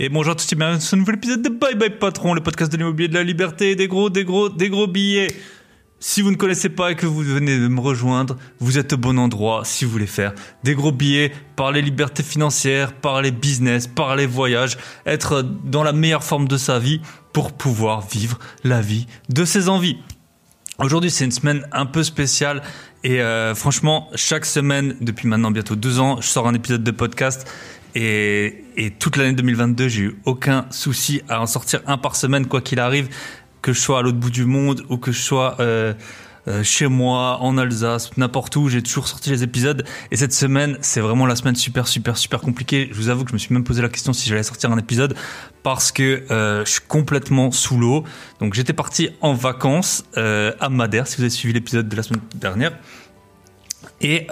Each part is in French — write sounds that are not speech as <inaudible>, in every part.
Et bonjour à tous et bienvenue dans ce nouvel épisode de Bye Bye Patron, le podcast de l'immobilier de la liberté, des gros, des gros, des gros billets. Si vous ne connaissez pas et que vous venez de me rejoindre, vous êtes au bon endroit si vous voulez faire des gros billets, parler liberté financière, parler business, parler voyage, être dans la meilleure forme de sa vie pour pouvoir vivre la vie de ses envies. Aujourd'hui, c'est une semaine un peu spéciale et euh, franchement, chaque semaine, depuis maintenant bientôt deux ans, je sors un épisode de podcast et, toute l'année 2022, j'ai eu aucun souci à en sortir un par semaine, quoi qu'il arrive, que je sois à l'autre bout du monde ou que je sois euh, euh, chez moi, en Alsace, n'importe où, j'ai toujours sorti les épisodes. Et cette semaine, c'est vraiment la semaine super, super, super compliquée. Je vous avoue que je me suis même posé la question si j'allais sortir un épisode parce que euh, je suis complètement sous l'eau. Donc j'étais parti en vacances à Madère, si vous avez suivi l'épisode de la semaine dernière. Et...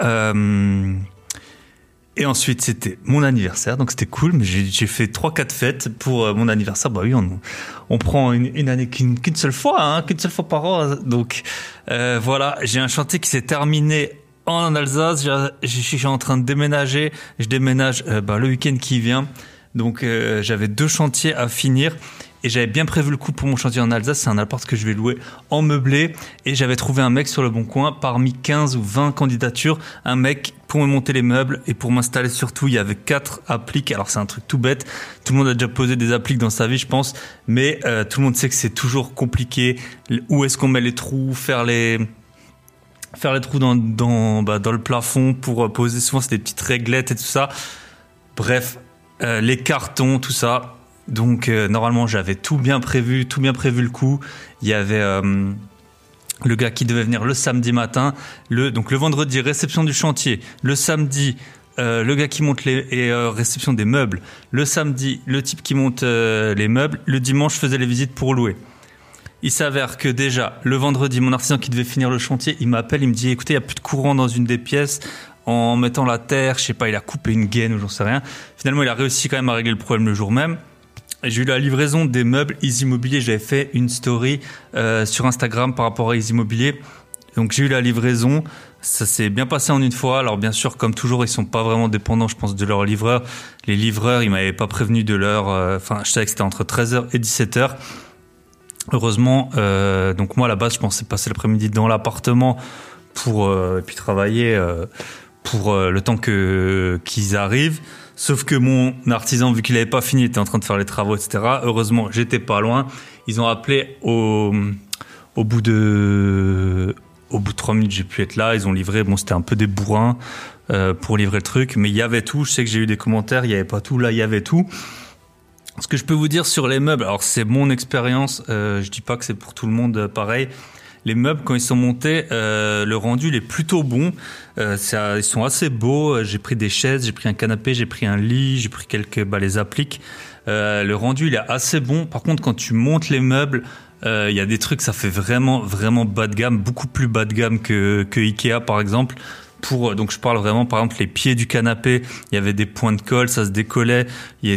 et ensuite, c'était mon anniversaire, donc c'était cool. Mais j'ai fait trois, quatre fêtes pour euh, mon anniversaire. Bah oui, on, on prend une, une année qu'une seule fois, hein, qu'une seule fois par an. Donc euh, voilà, j'ai un chantier qui s'est terminé en Alsace. Je suis en train de déménager. Je déménage euh, bah, le week-end qui vient. Donc euh, j'avais deux chantiers à finir. Et j'avais bien prévu le coup pour mon chantier en Alsace. C'est un appart que je vais louer en meublé. Et j'avais trouvé un mec sur le bon coin. Parmi 15 ou 20 candidatures, un mec pour me monter les meubles et pour m'installer surtout. Il y avait quatre appliques. Alors c'est un truc tout bête. Tout le monde a déjà posé des appliques dans sa vie, je pense. Mais euh, tout le monde sait que c'est toujours compliqué. Où est-ce qu'on met les trous Faire les faire les trous dans dans bah, dans le plafond pour poser. Souvent c'est des petites réglettes et tout ça. Bref, euh, les cartons, tout ça donc euh, normalement j'avais tout bien prévu, tout bien prévu le coup. Il y avait euh, le gars qui devait venir le samedi matin, donc le vendredi réception du chantier, le samedi euh, le gars qui monte les et réception des meubles, le samedi le type qui monte les meubles, le dimanche je faisais les visites pour louer. Il s'avère que déjà le vendredi mon artisan qui devait finir le chantier, il m'appelle, il me dit écoutez il y a plus de courant dans une des pièces en mettant la terre, je sais pas, il a coupé une gaine ou j'en sais rien. Finalement il a réussi quand même à régler le problème le jour même. J'ai eu la livraison des meubles Easy Immobilier. J'avais fait une story euh, sur Instagram par rapport à Easy Immobilier. Donc j'ai eu la livraison. Ça s'est bien passé en une fois. Alors bien sûr, comme toujours, ils sont pas vraiment dépendants, je pense, de leurs livreurs. Les livreurs, ils m'avaient pas prévenu de leur. euh, Enfin, je savais que c'était entre 13h et 17h. Heureusement, euh, donc moi à la base, je pensais passer l'après-midi dans l'appartement pour euh, et puis travailler euh, pour le temps que qu'ils arrivent. Sauf que mon artisan, vu qu'il n'avait pas fini, était en train de faire les travaux, etc. Heureusement, j'étais pas loin. Ils ont appelé au, au bout de, au bout de trois minutes, j'ai pu être là. Ils ont livré. Bon, c'était un peu des bourrins euh, pour livrer le truc, mais il y avait tout. Je sais que j'ai eu des commentaires. Il y avait pas tout. Là, il y avait tout. Ce que je peux vous dire sur les meubles, alors c'est mon expérience. Euh, je dis pas que c'est pour tout le monde euh, pareil les meubles quand ils sont montés, euh, le rendu il est plutôt bon. Euh, ça, ils sont assez beaux. J'ai pris des chaises, j'ai pris un canapé, j'ai pris un lit, j'ai pris quelques bah, les appliques. Euh, le rendu il est assez bon. Par contre, quand tu montes les meubles, il y a des trucs ça fait vraiment vraiment bas de gamme, beaucoup plus bas de gamme que que Ikea par exemple. Pour, donc je parle vraiment par exemple les pieds du canapé, il y avait des points de colle, ça se décollait,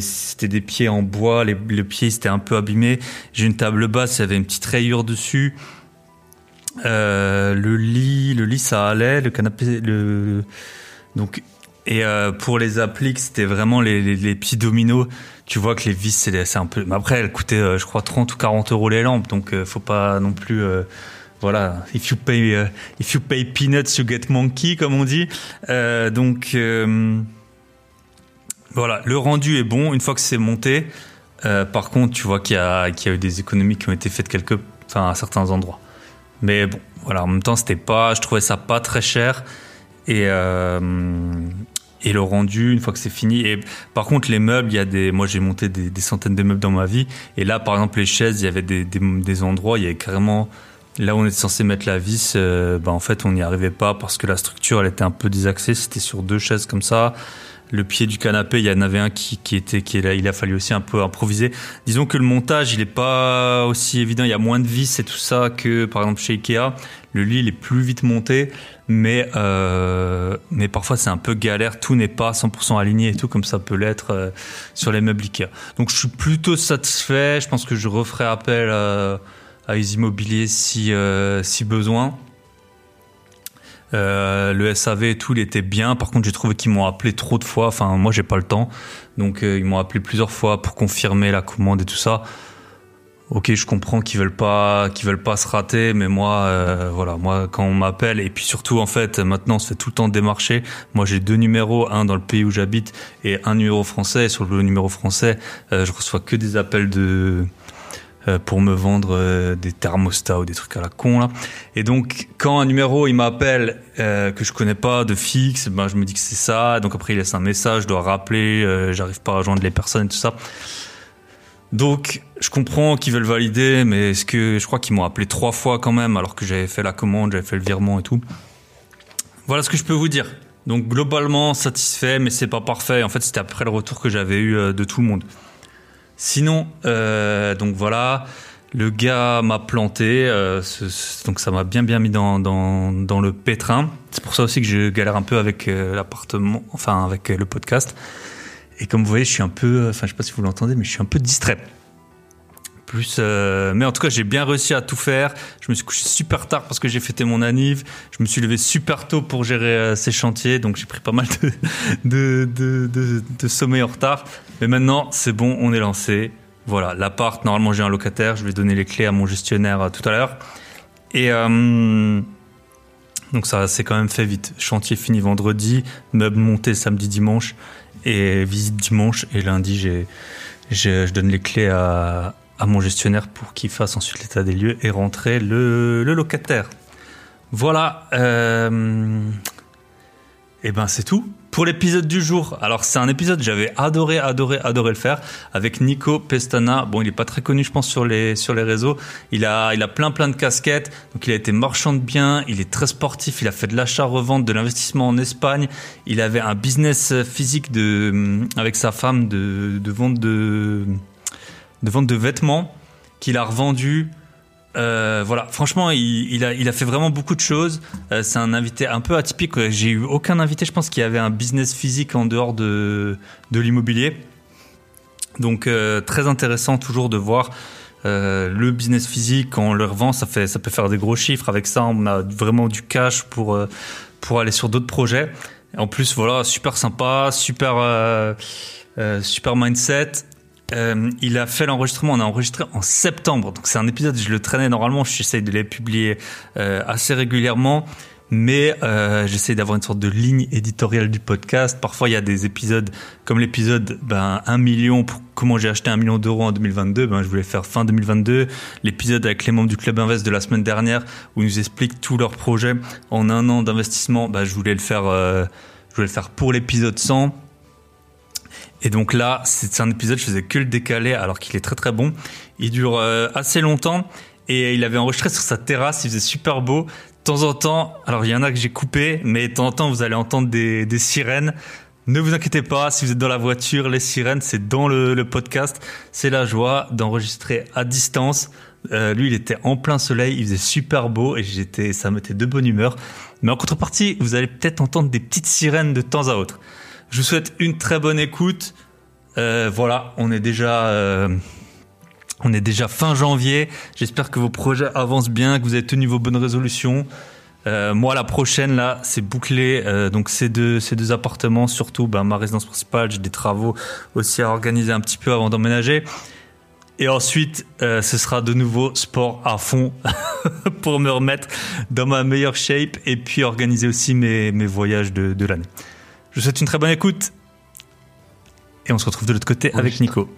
c'était des pieds en bois, les, les pieds c'était un peu abîmé. J'ai une table basse, il y avait une petite rayure dessus. Euh, le lit, le lit ça allait, le canapé, donc et euh, pour les appliques c'était vraiment les, les, les, petits dominos. Tu vois que les vis c'est un peu. Mais après elles coûtaient euh, je crois 30 ou 40 euros les lampes, donc faut pas non plus. voilà, if you pay if you pay peanuts you get monkey comme on dit. Donc voilà, le rendu est bon une fois que c'est monté. par contre, tu vois qu'il y qu'il y a eu des économies qui ont été faites quelque, enfin à certains endroits. Mais bon, voilà, en même temps, c'était pas, je trouvais ça pas très cher. Et, euh, et le rendu, une fois que c'est fini. Et par contre, les meubles, il y a des, moi j'ai monté des, centaines de meubles dans ma vie. Et là, par exemple, les chaises, il y avait des, des, des endroits, il y avait carrément, là où on était censé mettre la vis, euh, bah, en fait, on n'y arrivait pas parce que la structure, elle était un peu désaxée. C'était sur deux chaises comme ça le pied du canapé, il y en avait un qui, qui était, qui est là, il a fallu aussi un peu improviser. Disons que le montage, il est pas aussi évident, il y a moins de vis et tout ça que, par exemple, chez Ikea. Le lit, il est plus vite monté, mais, euh, mais parfois c'est un peu galère, tout n'est pas 100% aligné et tout, comme ça peut l'être euh, sur les meubles Ikea. Donc je suis plutôt satisfait, je pense que je referai appel à, à Easy Immobilier si, euh, si besoin. Euh, le SAV et tout, il était bien. Par contre, j'ai trouvé qu'ils m'ont appelé trop de fois. Enfin, moi, j'ai pas le temps. Donc, euh, ils m'ont appelé plusieurs fois pour confirmer la commande et tout ça. Ok, je comprends qu'ils veulent pas, qu'ils veulent pas se rater, mais moi, euh, voilà, moi, quand on m'appelle, et puis surtout, en fait, maintenant, on se fait tout le temps démarcher. Moi, j'ai deux numéros, un dans le pays où j'habite et un numéro français. Et sur le numéro français, euh, je reçois que des appels de pour me vendre euh, des thermostats ou des trucs à la con là. Et donc, quand un numéro il m'appelle euh, que je connais pas de fixe, ben je me dis que c'est ça. Donc après, il laisse un message, je dois rappeler, euh, j'arrive pas à rejoindre les personnes et tout ça. Donc, je comprends qu'ils veulent valider, mais est-ce que je crois qu'ils m'ont appelé trois fois quand même, alors que j'avais fait la commande, j'avais fait le virement et tout. Voilà ce que je peux vous dire. Donc globalement satisfait, mais c'est pas parfait. En fait, c'était après le retour que j'avais eu euh, de tout le monde. Sinon, euh, donc voilà, le gars m'a planté, euh, donc ça m'a bien bien mis dans, dans, dans le pétrin. C'est pour ça aussi que je galère un peu avec euh, l'appartement, enfin avec euh, le podcast. Et comme vous voyez, je suis un peu, euh, enfin je sais pas si vous l'entendez, mais je suis un peu distrait. Plus, euh, mais en tout cas, j'ai bien réussi à tout faire. Je me suis couché super tard parce que j'ai fêté mon anniv. Je me suis levé super tôt pour gérer euh, ces chantiers, donc j'ai pris pas mal de, <laughs> de, sommeil en retard. Mais maintenant, c'est bon, on est lancé. Voilà, l'appart, normalement j'ai un locataire, je vais donner les clés à mon gestionnaire euh, tout à l'heure. Et donc ça c'est quand même fait vite. Chantier fini vendredi, meuble monté samedi, dimanche et visite dimanche. Et lundi, j'ai- je donne les clés à, à mon gestionnaire pour qu'il fasse ensuite l'état des lieux et rentrer le, le locataire. Voilà. Euh, et ben c'est tout pour l'épisode du jour. Alors c'est un épisode j'avais adoré, adoré, adoré le faire avec Nico Pestana. Bon, il est pas très connu, je pense, sur les sur les réseaux. Il a plein plein de casquettes. Donc il a été marchand de biens. Il est très sportif. Il a fait de l'achat-revente, de l'investissement en Espagne. Il avait un business physique avec sa femme de vente de de vente de vêtements qu'il a revendu. Euh, voilà, franchement, il, a, fait vraiment beaucoup de choses. Euh, c'est un invité un peu atypique. J'ai eu aucun invité, je pense, qui avait un business physique en dehors de, de l'immobilier. Donc, euh, très intéressant toujours de voir le business physique quand on le revend. Ça, fait, ça peut faire des gros chiffres. Avec ça, on a vraiment du cash pour, pour aller sur d'autres projets. En plus, voilà, super sympa, super, super mindset. Euh, il a fait l'enregistrement, on a enregistré en septembre, donc c'est un épisode, je le traînais normalement, j'essaye de les publier euh, assez régulièrement, mais euh, j'essaye d'avoir une sorte de ligne éditoriale du podcast. Parfois il y a des épisodes comme l'épisode ben, 1 million pour comment j'ai acheté un million d'euros en 2022, ben, je voulais faire fin 2022. L'épisode avec les membres du Club Invest de la semaine dernière où ils nous expliquent tous leurs projets en un an d'investissement, ben, je voulais le faire, euh, je voulais le faire pour l'épisode 100. Et donc là, c'est un épisode, je faisais que le décaler alors qu'il est très très bon. Il dure euh, assez longtemps et il avait enregistré sur sa terrasse, il faisait super beau. De temps en temps, alors il y en a que j'ai coupé, mais de temps en temps vous allez entendre des, des sirènes. Ne vous inquiétez pas, si vous êtes dans la voiture, les sirènes, c'est dans le, le podcast. C'est la joie d'enregistrer à distance. Euh, lui, il était en plein soleil, il faisait super beau et j'étais, ça me mettait de bonne humeur. Mais en contrepartie, vous allez peut-être entendre des petites sirènes de temps à autre. Je vous souhaite une très bonne écoute. Euh, voilà, on est déjà, euh, on est déjà fin janvier. J'espère que vos projets avancent bien, que vous avez tenu vos bonnes résolutions. Euh, moi, la prochaine là, c'est bouclé. Donc ces deux, appartements, surtout, ben, ma résidence principale, j'ai des travaux aussi à organiser un petit peu avant d'emménager. Et ensuite, ce sera de nouveau sport à fond <laughs> pour me remettre dans ma meilleure shape et puis organiser aussi mes, mes voyages de, de l'année. Je vous souhaite une très bonne écoute. Et on se retrouve de l'autre côté avec Nico.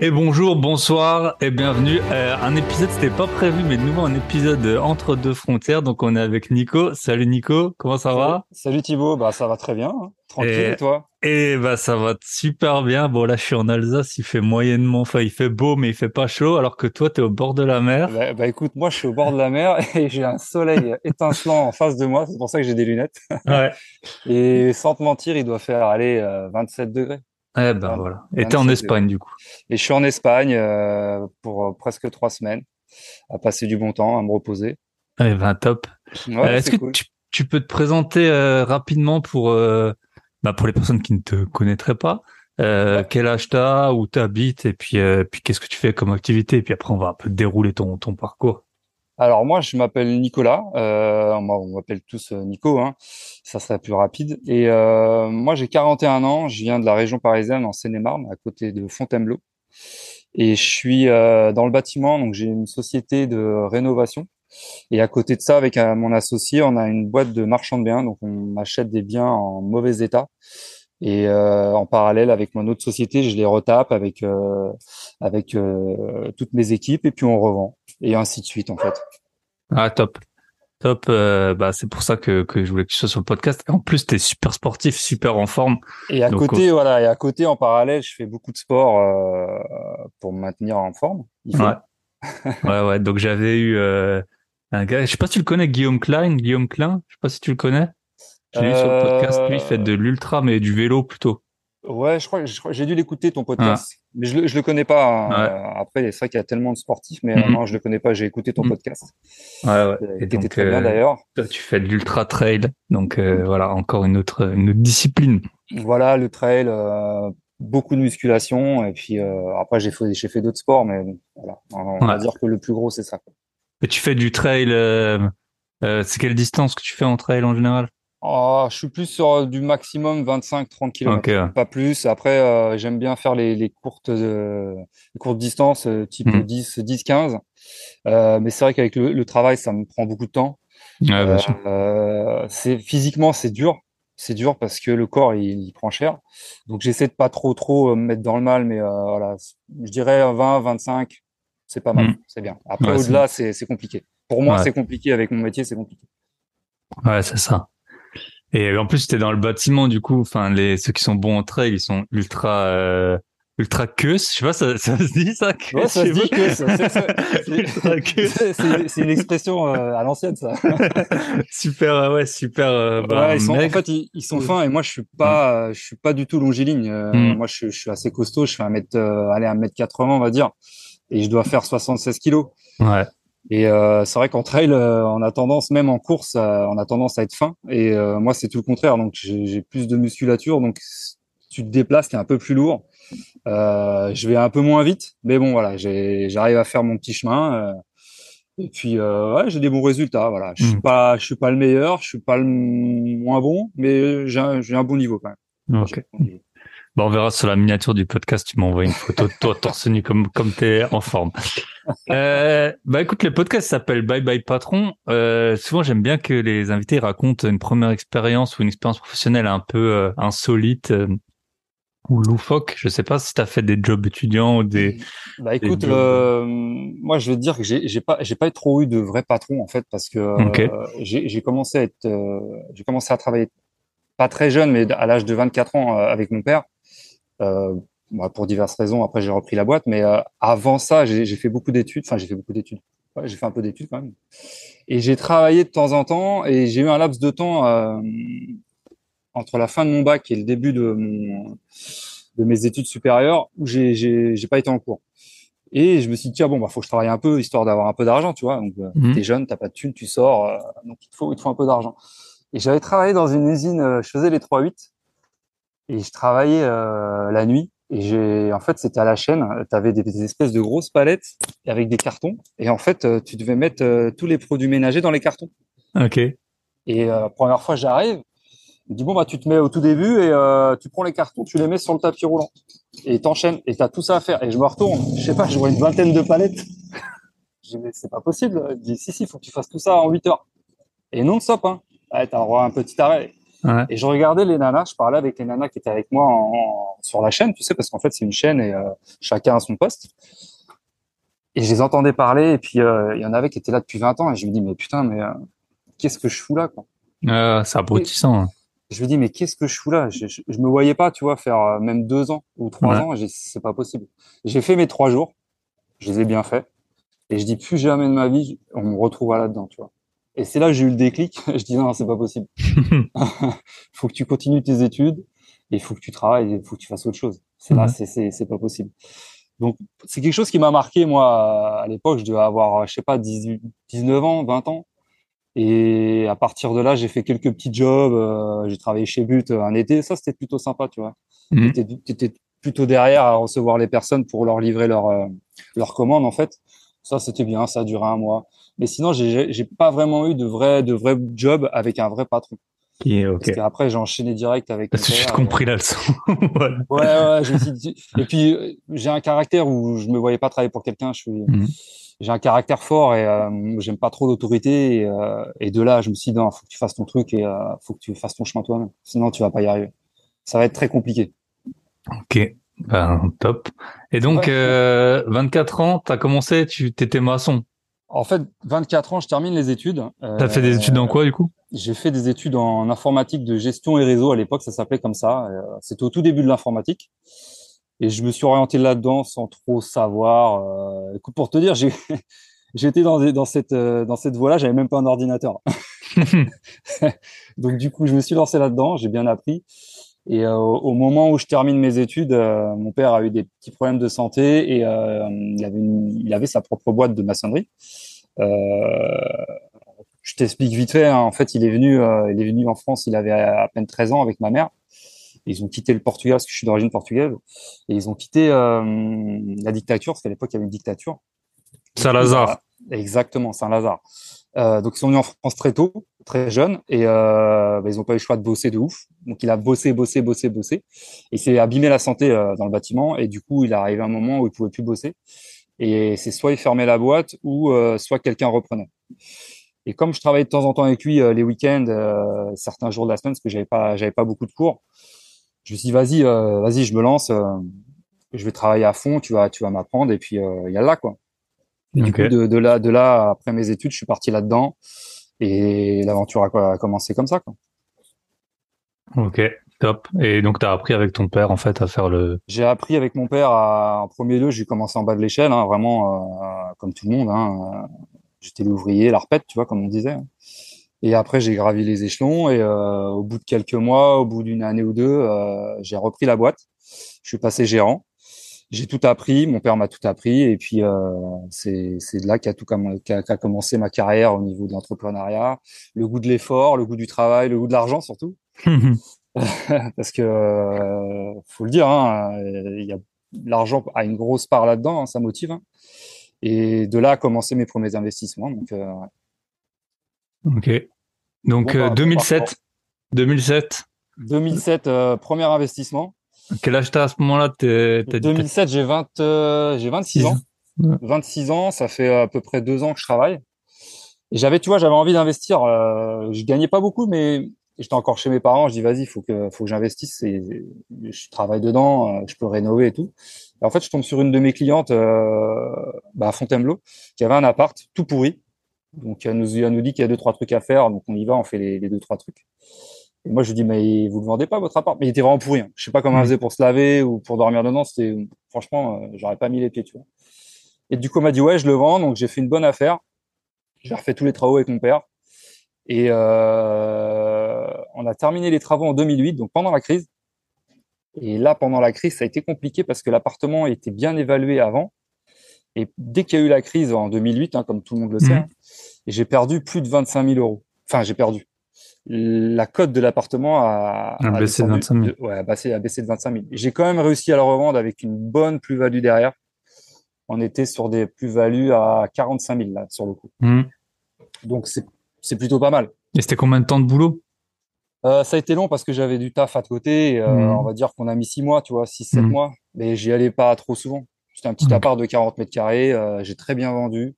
Et bonjour, bonsoir et bienvenue. Euh, un épisode, c'était pas prévu, mais de nouveau un épisode entre deux frontières. Donc on est avec Nico. Salut Nico, comment ça va? Salut Thibaut, bah ça va très bien, hein. tranquille Et- et toi? Eh bah ça va super bien. Bon là je suis en Alsace, il fait moyennement, enfin il fait beau mais il fait pas chaud, alors que toi t'es au bord de la mer. bah, bah, écoute, moi je suis au bord de la mer <laughs> et j'ai un soleil étincelant en face de moi, c'est pour ça que j'ai des lunettes. Ouais. <laughs> Et sans te mentir, il doit faire aller 27 degrés. Eh ben voilà. Et t'es en 27 Espagne du coup. Et je suis en Espagne euh, pour euh, presque trois semaines, à passer du bon temps, à me reposer. Eh ben top. Ouais, Euh, Est-ce que cool. tu, tu peux te présenter euh, rapidement pour euh, bah, pour les personnes qui ne te connaîtraient pas euh, quel âge t'as, où t'habites et puis euh, puis qu'est-ce que tu fais comme activité et puis après on va un peu dérouler ton ton parcours. Alors moi, je m'appelle Nicolas. Euh, on m'appelle tous euh, Nico, hein. ça serait plus rapide. Et euh, moi, j'ai 41 ans. Je viens de la région parisienne, en Seine-et-Marne, à côté de Fontainebleau. Et je suis euh, dans le bâtiment, donc j'ai une société de rénovation. Et à côté de ça, avec euh, mon associé, on a une boîte de marchand de biens. Donc on achète des biens en mauvais état. Et euh, en parallèle, avec mon autre société, je les retape avec avec toutes mes équipes et puis on revend et ainsi de suite en fait. Ah top. Top, euh, bah c'est pour ça que, que je voulais que tu sois sur le podcast. En plus, tu es super sportif, super en forme. Et à côté, voilà, et à côté, en parallèle, je fais beaucoup de sport euh, pour me maintenir en forme. Ouais. ouais, ouais. Donc j'avais eu euh, un gars, je sais pas si tu le connais, Guillaume Klein. Guillaume Klein, je sais pas si tu le connais. Je l'ai vu sur le podcast. Lui, il fait de l'ultra, mais du vélo plutôt. Ouais, je crois, j'ai dû l'écouter ton podcast, mais je, je le connais pas. Hein. Après, c'est vrai qu'il y a tellement de sportifs, mais mm non, je le connais pas. J'ai écouté ton mm. podcast. Ouais, ouais. Et donc, très bien euh, d'ailleurs. Tu fais de l'ultra trail, donc euh, voilà, encore une autre, une autre discipline. Voilà, le trail, euh, beaucoup de musculation, et puis après j'ai fait, j'ai fait d'autres sports, mais voilà, on, va dire que le plus gros c'est ça. Et tu fais du trail. c'est quelle distance que tu fais en trail en général Oh, je suis plus sur du maximum 25-30 km, pas plus. Après, euh, j'aime bien faire les, les courtes, euh, les courtes distances, euh, type 10, 10, 15. mais c'est vrai qu'avec le, le, travail, ça me prend beaucoup de temps. Ouais, c'est physiquement, c'est dur. C'est dur parce que le corps, il, il prend cher. Donc, j'essaie de pas trop, trop me mettre dans le mal, mais voilà, je dirais 20, 25, c'est pas mal, hmm. c'est bien. Après, au-delà, c'est compliqué. Pour moi, c'est compliqué. Avec mon métier, c'est compliqué. Ouais, c'est ça. Et en plus, c'était dans le bâtiment, du coup, enfin, les, ceux qui sont bons en trail, ils sont ultra, euh, ultra queus. Je sais pas, ça, ça se dit ça? Ouais, ça se dit <laughs> queus. C'est une expression euh, à l'ancienne, ça. <laughs> super, euh, ouais, super. Euh, bah, ouais, ils sont, en fait, ils, ils, sont fins et moi, je suis pas, je suis pas du tout longiligne. Mm. Moi, je, je, suis assez costaud. Je fais un mètre, allez, un mètre 80, on va dire. Et je dois faire 76 kilos. Ouais. Et euh, c'est vrai qu'en trail, euh, on a tendance, même en course, euh, on a tendance à être fin. Et euh, moi, c'est tout le contraire. Donc, j'ai plus de musculature. Donc, tu te déplaces, tu es un peu plus lourd. je vais un peu moins vite. Mais bon, voilà, j'arrive à faire mon petit chemin. et puis, ouais, j'ai des bons résultats. Voilà, je suis mmh. pas, je suis pas le meilleur, je suis pas le moins bon, mais j'ai un, un, bon niveau quand même. Okay. Bon, on verra sur la miniature du podcast. Tu m'envoies une photo de <laughs> toi torse nu comme comme t'es en forme. Euh, bah écoute, le podcast s'appelle Bye Bye Patron. Euh, souvent, j'aime bien que les invités racontent une première expérience ou une expérience professionnelle un peu euh, insolite euh, ou loufoque. Je sais pas si tu as fait des jobs étudiants ou des. Bah écoute, euh, moi je vais te dire que j'ai j'ai pas j'ai pas trop eu de vrai patron en fait parce que j'ai commencé à être j'ai commencé à travailler pas très jeune mais à l'âge de 24 ans avec mon père. Euh, bah, pour diverses raisons. Après, j'ai repris la boîte, mais euh, avant ça, j'ai fait beaucoup d'études. Enfin, j'ai fait beaucoup d'études. Ouais, j'ai fait un peu d'études quand même. Et j'ai travaillé de temps en temps, et j'ai eu un laps de temps euh, entre la fin de mon bac et le début de mon de mes études supérieures où j'ai j'ai pas été en cours. Et je me suis dit tiens bon bah faut que je travaille un peu histoire d'avoir un peu d'argent, tu vois. Donc mmh. t'es jeune, t'as pas de thunes, tu sors, euh, donc il te faut il te faut un peu d'argent. Et j'avais travaillé dans une usine, je faisais les 3-8 et je travaillais euh, la nuit. Et j'ai, en fait, c'était à la chaîne. Tu avais des, espèces de grosses palettes avec des cartons. Et en fait, euh, tu devais mettre euh, tous les produits ménagers dans les cartons. Ok. Et la première fois, j'arrive. Il me dit bon bah tu te mets au tout début et tu prends les cartons, tu les mets sur le tapis roulant et t'enchaînes et t'as tout ça à faire. Et je me retourne, je sais pas, je vois une vingtaine de palettes. <laughs> Je dis mais c'est pas possible. Il dit si si, faut que tu fasses tout ça en 8 heures. Et non stop hein. Ouais, t'as un petit arrêt. Et je regardais les nanas, je parlais avec les nanas qui étaient avec moi en, sur la chaîne, tu sais, parce qu'en fait c'est une chaîne et euh, chacun a son poste. Et je les entendais parler, et puis euh, il y en avait qui étaient là depuis 20 ans, et je me dis mais putain, mais euh, qu'est-ce que je fous là, quoi? C'est abrutissant. Hein. Je me dis mais qu'est-ce que je fous là? Je, je, me voyais pas, tu vois, faire même deux ans ou trois ans, c'est pas possible. J'ai fait mes trois jours, je les ai bien faits, et je dis plus jamais de ma vie, on me retrouve là-dedans, tu vois. Et c'est là que j'ai eu le déclic. <laughs> je dis non, c'est pas possible. Il <laughs> faut que tu continues tes études et il faut que tu travailles, il faut que tu fasses autre chose. C'est là, c'est c'est pas possible. Donc c'est quelque chose qui m'a marqué moi à l'époque. Je devais avoir, je sais pas, 18, 19 ans, 20 ans. Et à partir de là, j'ai fait quelques petits jobs. Euh, j'ai travaillé chez But un été. Ça, c'était plutôt sympa, tu vois. Mmh. Tu étais, plutôt derrière à recevoir les personnes pour leur livrer leur euh, leur commande en fait. Ça, c'était bien. Ça a duré un mois. Mais sinon, j'ai j'ai pas vraiment eu de vrai de vrai job avec un vrai patron. Et okay. Parce qu'après, j'ai enchaîné direct avec. Parce que j'ai compris la leçon. <laughs> voilà. Ouais, ouais. Je dit... Et puis, j'ai un caractère où je me voyais pas travailler pour quelqu'un. Je suis, mmh. j'ai un caractère fort et euh, j'aime pas trop d'autorité. Et, euh, et, de là, je me suis dit, non, faut que tu fasses ton truc et euh, faut que tu fasses ton chemin toi-même. Sinon, tu vas pas y arriver. Ça va être très compliqué. Ok. Ben, top. Et donc, ouais. euh, 24 ans, tu as commencé, tu étais maçon. En fait, 24 ans, je termine les études. Euh, tu as fait des études dans quoi, du coup? J'ai fait des études en informatique de gestion et réseau. À l'époque, ça s'appelait comme ça. Euh, c'était au tout début de l'informatique. Et je me suis orienté là-dedans sans trop savoir. Euh, écoute, pour te dire, j'ai <laughs> j'étais dans, dans cette euh, dans cette voie-là. J'avais même pas un ordinateur. <laughs> <laughs> Donc du coup, je me suis lancé là-dedans. J'ai bien appris. Et euh, au moment où je termine mes études, euh, mon père a eu des petits problèmes de santé et euh, il, avait une, il avait sa propre boîte de maçonnerie. je t'explique vite fait. Hein. En fait, il est venu, il est venu en France. Il avait à peine 13 ans avec ma mère. Ils ont quitté le Portugal parce que je suis d'origine portugaise. Et ils ont quitté la dictature parce qu'à l'époque il y avait une dictature. Saint-Lazare. Exactement, Saint-Lazare. Euh, donc ils sont venus en France très tôt, très jeunes, et euh, bah, ils n'ont pas eu le choix de bosser de ouf. Donc il a bossé, bossé, bossé, bossé, et s'est abîmé la santé euh, dans le bâtiment, et du coup il est arrivé un moment où il pouvait plus bosser. Et c'est soit il fermait la boîte, ou euh, soit quelqu'un reprenait. Et comme je travaillais de temps en temps avec lui euh, les week-ends, euh, certains jours de la semaine, parce que j'avais pas, j'avais pas beaucoup de cours, je me suis dit vas-y, vas-y, je me lance, je vais travailler à fond, tu vas, tu vas m'apprendre, et puis il y a là quoi. Et du coup, de, de, là, de là, après mes études, je suis parti là-dedans et l'aventure a, a, commencé comme ça. Quoi. Ok, top. Et donc, tu as appris avec ton père, en fait, à faire le... J'ai appris avec mon père à, en premier lieu, j'ai commencé en bas de l'échelle, hein, vraiment euh, comme tout le monde. Hein, J'étais l'ouvrier, l'arpète, tu vois, comme on disait. Et après, j'ai gravi les échelons et euh, au bout de quelques mois, au bout d'une année ou deux, euh, j'ai repris la boîte. Je suis passé gérant j'ai tout appris, mon père m'a tout appris, et puis euh, c'est de là qu'a tout qu commencé ma carrière au niveau de l'entrepreneuriat, le goût de l'effort, le goût du travail, le goût de l'argent surtout, <laughs> <laughs> parce que euh, faut le dire, hein, il y a l'argent a une grosse part là-dedans, hein, ça motive, hein. et de là a commencé mes premiers investissements. Donc, euh, ok, donc bon, 2007, 2007, 2007, premier investissement. Quel âge t'as à ce moment-là? 2007, j'ai 20, euh, j'ai 26 ans. 26 ans, ça fait à peu près deux ans que je travaille. Et j'avais, tu vois, j'avais envie d'investir. Euh, je gagnais pas beaucoup, mais j'étais encore chez mes parents. Je dis, vas-y, faut que, faut que j'investisse. Et je travaille dedans, euh, je peux rénover et tout. Et en fait, je tombe sur une de mes clientes, euh, bah, à Fontainebleau, qui avait un appart tout pourri. Donc, elle nous, elle nous dit qu'il y a deux, trois trucs à faire. Donc, on y va, on fait les, les deux, trois trucs. Et moi, je lui dis, mais vous ne vendez pas votre appart? Mais il était vraiment pourri. Hein. Je sais pas comment mmh. faisait pour se laver ou pour dormir dedans. C'était, franchement, euh, j'aurais pas mis les pieds, tu vois. Et du coup, on m'a dit, ouais, je le vends. Donc, j'ai fait une bonne affaire. J'ai refait tous les travaux avec mon père. Et euh, on a terminé les travaux en 2008, donc pendant la crise. Et là, pendant la crise, ça a été compliqué parce que l'appartement était bien évalué avant. Et dès qu'il y a eu la crise en 2008, hein, comme tout le monde le sait, mmh. hein, j'ai perdu plus de 25 000 euros. Enfin, j'ai perdu la cote de l'appartement a, a, a, baissé de 25 000. ouais, a, baissé, a baissé de 25 000. J'ai quand même réussi à le revendre avec une bonne plus-value derrière. On était sur des plus-values à 45 000 là, sur le coup. Mmh. Donc c'est plutôt pas mal. Et c'était combien de temps de boulot? Euh, Ça a été long parce que j'avais du taf à côté. Euh, mmh. On va dire qu'on a mis 6 mois, tu vois, 6-7 mmh. mois. Mais j'y allais pas trop souvent. C'était un petit appart de 40 mètres carrés. Euh, J'ai très bien vendu.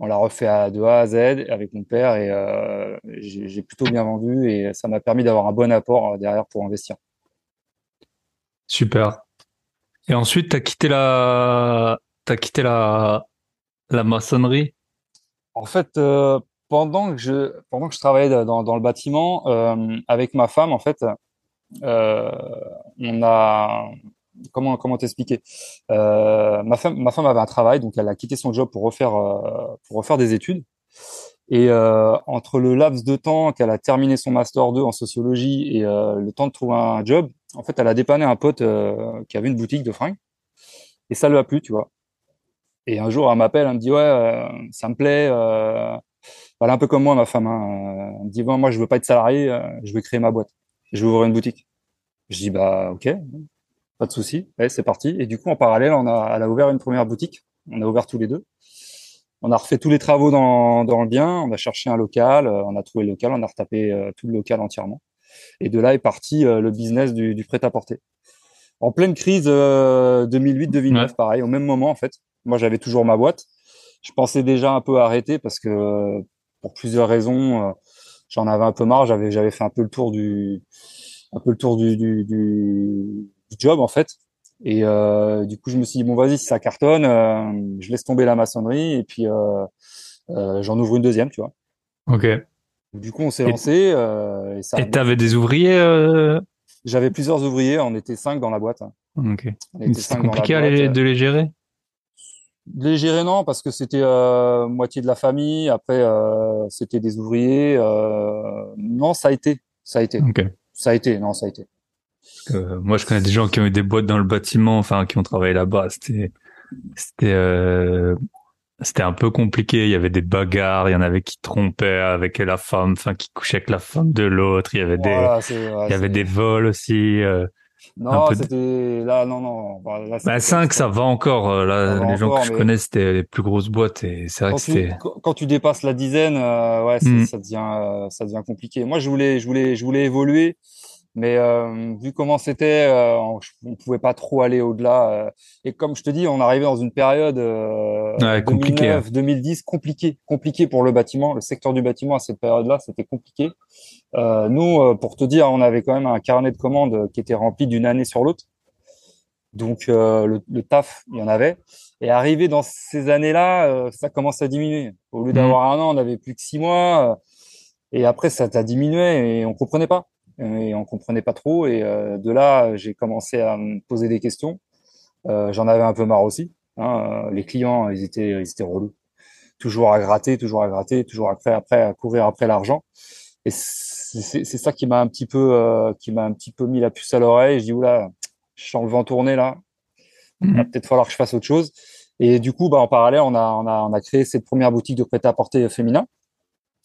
On l'a refait à, de A à Z avec mon père et euh, j'ai plutôt bien vendu et ça m'a permis d'avoir un bon apport euh, derrière pour investir. Super. Et ensuite, tu as quitté la, as quitté la, la maçonnerie? En fait, euh, pendant que je, pendant que je travaillais dans, dans le bâtiment avec ma femme, en fait, on a, comment comment t'expliquer? Euh, ma femme ma femme avait un travail donc elle a quitté son job pour refaire euh, pour refaire des études. Et euh, entre le laps de temps qu'elle a terminé son master 2 en sociologie et le temps de trouver un job en fait elle a dépanné un pote qui avait une boutique de fringues. Et ça lui a plu tu vois. Et un jour elle m'appelle elle me dit ouais ça me plaît elle est un peu comme moi ma femme hein. elle me dit bon moi je veux pas être salarié je veux créer ma boîte. Je veux ouvrir une boutique. Je dis bah ok pas de souci. Ouais, c'est parti. Et du coup, en parallèle, on a, elle a ouvert une première boutique. On a ouvert tous les deux. On a refait tous les travaux dans, dans le bien, on a cherché un local, on a trouvé le local, on a retapé tout le local entièrement. Et de là est parti le business du, du prêt-à-porter. En pleine crise 2008-2009, pareil, au même moment en fait. Moi, j'avais toujours ma boîte. Je pensais déjà un peu arrêter parce que pour plusieurs raisons, j'en avais un peu marre. J'avais j'avais fait un peu le tour du un peu le tour du, du, du, job en fait. Et euh, du coup, je me suis dit bon, vas-y, si ça cartonne, euh, je laisse tomber la maçonnerie et puis euh, euh j'en ouvre une deuxième, tu vois. Ok. Du coup, on s'est lancé. Euh, et ça. Et t'avais des ouvriers euh? J'avais plusieurs ouvriers. On était cinq dans la boîte. Ok. C'était compliqué de les gérer? De les gérer non, parce que c'était moitié de la famille. Après, c'était des ouvriers. non, ça a été, ça a été. Ok. Ça a été, non, ça a été. Euh, moi, je connais des gens qui ont eu des boîtes dans le bâtiment, enfin, qui ont travaillé là-bas. C'était, c'était, euh, c'était un peu compliqué. Il y avait des bagarres, il y en avait qui trompaient avec la femme, enfin, qui couchaient avec la femme de l'autre. Il y avait des, il y avait des vols aussi. Euh, non, c'était là, non, non. Bah, là, 5, bah, ça va encore. Les gens que je connais, c'était les plus grosses boîtes et c'est vrai que c'était. Quand tu dépasses la dizaine, euh, ouais, mmh. ça devient, euh, ça devient compliqué. Moi, je voulais, je voulais, je voulais évoluer. Mais euh, vu comment c'était, euh, on pouvait pas trop aller au-delà. Euh. et comme je te dis, on arrivait dans une période euh, 2009, 2010 compliquée, compliquée pour le bâtiment, le secteur du bâtiment à cette période-là, c'était compliqué. Euh, nous, pour te dire, on avait quand même un carnet de commandes qui était rempli d'une année sur l'autre. Donc le, le, taf, il y en avait. Et arrivé dans ces années-là, ça commence à diminuer. Au lieu mmh. d'avoir un an, on avait plus que six mois. et après, ça t'a diminué et on comprenait pas et on comprenait pas trop. Et euh, de là, j'ai commencé à me poser des questions. Euh, J'en avais un peu marre aussi. Hein. Les clients, ils étaient, ils étaient relous. Toujours à gratter, toujours à gratter, toujours après, après à courir après l'argent. Et c'est ça qui m'a un petit peu, euh, qui m'a un petit peu mis la puce à l'oreille. Je dis oula, je sens le vent tourner là. Il va mhm. peut-être falloir que je fasse autre chose. Et du coup, bah, en parallèle, on a, on a, on a créé cette première boutique de prêt-à-porter féminin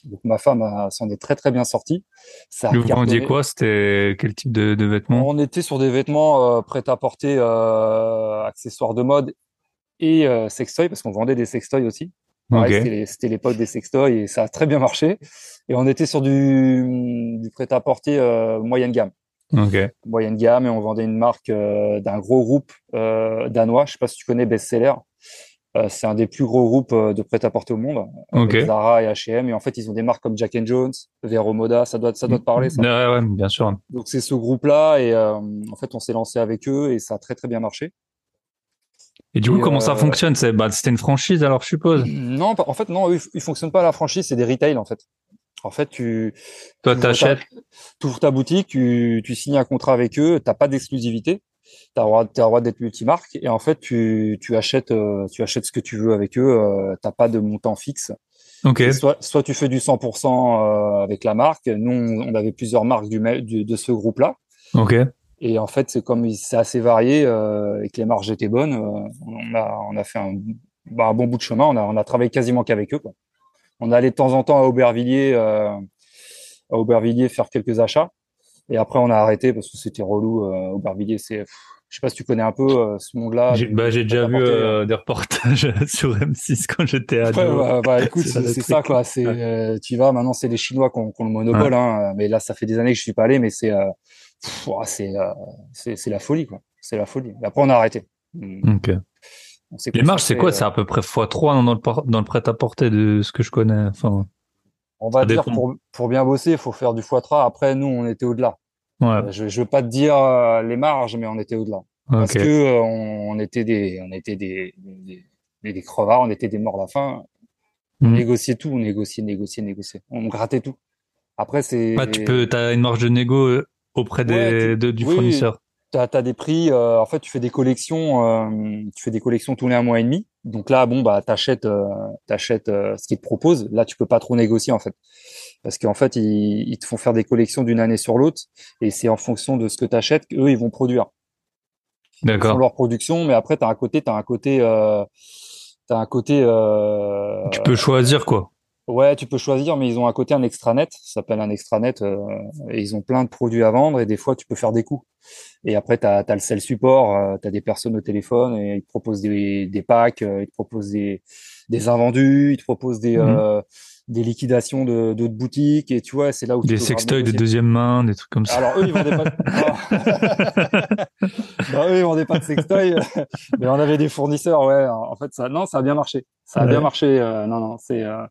donc ma femme s'en est très très bien sortie. Ça vous vendiez quoi? C'était quel type de, de, vêtements? On était sur des vêtements euh, prêts à porter, euh, accessoires de mode et euh, sextoy parce qu'on vendait des sextoys aussi. C'était l'époque des sextoys et ça a très bien marché. Et on était sur du, du prêt à porter euh, moyenne gamme. Okay. Moyenne gamme et on vendait une marque euh, d'un gros groupe danois. Je sais pas si tu connais Bestseller. Euh, c'est un des plus gros groupes euh, de prêt-à-porter au monde, okay. Zara et H&M. Et en fait, ils ont des marques comme Jack and Jones, Vero Moda. Ça doit, ça doit te parler, ça. Ouais, ouais, bien sûr. Donc c'est ce groupe-là et euh, en fait, on s'est lancé avec eux et ça a très très bien marché. Et du coup, comment ça fonctionne? C'est bah, c'était une franchise alors, je suppose? Non, en fait, non, ils, ils fonctionnent pas à la franchise, c'est des retail en fait. En fait, tu toi t'achètes, tu ouvres ta boutique, tu, tu signes un contrat avec eux, t'as pas d'exclusivité tu as le droit, d'être multimarque et en fait tu, tu achètes euh, tu achètes ce que tu veux avec eux euh, t'as pas de montant fixe okay. soit soit tu fais du 100% euh, avec la marque nous on, avait plusieurs marques du, de ce groupe là ok et en fait c'est comme c'est assez varié euh, et que les marges étaient bonnes on a on a fait un, bah, un bon bout de chemin on a on a travaillé quasiment qu'avec eux quoi. on allait de temps en temps à Aubervilliers à Aubervilliers faire quelques achats et après, on a arrêté parce que c'était relou. Euh, Aubervilliers, c'est, je sais pas si tu connais un peu euh, ce monde-là. J'ai, bah, déjà vu euh, des reportages <laughs> sur M6 quand j'étais ado. Ouais, bah, bah, <laughs> écoute, c'est, ça quoi. C'est, euh, tu vas maintenant, c'est les Chinois qui ont, le monopole. Hein, mais là, ça fait des années que je suis pas allé, mais c'est, c'est, c'est, la folie quoi. C'est la folie. Et après, on a arrêté. Hmm. Ok. Les marges, c'est quoi? C'est à peu près x3 dans le, dans le prêt-à-porter de ce que je connais. Enfin. On va dire pour, pour bien bosser, il faut faire du x3. Après, nous, on était au-delà. Ouais. Euh, je, je veux pas te dire euh, les marges, mais on était au-delà. Parce que euh, on, était des, on était des, des, des, crevards, on était des morts à la fin. On mhm. négociait tout, on négociait, négociait, négociait. On grattait tout. Après, c'est. Bah, tu peux, t'as une marge de négo auprès des, de, du fournisseur. Tu as, as, des prix. en fait, tu fais des collections. tu fais des collections tous les un mois et demi. Donc là, bon, bah, t'achètes, t'achètes ce qu'ils te proposent. Là, tu peux pas trop négocier en fait parce qu'en fait, ils, ils, te font faire des collections d'une année sur l'autre, et c'est en fonction de ce que tu achètes qu'eux, ils vont produire. D'accord. leur production, mais après, tu as un côté, tu un côté, euh, as un côté. Euh, tu peux choisir quoi. Ouais, tu peux choisir, mais ils ont un côté un extranet, ça s'appelle un extranet, euh, et ils ont plein de produits à vendre, et des fois, tu peux faire des coups. Et après, tu as, le sel support, euh, tu as des personnes au téléphone et ils te proposent des, des packs, ils te proposent des, des invendus, ils te proposent des, mmh des liquidations de d'autres boutiques et tu vois c'est là où des sextoys de deuxième main des trucs comme ça. Alors eux ils vendaient pas de... <laughs> <laughs> non, eux ils vendaient pas de sextoys mais on avait des fournisseurs ouais. En fait ça non ça a bien marché. Ça a bien marché euh, non non c'est euh,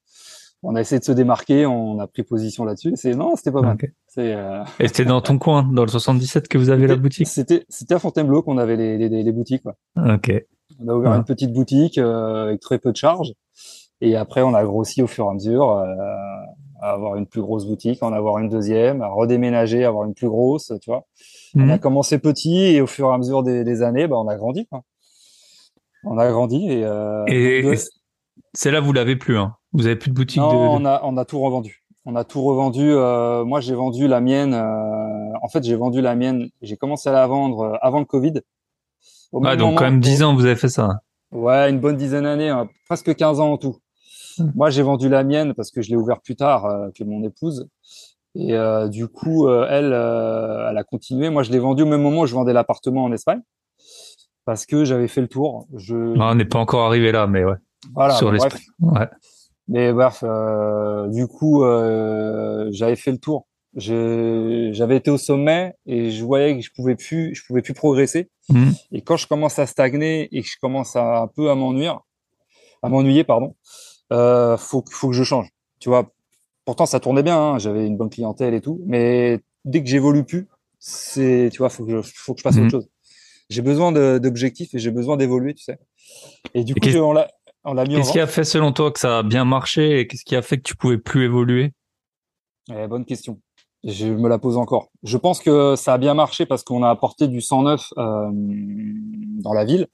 on a essayé de se démarquer on a pris position là-dessus c'est non c'était pas mal. C'est euh... et c'était dans ton coin dans le 77 que vous avez la boutique? c'était c'était à Fontainebleau qu'on avait les, les, les, boutiques quoi. ok. On a ouvert une petite boutique euh, avec très peu de charges et après, on a grossi au fur et à mesure, euh, à avoir une plus grosse boutique, en avoir une deuxième, à redéménager, à avoir une plus grosse, tu vois. On a mhm. commencé petit et au fur et à mesure des, années, bah, on a grandi. Quoi. On a grandi et. Euh, et, c'est là vous l'avez plus, hein. Vous avez plus de boutique. Non, de... on a on a tout revendu. On a tout revendu. Euh, moi, j'ai vendu la mienne. Euh, en fait, j'ai vendu la mienne. J'ai commencé à la vendre euh, avant le Covid. ah, donc quand même 10 ans, vous avez fait ça. Ouais, une bonne dizaine d'années, hein. presque 15 ans en tout. <laughs> Moi, j'ai vendu la mienne parce que je l'ai ouvert plus tard euh, que mon épouse. Et euh, du coup, euh, elle, elle a continué. Moi, je l'ai vendu au même moment où je vendais l'appartement en Espagne parce que j'avais fait le tour. Je... on n'est pas encore arrivé là, mais ouais. Voilà. Sur. Ouais. Mais bref, du coup, j'avais fait le tour. J'avais été au sommet et je voyais que je pouvais plus, je pouvais plus progresser. Hmm. Et quand je commence à stagner et que je commence à un peu à m'ennuyer, à m'ennuyer, pardon, euh, faut, faut que je change. Tu vois, pourtant ça tournait bien, hein, j'avais une bonne clientèle et tout, mais dès que j'évolue plus, c'est, tu vois, faut que je, faut que je fasse autre mhm. chose. J'ai besoin d'objectifs et j'ai besoin d'évoluer, tu sais. Et du coup, on l'a, on l'a mis. Qu'est-ce qui a fait selon toi que ça a bien marché et qu'est-ce qui a fait que tu pouvais plus évoluer? Eh, Bonne question. Je me la pose encore. Je pense que ça a bien marché parce qu'on a apporté du 109 euh, dans la ville,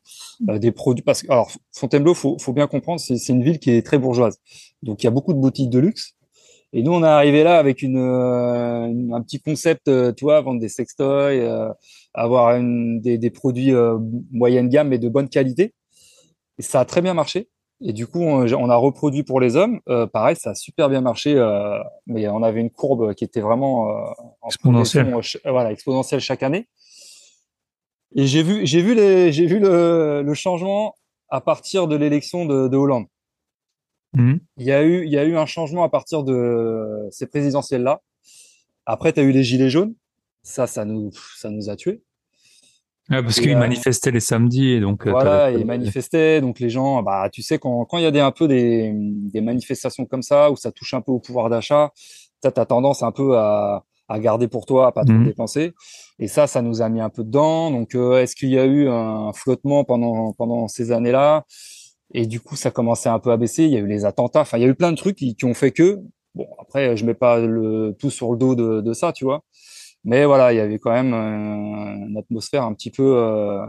euh, des produits. Parce que alors Fontainebleau, faut, faut bien comprendre, c'est une ville qui est très bourgeoise. Donc il y a beaucoup de boutiques de luxe. Et nous, on est arrivé là avec une, euh, un petit concept, euh, tu vois, vendre des sextoys, avoir une, des, des produits moyenne gamme mais de bonne qualité. Et ça a très bien marché. Et du coup, on, a reproduit pour les hommes. Euh, pareil, ça a super bien marché, euh, mais on avait une courbe qui était vraiment euh, exponentielle. voilà, exponentielle chaque année. Et j'ai vu, j'ai vu les, j'ai vu le, le, changement à partir de l'élection de, de Hollande. Mmh. Il y a eu, il y a eu un changement à partir de ces présidentielles-là. Après, tu as eu les gilets jaunes. Ça, ça nous, ça nous a tués. Ouais, parce qu'ils euh, manifestaient les samedis et donc. Euh, voilà, ils manifestaient, donc les gens, bah, tu sais, quand quand il y a des un peu des, des manifestations comme ça où ça touche un peu au pouvoir d'achat, tu as tendance un peu à, à garder pour toi, à pas trop mhm. dépenser. Et ça, ça nous a mis un peu dedans. Donc, euh, est-ce qu'il y a eu un flottement pendant pendant ces années-là? Et du coup, ça commençait un peu à baisser. Il y a eu les attentats. Enfin, il y a eu plein de trucs qui, qui ont fait que. Bon, après, je mets pas le tout sur le dos de, de ça, tu vois. Mais voilà, il y avait quand même euh, une atmosphère un petit peu euh,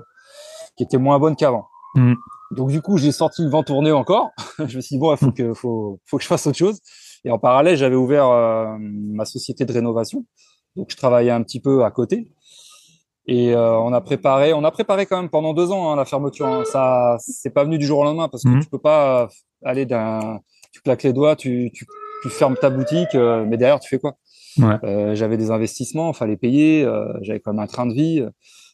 qui était moins bonne qu'avant. Mm. Donc du coup, j'ai sorti le vent tourné encore. <laughs> je me suis dit bon, il faut que faut, faut que je fasse autre chose. Et en parallèle, j'avais ouvert euh, ma société de rénovation. Donc je travaillais un petit peu à côté. Et on a préparé, on a préparé quand même pendant deux ans hein, la fermeture. Hein. Ça, c'est pas venu du jour au lendemain parce que mm. tu peux pas aller d'un, tu claques les doigts, tu, tu, tu fermes ta boutique, mais derrière tu fais quoi? Euh, j'avais des investissements, fallait payer, euh, j'avais quand même un train de vie.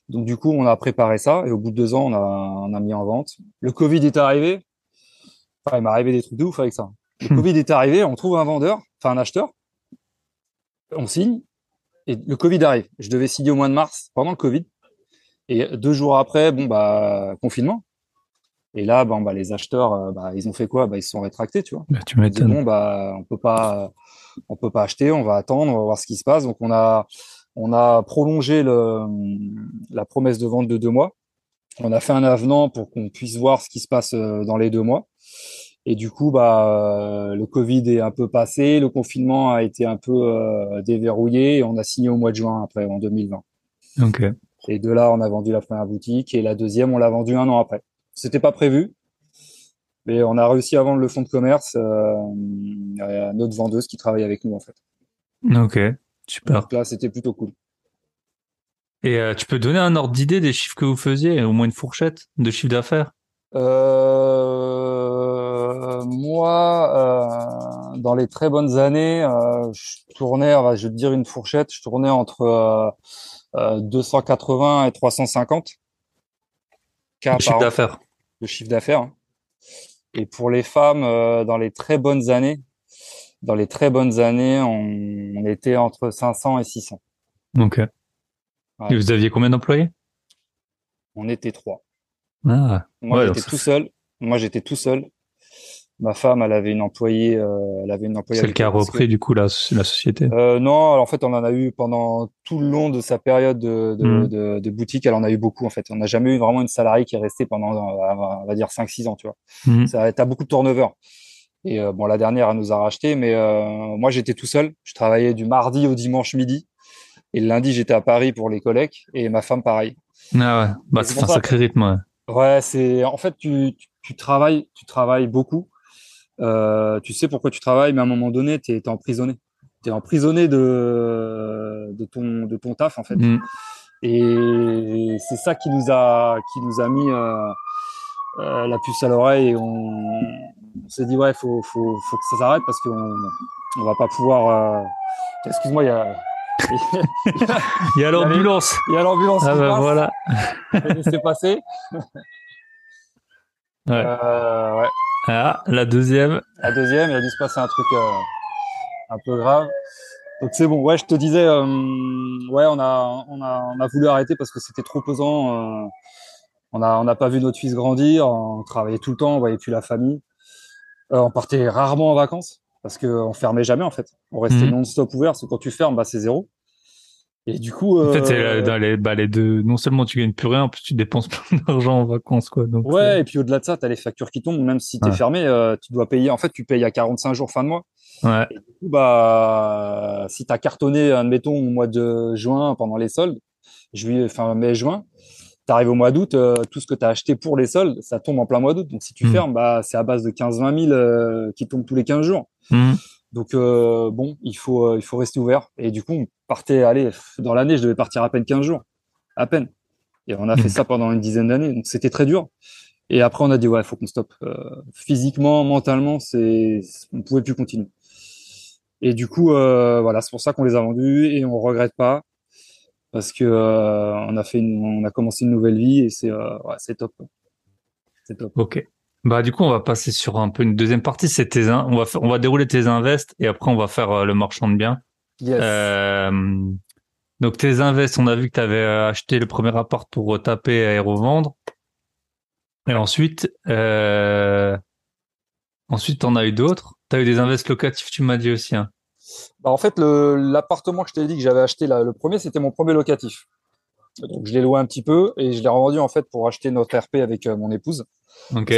Donc du coup, on a préparé ça et au bout de deux ans, on a, on a mis en vente. Le Covid est arrivé. Enfin, il m'est arrivé des trucs de ouf avec ça. Le hmm. Covid est arrivé, on trouve un vendeur, enfin un acheteur, on signe et le Covid arrive. Je devais signer au mois de mars pendant le Covid et deux jours après, bon bah confinement. Et là, bon bah les acheteurs, euh, bah, ils ont fait quoi? Bah ils se sont rétractés, tu vois. Bah, tu m'étonnes. Bon bah on peut pas on peut pas acheter, on va attendre, on va voir ce qui se passe. Donc on a on a prolongé le, la promesse de vente de deux mois. On a fait un avenant pour qu'on puisse voir ce qui se passe euh, dans les deux mois. Et du coup, bah, euh, le Covid est un peu passé, le confinement a été un peu euh, déverrouillé et on a signé au mois de juin après, en 2020. Ok. Et de là, on a vendu la première boutique et la deuxième, on l'a vendue un an après. C'était pas prévu, mais on a réussi à vendre le fonds de commerce euh, à notre vendeuse qui travaille avec nous en fait. Ok, super. Donc là, c'était plutôt cool. Et euh, tu peux donner un ordre d'idée des chiffres que vous faisiez, au moins une fourchette de chiffre d'affaires? Euh, Moi, euh, dans les très bonnes années, je tournais, je vais te dire une fourchette, je tournais entre 280 et 350 cas chiffre d'affaires. Le chiffre d'affaires. Hein. Et pour les femmes, dans les très bonnes années, dans les très bonnes années, on, était entre 500 et 600. Ok. Et vous aviez combien d'employés? On était trois. Ah, Moi, j'étais tout seul. Moi, j'étais tout seul. Ma femme, elle avait une employée, euh, elle avait une employée. Celle qui a repris du coup la, la société. Euh, non, en fait, on en a eu pendant tout le long de sa période de, de, de, de boutique. Elle en a eu beaucoup en fait. On n'a jamais eu vraiment une salariée qui est restée pendant, on va dire 5-6 ans, tu vois. Mmh. Ça, t'as beaucoup de turnover. Et euh, bon, la dernière, elle nous a racheté, mais euh, moi, j'étais tout seul. Je travaillais du mardi au dimanche midi. Et le lundi, j'étais à Paris pour les collègues et ma femme, pareil. Ah ouais, bah, c'est un sacré rythme. Ouais, ouais c'est en fait, tu, tu, tu, travailles, tu travailles beaucoup. Euh, tu sais pourquoi tu travailles, mais à un moment donné, tu es, emprisonné. Tu es emprisonné de, de, ton, de ton taf, en fait. Mm. Et c'est ça qui nous a, qui nous a mis euh, euh, la puce à l'oreille et on, on s'est dit ouais, faut, faut, faut que ça s'arrête parce qu'on on va pas pouvoir. Excuse-moi, il y a. <laughs> il y a l'ambulance. Il y a l'ambulance. Ah bah voilà. <laughs> Laissez passer. Ouais. Ouais. Ah, la deuxième. La deuxième, il a dû se passer un truc euh, un peu grave. Donc c'est bon. Ouais, je te disais, euh, ouais, on a, on a, on a voulu arrêter parce que c'était trop pesant. Euh, on a, on n'a pas vu notre fils grandir. On travaillait tout le temps, on voyait plus la famille. Euh, on partait rarement en vacances parce qu'on fermait jamais en fait. On restait mmh. non-stop ouvert. Parce que quand tu fermes, bah, c'est zéro. Et du coup, en fait, c'est euh, dans les, bah, les deux. Non seulement tu gagnes plus rien, en plus tu dépenses <laughs> plein d'argent en vacances, quoi. Donc, ouais, euh, et puis au-delà de ça, tu as les factures qui tombent. Même si tu es fermé, tu dois payer. En fait, tu payes à 45 jours fin de mois. Ouais. Et du coup, bah, si tu as cartonné, admettons, au mois de juin pendant les soldes, juillet, fin mai, juin, T'arrives au mois d'août, euh, tout ce que tu as acheté pour les soldes, ça tombe en plein mois d'août. Donc si tu hmm. fermes, bah, c'est à base de 15-20 000 euh, qui tombent tous les 15 jours. Hmm. Donc euh, bon, il faut, il faut rester ouvert. Et du coup, on partait, allez, dans l'année, je devais partir à peine 15 jours. À peine. Et on a fait hmm. ça pendant une dizaine d'années. Donc c'était très dur. Et après, on a dit, ouais, il faut qu'on stoppe. physiquement, mentalement, c'est, on pouvait plus continuer. Et du coup, voilà, c'est pour ça qu'on les a vendus et on regrette pas parce que euh, on a fait on a commencé une nouvelle vie et c'est euh, ouais, c'est top. C'est top. OK. Bah du coup, on va passer sur un peu une deuxième partie, c'est tes on va on va dérouler tes invests et après on va faire euh, le marchand de biens. Yes. donc tes invests, on a vu que tu avais acheté le premier appart pour taper et revendre. Et ensuite euh, ensuite on a eu d'autres. Tu as eu des invests locatifs, tu m'as dit aussi hein. Bah, en fait, l'appartement que je t'ai dit que j'avais acheté, là, le premier, c'était mon premier locatif. Donc, je l'ai loué un petit peu et je l'ai revendu en fait pour acheter notre RP avec euh, mon épouse.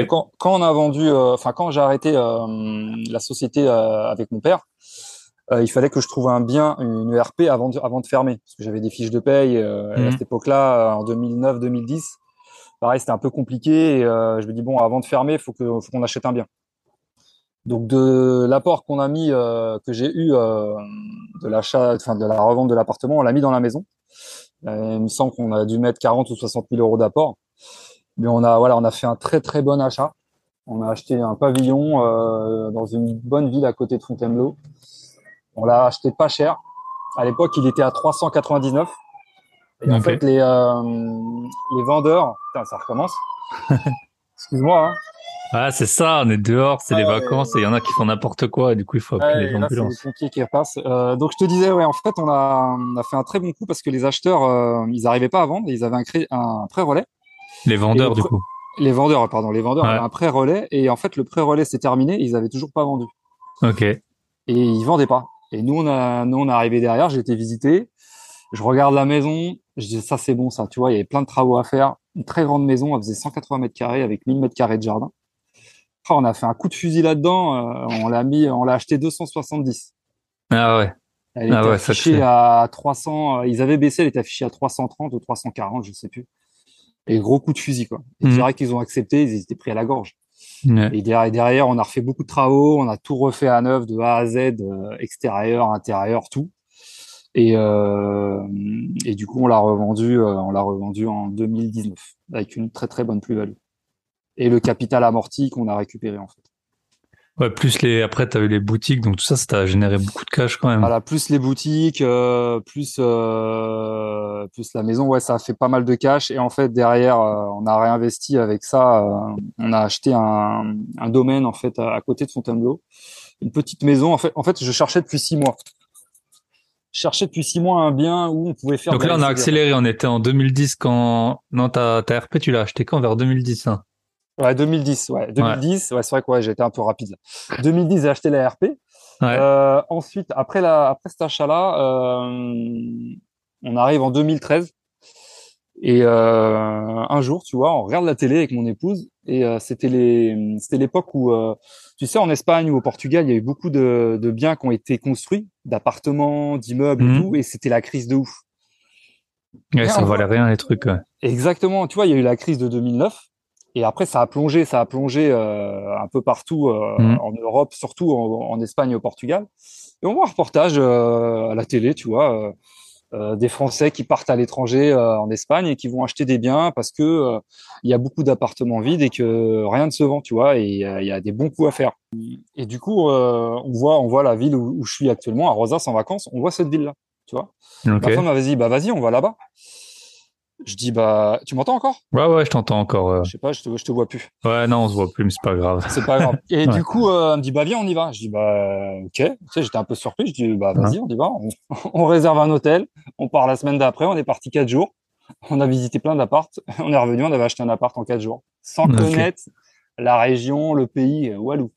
Quand, quand, on a vendu, euh, enfin quand j'ai arrêté euh, la société avec mon père, il fallait que je trouve un bien, une RP avant de, avant de fermer, parce que j'avais des fiches de paye à mhm. cette époque-là, en 2009-2010. Pareil, c'était un peu compliqué. Et, je me dis bon, avant de fermer, il faut qu'on faut qu'on achète un bien. Donc de l'apport qu'on a mis, euh, que j'ai eu euh, de l'achat, enfin de la revente de l'appartement, on l'a mis dans la maison. Euh, il me semble qu'on a dû mettre 40 ou 60 000 euros d'apport. Mais on a voilà, on a fait un très très bon achat. On a acheté un pavillon dans une bonne ville à côté de Fontainebleau. On l'a acheté pas cher. À l'époque, il était à 399. Et en fait, les les vendeurs, putain, ça recommence. <laughs> Excuse-moi. Hein. Ah, c'est ça, on est dehors, c'est les vacances et il y en a qui font n'importe quoi et du coup il faut appeler les ambulances. C'est les pompiers qui repassent. Euh, donc je te disais, ouais, en fait on a, on a fait un très bon coup parce que les acheteurs, euh, ils n'arrivaient pas à vendre, ils avaient un, un pré-relais. Les vendeurs du coup. Les vendeurs, pardon, les vendeurs avaient un pré-relais et en fait le pré-relais s'est terminé, ils avaient toujours pas vendu. Ok. Et ils vendaient pas. Et nous on a, nous on est arrivé derrière, j'ai été visiter, je regarde la maison, je dis ça c'est bon ça, tu vois, il y avait plein de travaux à faire, une très grande maison, elle faisait 180 mètres carrés avec 1000 mètres carrés de jardin on a fait un coup de fusil là-dedans. Euh, on l'a mis, on l'a acheté 270. Ah ouais. Elle ah était affichée à 300. Euh, ils avaient baissé, elle était affichée à 330 ou 340, je sais plus. Et gros coup de fusil quoi. Et mm. qu'ils ont accepté, ils étaient pris à la gorge. Et derrière, on a refait beaucoup de travaux, on a tout refait à neuf de A à Z, euh, extérieur, intérieur, tout. Et, et du coup, on l'a revendu, on l'a revendu en 2019 avec une très très bonne plus-value et le capital amorti qu'on a récupéré en fait. Ouais, plus les après tu eu les boutiques donc tout ça ça t'a généré beaucoup de cash quand même. Voilà, plus les boutiques, euh, plus euh, plus la maison, ouais, ça a fait pas mal de cash. Et en fait derrière euh, on a réinvesti avec ça, euh, on a acheté un, un domaine en fait à, côté de Fontainebleau, une petite maison. En fait en fait je cherchais depuis six mois. Je cherchais depuis six mois un bien où on pouvait faire Donc là on a accéléré, on était en 2010 quand non ta ta RP tu l'as acheté quand? Vers 2010 hein? Ouais, 2010, ouais. 2010, ouais, c'est vrai que ouais, j'ai été un peu rapide. Là. 2010, j'ai acheté la RP. Ouais. Euh, ensuite, après la, après cet achat-là, euh, on arrive en 2013. Et euh, un jour, tu vois, on regarde la télé avec mon épouse et euh, c'était les, c'était l'époque où, euh, tu sais, en Espagne ou au Portugal, il y a eu beaucoup de, de biens qui ont été construits, d'appartements, d'immeubles et mhm. tout, et c'était la crise de ouf. Ouais, ça valait rien les trucs. Ouais. Exactement. Tu vois, il y a eu la crise de 2009 et après, ça a plongé, ça a plongé euh, un peu partout euh, mmh. en Europe, surtout en, en, Espagne et au Portugal. Et on voit un reportage euh, à la télé, tu vois, des Français qui partent à l'étranger en Espagne et qui vont acheter des biens parce que il y a beaucoup d'appartements vides et que rien ne se vend, tu vois, et il y a des bons coups à faire. Et du coup, on voit, on voit la ville où, je suis actuellement, à Rosas en vacances, on voit cette ville-là, tu vois. Okay. Ma femme m'avait dit, bah vas-y, on va là-bas. Je dis bah tu m'entends encore? Ouais ouais je t'entends encore. Je sais pas je te je te vois plus. Ouais non on se voit plus mais c'est pas grave. C'est pas grave. Et <laughs> du coup euh, elle me dit bah viens on y va. Je dis bah ok. Tu sais j'étais un peu surpris. Je dis bah vas-y on y va. <laughs> On, réserve un hôtel. On part la semaine d'après. On est parti quatre jours. On a visité plein d'apparts. <laughs> On est revenu. On avait acheté un appart en quatre jours sans connaître la région, le pays, euh, Walou.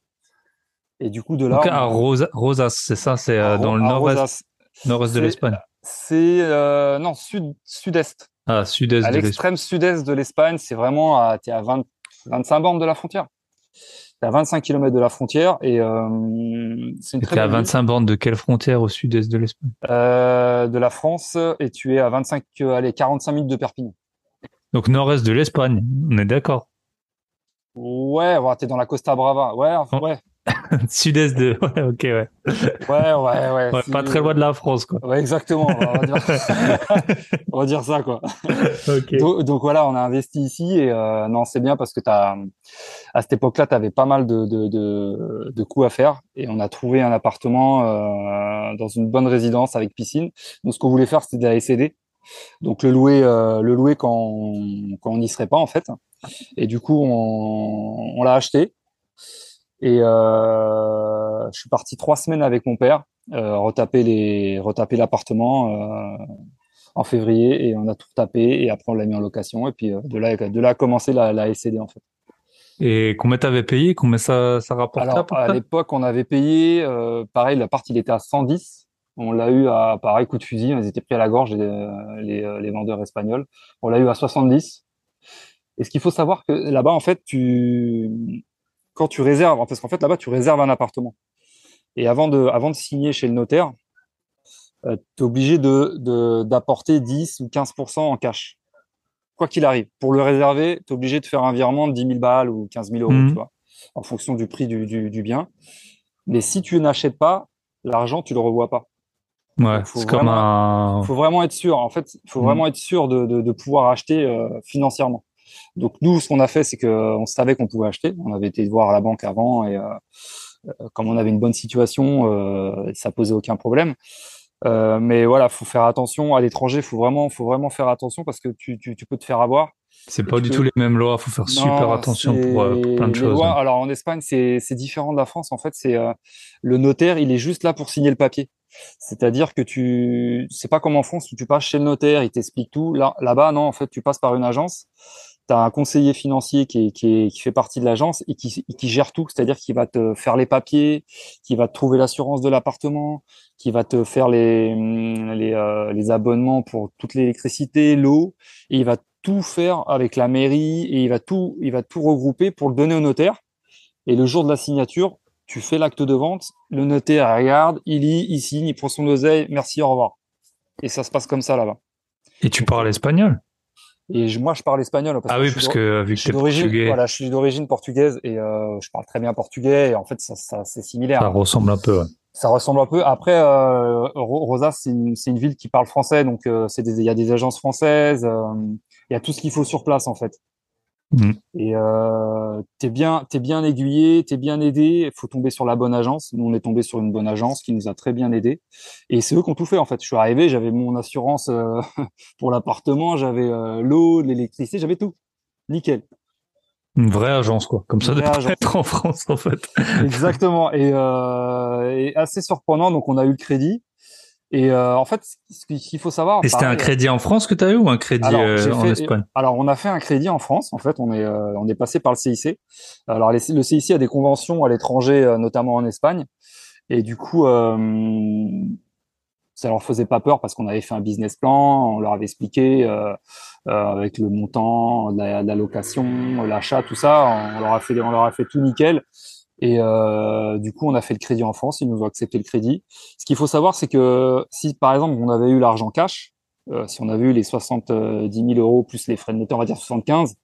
Et du coup de là. Donc, à Rosas c'est ça? C'est euh, dans le nord-est nord-est de l'Espagne. C'est euh, non sud sud-est. Ah, sud-est À l'extrême sud-est de l'Espagne, c'est vraiment à, t'es à 20, 25 bornes de la frontière. T'es à 25 km de la frontière et euh, c'est une très à 25 bornes de quelle frontière au sud-est de l'Espagne? Euh, De la France et tu es à 25, euh, allez, 45 minutes de Perpignan. Donc nord-est de l'Espagne, on est d'accord? Ouais, ouais t'es dans la Costa Brava. Ouais, ouais. <laughs> Sud-est de. <laughs> Ouais, ok, ouais. Ouais, ouais, ouais. <laughs> ouais Pas très loin de la France, quoi. Ouais, exactement. On va dire, on va dire ça, quoi. Okay. Donc, donc, voilà, on a investi ici et euh, non, c'est bien parce que t'as, à cette époque-là, tu avais pas mal de, de, de, de coûts à faire et on a trouvé un appartement euh, dans une bonne résidence avec piscine. Donc, ce qu'on voulait faire, c'était de la SCD. Donc le louer, euh, le louer quand on, quand on n'y serait pas en fait. Et du coup, on, on l'a acheté. Et euh, je suis parti trois semaines avec mon père, euh, retaper les, retaper l'appartement euh, en février et on a tout tapé et après on l'a mis en location et puis de là, de là a commencé la, la SCD en fait. Et combien t'avais payé? Combien ça, ça rapportait Alors, à, l'époque, on avait payé, euh, pareil, l'appart il était à 110. On l'a eu à pareil coup de fusil, ils étaient pris à la gorge les, les, les vendeurs espagnols. On l'a eu à 70. Et ce qu'il faut savoir que là-bas, en fait, tu quand tu réserves, parce qu'en fait là-bas tu réserves un appartement. Et avant de, avant de signer chez le notaire, euh, tu es obligé de d'apporter 10 ou 15% en cash. Quoi qu'il arrive. Pour le réserver, tu es obligé de faire un virement de 10 000 balles ou 15 000 euros, mhm. tu vois, en fonction du prix du, du, bien. Mais si tu n'achètes pas, l'argent, tu le revois pas. Ouais, c'est comme un. faut vraiment être sûr. En fait, il faut mhm. vraiment être sûr de, de, de pouvoir acheter euh, financièrement. Donc nous, ce qu'on a fait, c'est qu'on savait qu'on pouvait acheter. On avait été voir à la banque avant et euh, euh, comme on avait une bonne situation, euh, ça posait aucun problème. Euh, mais voilà, faut faire attention à l'étranger. Faut vraiment, faut vraiment faire attention parce que tu, tu, tu peux te faire avoir. C'est pas du tout les mêmes lois. Faut faire super attention pour, plein de choses. Hein. alors en Espagne, c'est différent de la France. En fait, c'est le notaire, il est juste là pour signer le papier. C'est-à-dire que tu, c'est pas comme en France où tu passes chez le notaire, il t'explique tout. Là, là-bas, non, en fait, tu passes par une agence tu un conseiller financier qui, qui, qui fait partie de l'agence et qui, qui, gère tout, c'est-à-dire qu'il va te faire les papiers, qui va te trouver l'assurance de l'appartement, qui va te faire les, les, euh, les abonnements pour toute l'électricité, l'eau, et il va tout faire avec la mairie et il va tout, il va tout regrouper pour le donner au notaire. Et le jour de la signature, tu fais l'acte de vente, le notaire regarde, il lit, il signe, il prend son oseille, merci, au revoir. Et ça se passe comme ça là-bas. Et tu parles espagnol? Et moi, je parle espagnol. Parce ah oui, parce que vu que tu es portugais. Voilà, je suis d'origine portugaise et euh, je parle très bien portugais. Et en fait, ça, ça c'est similaire. Ça ressemble un peu. Ouais. Ça ressemble un peu. Après, euh, Rosa, c'est une, une, ville qui parle français, donc euh, c'est il y a des agences françaises. Euh, il y a tout ce qu'il faut sur place en fait. Mmh. Et euh, t'es bien, t'es bien aiguillé, t'es bien aidé. Il faut tomber sur la bonne agence. Nous, on est tombé sur une bonne agence qui nous a très bien aidé. Et c'est eux qui ont tout fait en fait. Je suis arrivé, j'avais mon assurance euh, <laughs> pour l'appartement, j'avais euh, l'eau, l'électricité, j'avais tout. Nickel. Une vraie agence quoi. Comme ça, de être en France en fait. Exactement. Et, euh, et assez surprenant. Donc, on a eu le crédit. Et euh, en fait, ce qu'il faut savoir. Et c'était un crédit en France que tu as eu ou un crédit euh, en Espagne? Alors, on a fait un crédit en France. En fait, on est euh, on est passé par le CIC. Alors, le CIC a des conventions à l'étranger, notamment en Espagne. Et du coup, ça leur faisait pas peur parce qu'on avait fait un business plan, on leur avait expliqué avec le montant, la, la location, l'achat, tout ça. On leur a fait on leur a fait tout nickel. Et euh, du coup, on a fait le crédit en France, ils nous ont accepté le crédit. Ce qu'il faut savoir, c'est que si par exemple on avait eu l'argent cash, euh, si on avait eu les 70 000 euros plus les frais de notaire, on va dire 75,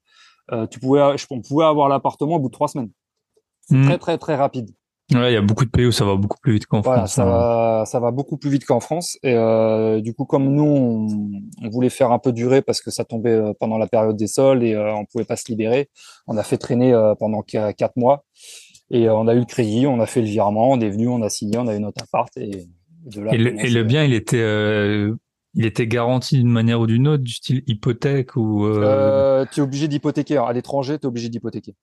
euh, tu pouvais, on pouvait avoir l'appartement au bout de trois semaines. C'est hmm. très très très rapide. Ouais, il y a beaucoup de pays où ça va beaucoup plus vite qu'en voilà, France. Ça, hein. va, ça va beaucoup plus vite qu'en France. Et euh, du coup, comme nous, on, on, voulait faire un peu durer parce que ça tombait euh, pendant la période des soldes et euh, on pouvait pas se libérer, on a fait traîner euh, pendant quatre mois. Et euh, on a eu le crédit, on a fait le virement, on est venu, on a signé, on a eu notre appart et de là. Et le, bien, il était, euh, il était garanti d'une manière ou d'une autre, du style hypothèque ou. Euh... tu es obligé d'hypothéquer. À l'étranger, tu es obligé d'hypothéquer.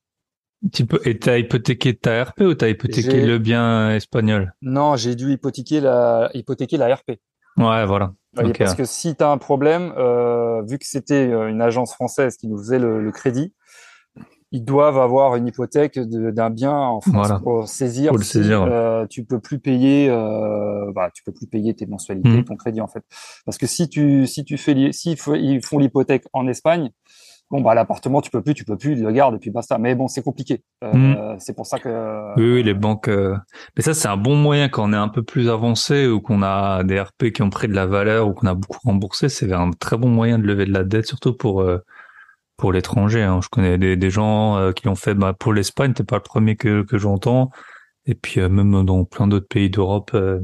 Tu et t'as hypothéqué ta RP ou t'as hypothéqué le bien espagnol? Non, j'ai dû hypothéquer la, hypothéquer la RP. Ouais, voilà. Parce que si tu as un problème, euh, vu que c'était une agence française qui nous faisait le, le crédit, ils doivent avoir une hypothèque d'un bien en France pour saisir. le saisir. Euh, tu peux plus payer, euh, bah, tu peux plus payer tes mensualités, mmh. ton crédit en fait. Parce que si tu si tu fais, si ils font l'hypothèque en Espagne, bon bah l'appartement tu peux plus, tu peux plus, le garde et puis basta. Mais bon, c'est compliqué. Euh, mmh. C'est pour ça que. Oui, oui les banques. Euh, mais ça c'est un bon moyen quand on est un peu plus avancé ou qu'on a des RP qui ont pris de la valeur ou qu'on a beaucoup remboursé, c'est un très bon moyen de lever de la dette, surtout pour euh, pour l'étranger. Hein. Je connais des, des gens euh, qui l'ont fait bah, pour l'Espagne. T'es pas le premier que, que j'entends. Et puis euh, même dans plein d'autres pays d'Europe, euh,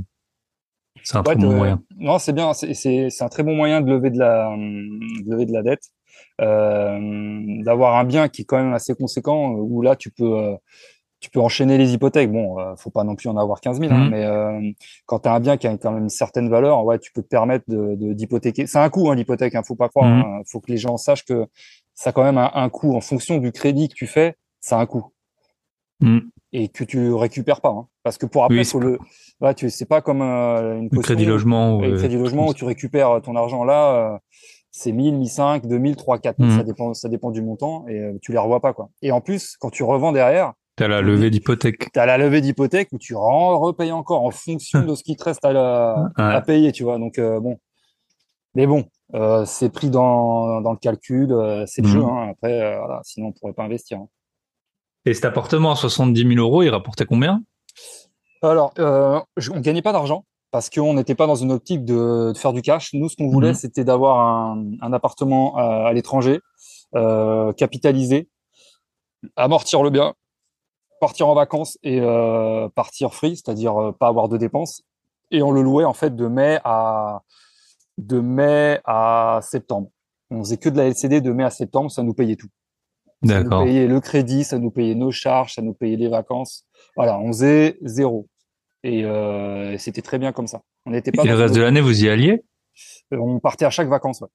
c'est un très bon moyen. Non, c'est bien. C'est un très bon moyen de lever de la, de lever de la dette, d'avoir un bien qui est quand même assez conséquent. Où là, tu peux tu peux enchaîner les hypothèques. Bon, faut pas non plus en avoir 15 000, hein, mmh. mais quand tu as un bien qui a quand même une certaine valeur, ouais, tu peux te permettre de d'hypothéquer. C'est un coût, hein, l'hypothèque. Hein, faut pas croire. Mmh. Hein, faut que les gens sachent que ça a quand même un, coût en fonction du crédit que tu fais. Ça a un coût mmh. et que tu récupères pas, hein, parce que pour après, faut le. Ouais, tu c'est pas comme euh, une crédit logement. Crédit logement où tu récupères ton argent là. Euh, c'est 1000, 1500, 2000, 3, 4000, ça dépend, ça dépend du montant et euh, tu les revois pas quoi. Et en plus, quand tu revends derrière, T'as la levée d'hypothèque. T'as la levée d'hypothèque où tu repayes encore en fonction <laughs> de ce qui te reste à, à payer, tu vois. Donc euh, bon, mais bon, euh, c'est pris dans, dans le calcul, euh, c'est le jeu. Mhm. Hein. Après, voilà, sinon on pourrait pas investir. Hein. Et cet appartement à 70 000 euros, il rapportait combien? Alors, on gagnait pas d'argent parce qu'on n'était pas dans une optique de, faire du cash. Nous, ce qu'on voulait, mhm. c'était d'avoir un, un, appartement à, à l'étranger, capitalisé, amortir le bien partir en vacances et euh, partir free, c'est-à-dire euh, pas avoir de dépenses. Et on le louait en fait de mai à de mai à septembre. On faisait que de la LCD de mai à septembre, ça nous payait tout. Ça nous payait le crédit, ça nous payait nos charges, ça nous payait les vacances. Voilà, on faisait zéro. Et euh, c'était très bien comme ça. On n'était pas. Et le reste de l'année, vous y alliez? On partait à chaque vacances. Ouais.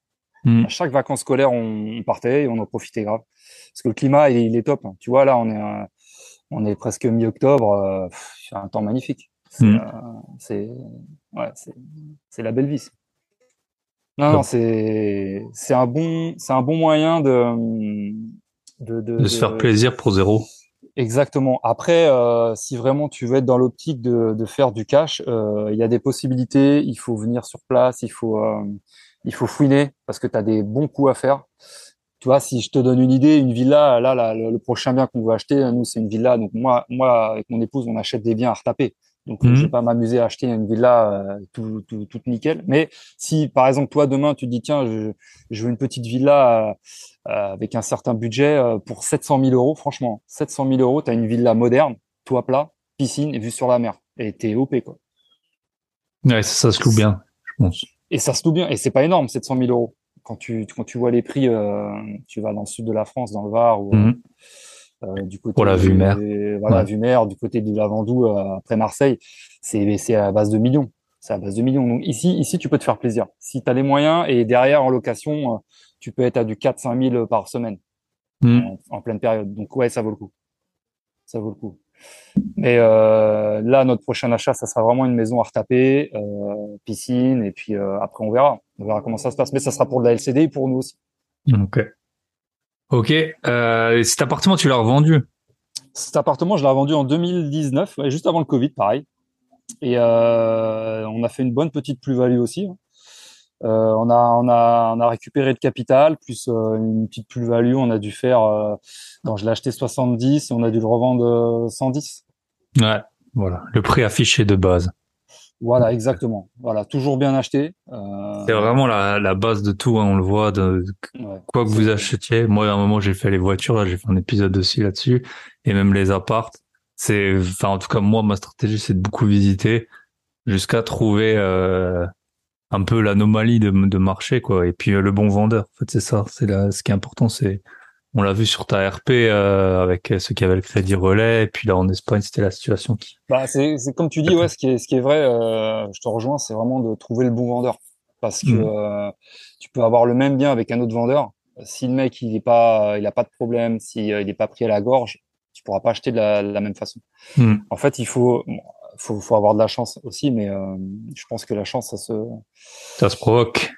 Hmm. À chaque vacances scolaires, on, partait et on en profitait grave. Parce que le climat, il, est top. Hein. Tu vois, là, on est on est presque mi-octobre, euh, c'est un temps magnifique. C'est mm. euh, c'est la belle vie. Non, non, c'est c'est un bon c'est un bon moyen de de, de, se faire plaisir pour zéro. Exactement. Après, euh, si vraiment tu veux être dans l'optique de, de faire du cash, il y a des possibilités. Il faut venir sur place, il faut il faut fouiner parce que tu as des bons coups à faire tu vois, si je te donne une idée, une villa, là, là le, prochain bien qu'on veut acheter, nous, c'est une villa. Donc moi, moi, avec mon épouse, on achète des biens à retaper. Donc mhm. je vais pas m'amuser à acheter une villa euh, tout, tout, toute nickel. Mais si, par exemple, toi demain, tu dis tiens, je, je veux une petite villa euh, avec un certain budget euh, pour 700 000 euros, franchement, 700 000 euros, tu as une villa moderne, toit plat, piscine et vue sur la mer. Et t'es OP quoi. Ouais, ça, ça se loue bien, je pense. Et ça se loue bien. Et c'est pas énorme, 700 000 euros quand tu quand tu vois les prix, tu vas dans le sud de la France, dans le Var ou Mhm. Euh, du côté Pour la vue mer. voilà Ouais. vue mer, du côté de la Vendoue euh, après Marseille, c'est c'est à base de millions. C'est à base de millions. Donc ici ici tu peux te faire plaisir. Si tu as les moyens et derrière en location, euh, tu peux être à du 4-5 000 par semaine Mhm. en, en pleine période. Donc ouais, ça vaut le coup. Ça vaut le coup. Mais euh, là, notre prochain achat, ça sera vraiment une maison à retaper, euh, piscine, et puis euh, après on verra. On verra comment ça se passe. Mais ça sera pour de la LCD et pour nous aussi. Ok. Ok. Euh, et cet appartement, tu l'as revendu? Cet appartement, je l'ai vendu en 2019, ouais, juste avant le Covid, pareil. Et euh, on a fait une bonne petite plus-value aussi. hein. Euh, on, a, on, a, on a récupéré de capital, plus une petite plus-value. On a dû faire, non, je l'ai acheté 70 et on a dû le revendre euh, 110. Ouais. Voilà. Le prix affiché de base. Voilà, exactement. Voilà, toujours bien acheté. Euh, C'est vraiment la, la base de tout. hein, on le voit. De, ouais. quoi que vous achetiez. Moi, à un moment, j'ai fait les voitures. Là, j'ai fait un épisode aussi là-dessus. Et même les appartes. C'est, enfin, en tout cas, moi, ma stratégie, c'est de beaucoup visiter jusqu'à trouver euh, un peu l'anomalie de, de marché, quoi. Et puis euh, le bon vendeur. En fait, c'est ça. C'est là, ce qui est important, c'est, on l'a vu sur ta RP euh, avec ceux qui avaient le crédit relais. Et puis là, en Espagne, c'était la situation qui. Bah, c'est, c'est comme tu dis, ouais, ce qui est, ce qui est vrai, euh, je te rejoins, c'est vraiment de trouver le bon vendeur. Parce que Mhm. euh, tu peux avoir le même bien avec un autre vendeur. Si le mec, il est pas, il a pas de problème, si euh, il est pas pris à la gorge, tu pourras pas acheter de la, de la même façon. Mhm. En fait, il faut, bon, faut, faut avoir de la chance aussi, mais euh, je pense que la chance, ça se, Ça se provoque.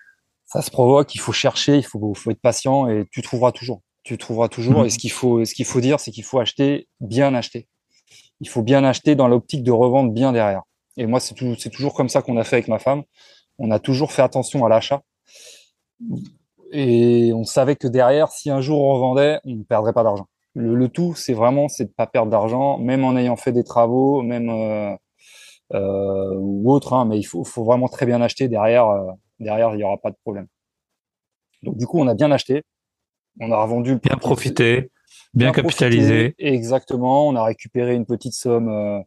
ça se provoque. Il faut chercher, il faut, faut être patient et tu trouveras toujours. Tu trouveras toujours. Mhm. Et ce qu'il faut, ce qu'il faut dire, c'est qu'il faut acheter, bien acheter. Il faut bien acheter dans l'optique de revendre bien derrière. Et moi, c'est tout, c'est toujours comme ça qu'on a fait avec ma femme. On a toujours fait attention à l'achat. Et on savait que derrière, si un jour on revendait, on ne perdrait pas d'argent. Le, le tout, c'est vraiment, c'est de pas perdre d'argent, même en ayant fait des travaux, même euh, euh, ou autre. Hein, mais il faut, faut vraiment très bien acheter derrière. euh, derrière, il n'y aura pas de problème. Donc du coup, on a bien acheté. On a revendu le Bien profiter. Bien, capitaliser. profité. Exactement. On a récupéré une petite somme euh,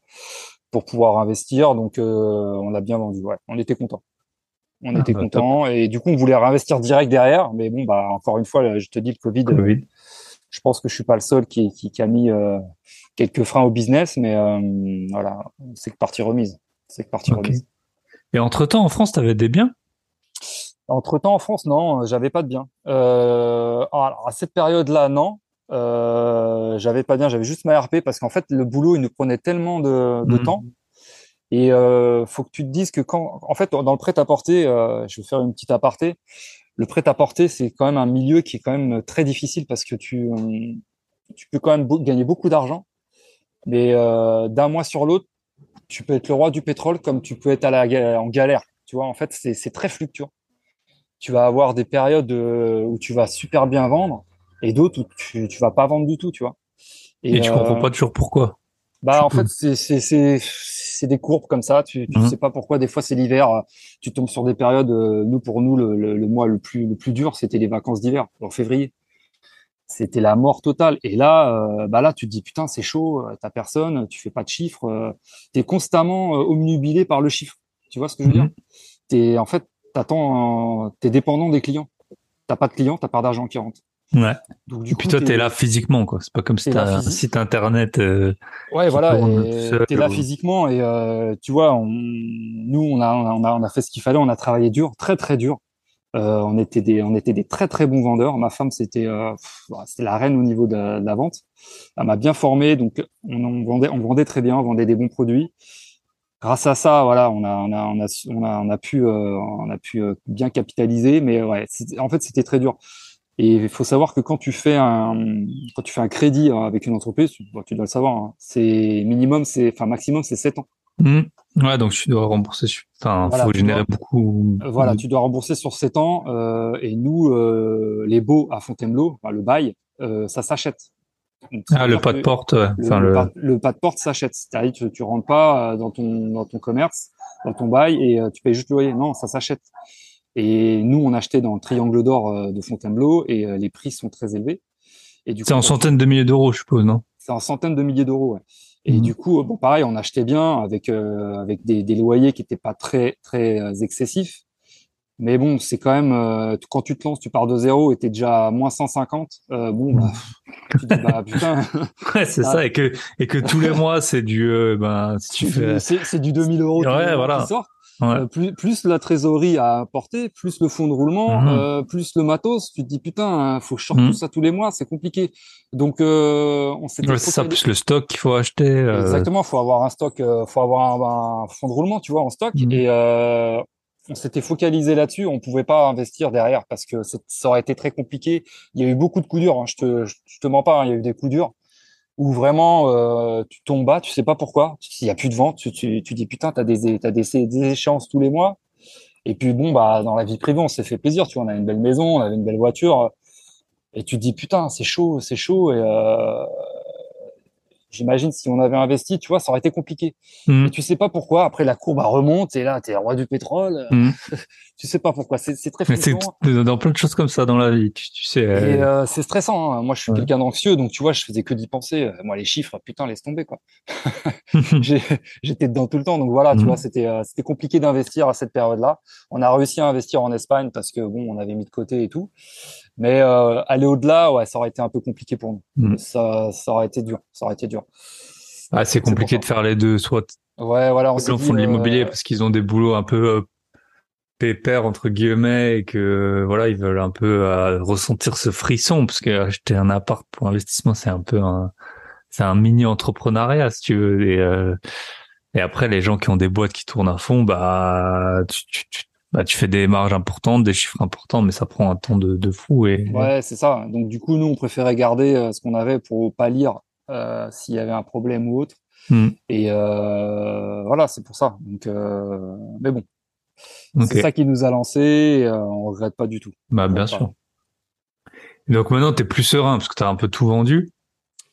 pour pouvoir investir. Donc, euh, on l'a bien vendu. Ouais, on était content. On Ah, était bah, content. Et du coup, on voulait réinvestir direct derrière. Mais bon, bah, encore une fois, là, je te dis, le Covid, euh, Covid. je pense que je suis pas le seul qui, qui, qui a mis euh, quelques freins au business. Mais euh, voilà, c'est que partie remise. C'est que partie remise. Et entre temps, en France, t'avais des biens? Entre temps, en France, non, j'avais pas de bien. Euh, alors, à cette période-là, non. Euh, j'avais pas de bien, j'avais juste ma RP parce qu'en fait, le boulot, il nous prenait tellement de, de Mhm. temps. Et euh, faut que tu te dises que quand, en fait, dans le prêt-à-porter, euh, je vais faire une petite aparté. Le prêt-à-porter, c'est quand même un milieu qui est quand même très difficile parce que tu, tu peux quand même gagner beaucoup d'argent, mais euh, d'un mois sur l'autre, tu peux être le roi du pétrole comme tu peux être à la, en galère. Tu vois, en fait, c'est très fluctuant. Tu vas avoir des périodes euh, où tu vas super bien vendre et d'autres où tu, tu vas pas vendre du tout, tu vois. Et, tu euh, comprends pas toujours pourquoi. bah, en Tu fait, c'est, c'est, c'est, c'est des courbes comme ça. Tu, tu Mhm. sais pas pourquoi. Des fois, c'est l'hiver. euh, Tu tombes sur des périodes. euh, Nous, pour nous, le, le, le mois le plus, le plus dur, c'était les vacances d'hiver, en février. C'était la mort totale. Et là, euh, bah là, tu te dis putain, c'est chaud. euh, T'as personne. Tu fais pas de chiffres. Euh, T'es constamment euh, omnubilé par le chiffre. Tu vois ce que je veux Mhm. dire T'es, en fait, t'attends. T'es dépendant des clients. T'as pas de clients, t'as pas d'argent qui rentre. Ouais. Donc, du Et puis coup, toi, t'es- là physiquement, quoi. C'est pas comme si t'as un site internet. euh, Ouais, voilà, t'es là ou- physiquement et euh, tu vois, on, nous on a, on a on a fait ce qu'il fallait, on a travaillé dur, très très dur. Euh, on était des on était des très très bons vendeurs. Ma femme c'était la reine au niveau de la, de la vente. Elle m'a bien formé, donc on, on vendait on vendait très bien, on vendait des bons produits. Grâce à ça, voilà, on a on a on a on a, on a pu euh, on a pu euh, bien capitaliser, mais ouais, en fait c'était très dur. Et il faut savoir que quand tu fais un, quand tu fais un crédit euh, avec une entreprise, tu, bon, tu dois le savoir, hein, c'est minimum, c'est, enfin maximum, c'est 7 ans. Mhm. Ouais, donc tu dois rembourser. Enfin, Voilà, faut générer dois- beaucoup. Euh, Voilà, tu dois rembourser sur 7 ans. euh, et nous, euh, les baux à Fontainebleau, enfin, le bail, euh, ça s'achète. Ah, le pas de porte. ouais. Le, Enfin, le le. pas, le pas de porte s'achète. C'est-à-dire que tu, tu rentres pas euh, dans ton, dans ton commerce, dans ton bail et euh, tu payes juste le loyer. Non, ça s'achète. Et nous, on achetait dans le Triangle d'Or euh, de Fontainebleau et les prix sont très élevés. Et du C'est coup, en centaines de milliers d'euros, je suppose, non? C'est en centaines de milliers d'euros. Ouais. Et Mhm. du coup, bon, pareil, on achetait bien avec euh, avec des, des loyers qui étaient pas très très excessifs. Mais bon, c'est quand même euh, quand tu te lances, tu pars de zéro et t'es déjà à moins 150. Euh, bon, bah, tu dis bah <laughs> putain. ouais, c'est ça et que et que tous les mois c'est du euh, ben si tu fais c'est du 2000 euros ouais, voilà. qui sort. Euh, plus, plus la trésorerie à apporter, plus le fonds de roulement, euh, plus le matos. Tu te dis putain, faut que je sorte mhm. tout ça tous les mois, c'est compliqué. Donc euh, on s'est. Ouais, c'est ça, plus le stock qu'il faut acheter. Exactement, faut avoir un stock, faut avoir un, fonds de roulement, tu vois, en stock. Mhm. Et on s'était focalisé là-dessus. On pouvait pas investir derrière parce que ça aurait été très compliqué. Il y a eu beaucoup de coups durs. Hein. Je te, je te mens pas, hein. il y a eu des coups durs où vraiment euh, tu tombes bas, tu sais pas pourquoi. S'il y a plus de vente, tu, tu, tu dis putain, t'as des des, des échéances tous les mois. Et puis bon bah dans la vie privée, on s'est fait plaisir, tu vois, on a une belle maison, on avait une belle voiture. Et tu te dis putain, c'est chaud, c'est chaud. Et euh, J'imagine si on avait investi, tu vois, ça aurait été compliqué. Mmh. Et tu sais pas pourquoi. Après, la courbe remonte et là, tu es roi du pétrole. Mmh. <laughs> tu sais pas pourquoi. C'est très frustrant. Dans plein de choses comme ça dans la vie, tu, sais. Euh... Et euh, c'est stressant. Hein. Moi, je suis quelqu'un d'anxieux, donc tu vois, je faisais que d'y penser. Moi, les chiffres, putain, laisse tomber quoi. <laughs> <laughs> J'étais dedans tout le temps, donc voilà, tu mmh. vois, c'était euh, c'était compliqué d'investir à cette période-là. On a réussi à investir en Espagne parce que bon, on avait mis de côté et tout. Mais euh, aller au-delà, ouais, ça aurait été un peu compliqué pour nous. Mm. Ça, ça aurait été dur. Ça aurait été dur. Ah, c'est compliqué de faire les deux, soit. Ouais, voilà. On font de l'immobilier euh, parce qu'ils ont des boulots un peu euh, pépères entre guillemets et que voilà, ils veulent un peu euh, ressentir ce frisson parce que acheter un appart pour investissement, c'est un peu un, c'est un mini entrepreneuriat si tu veux. Et, et après, les gens qui ont des boîtes qui tournent à fond, bah, tu, tu, tu bah, tu fais des marges importantes, des chiffres importants, mais ça prend un temps de, de fou. Et... Ouais, c'est ça. Donc du coup, nous, on préférait garder euh, ce qu'on avait pour pas lire euh, s'il y avait un problème ou autre. Hmm. Et euh, voilà, c'est pour ça. Donc, euh, mais bon, c'est ça qui nous a lancé. On regrette pas du tout. Bah bien sûr. donc maintenant, tu es plus serein parce que tu as un peu tout vendu.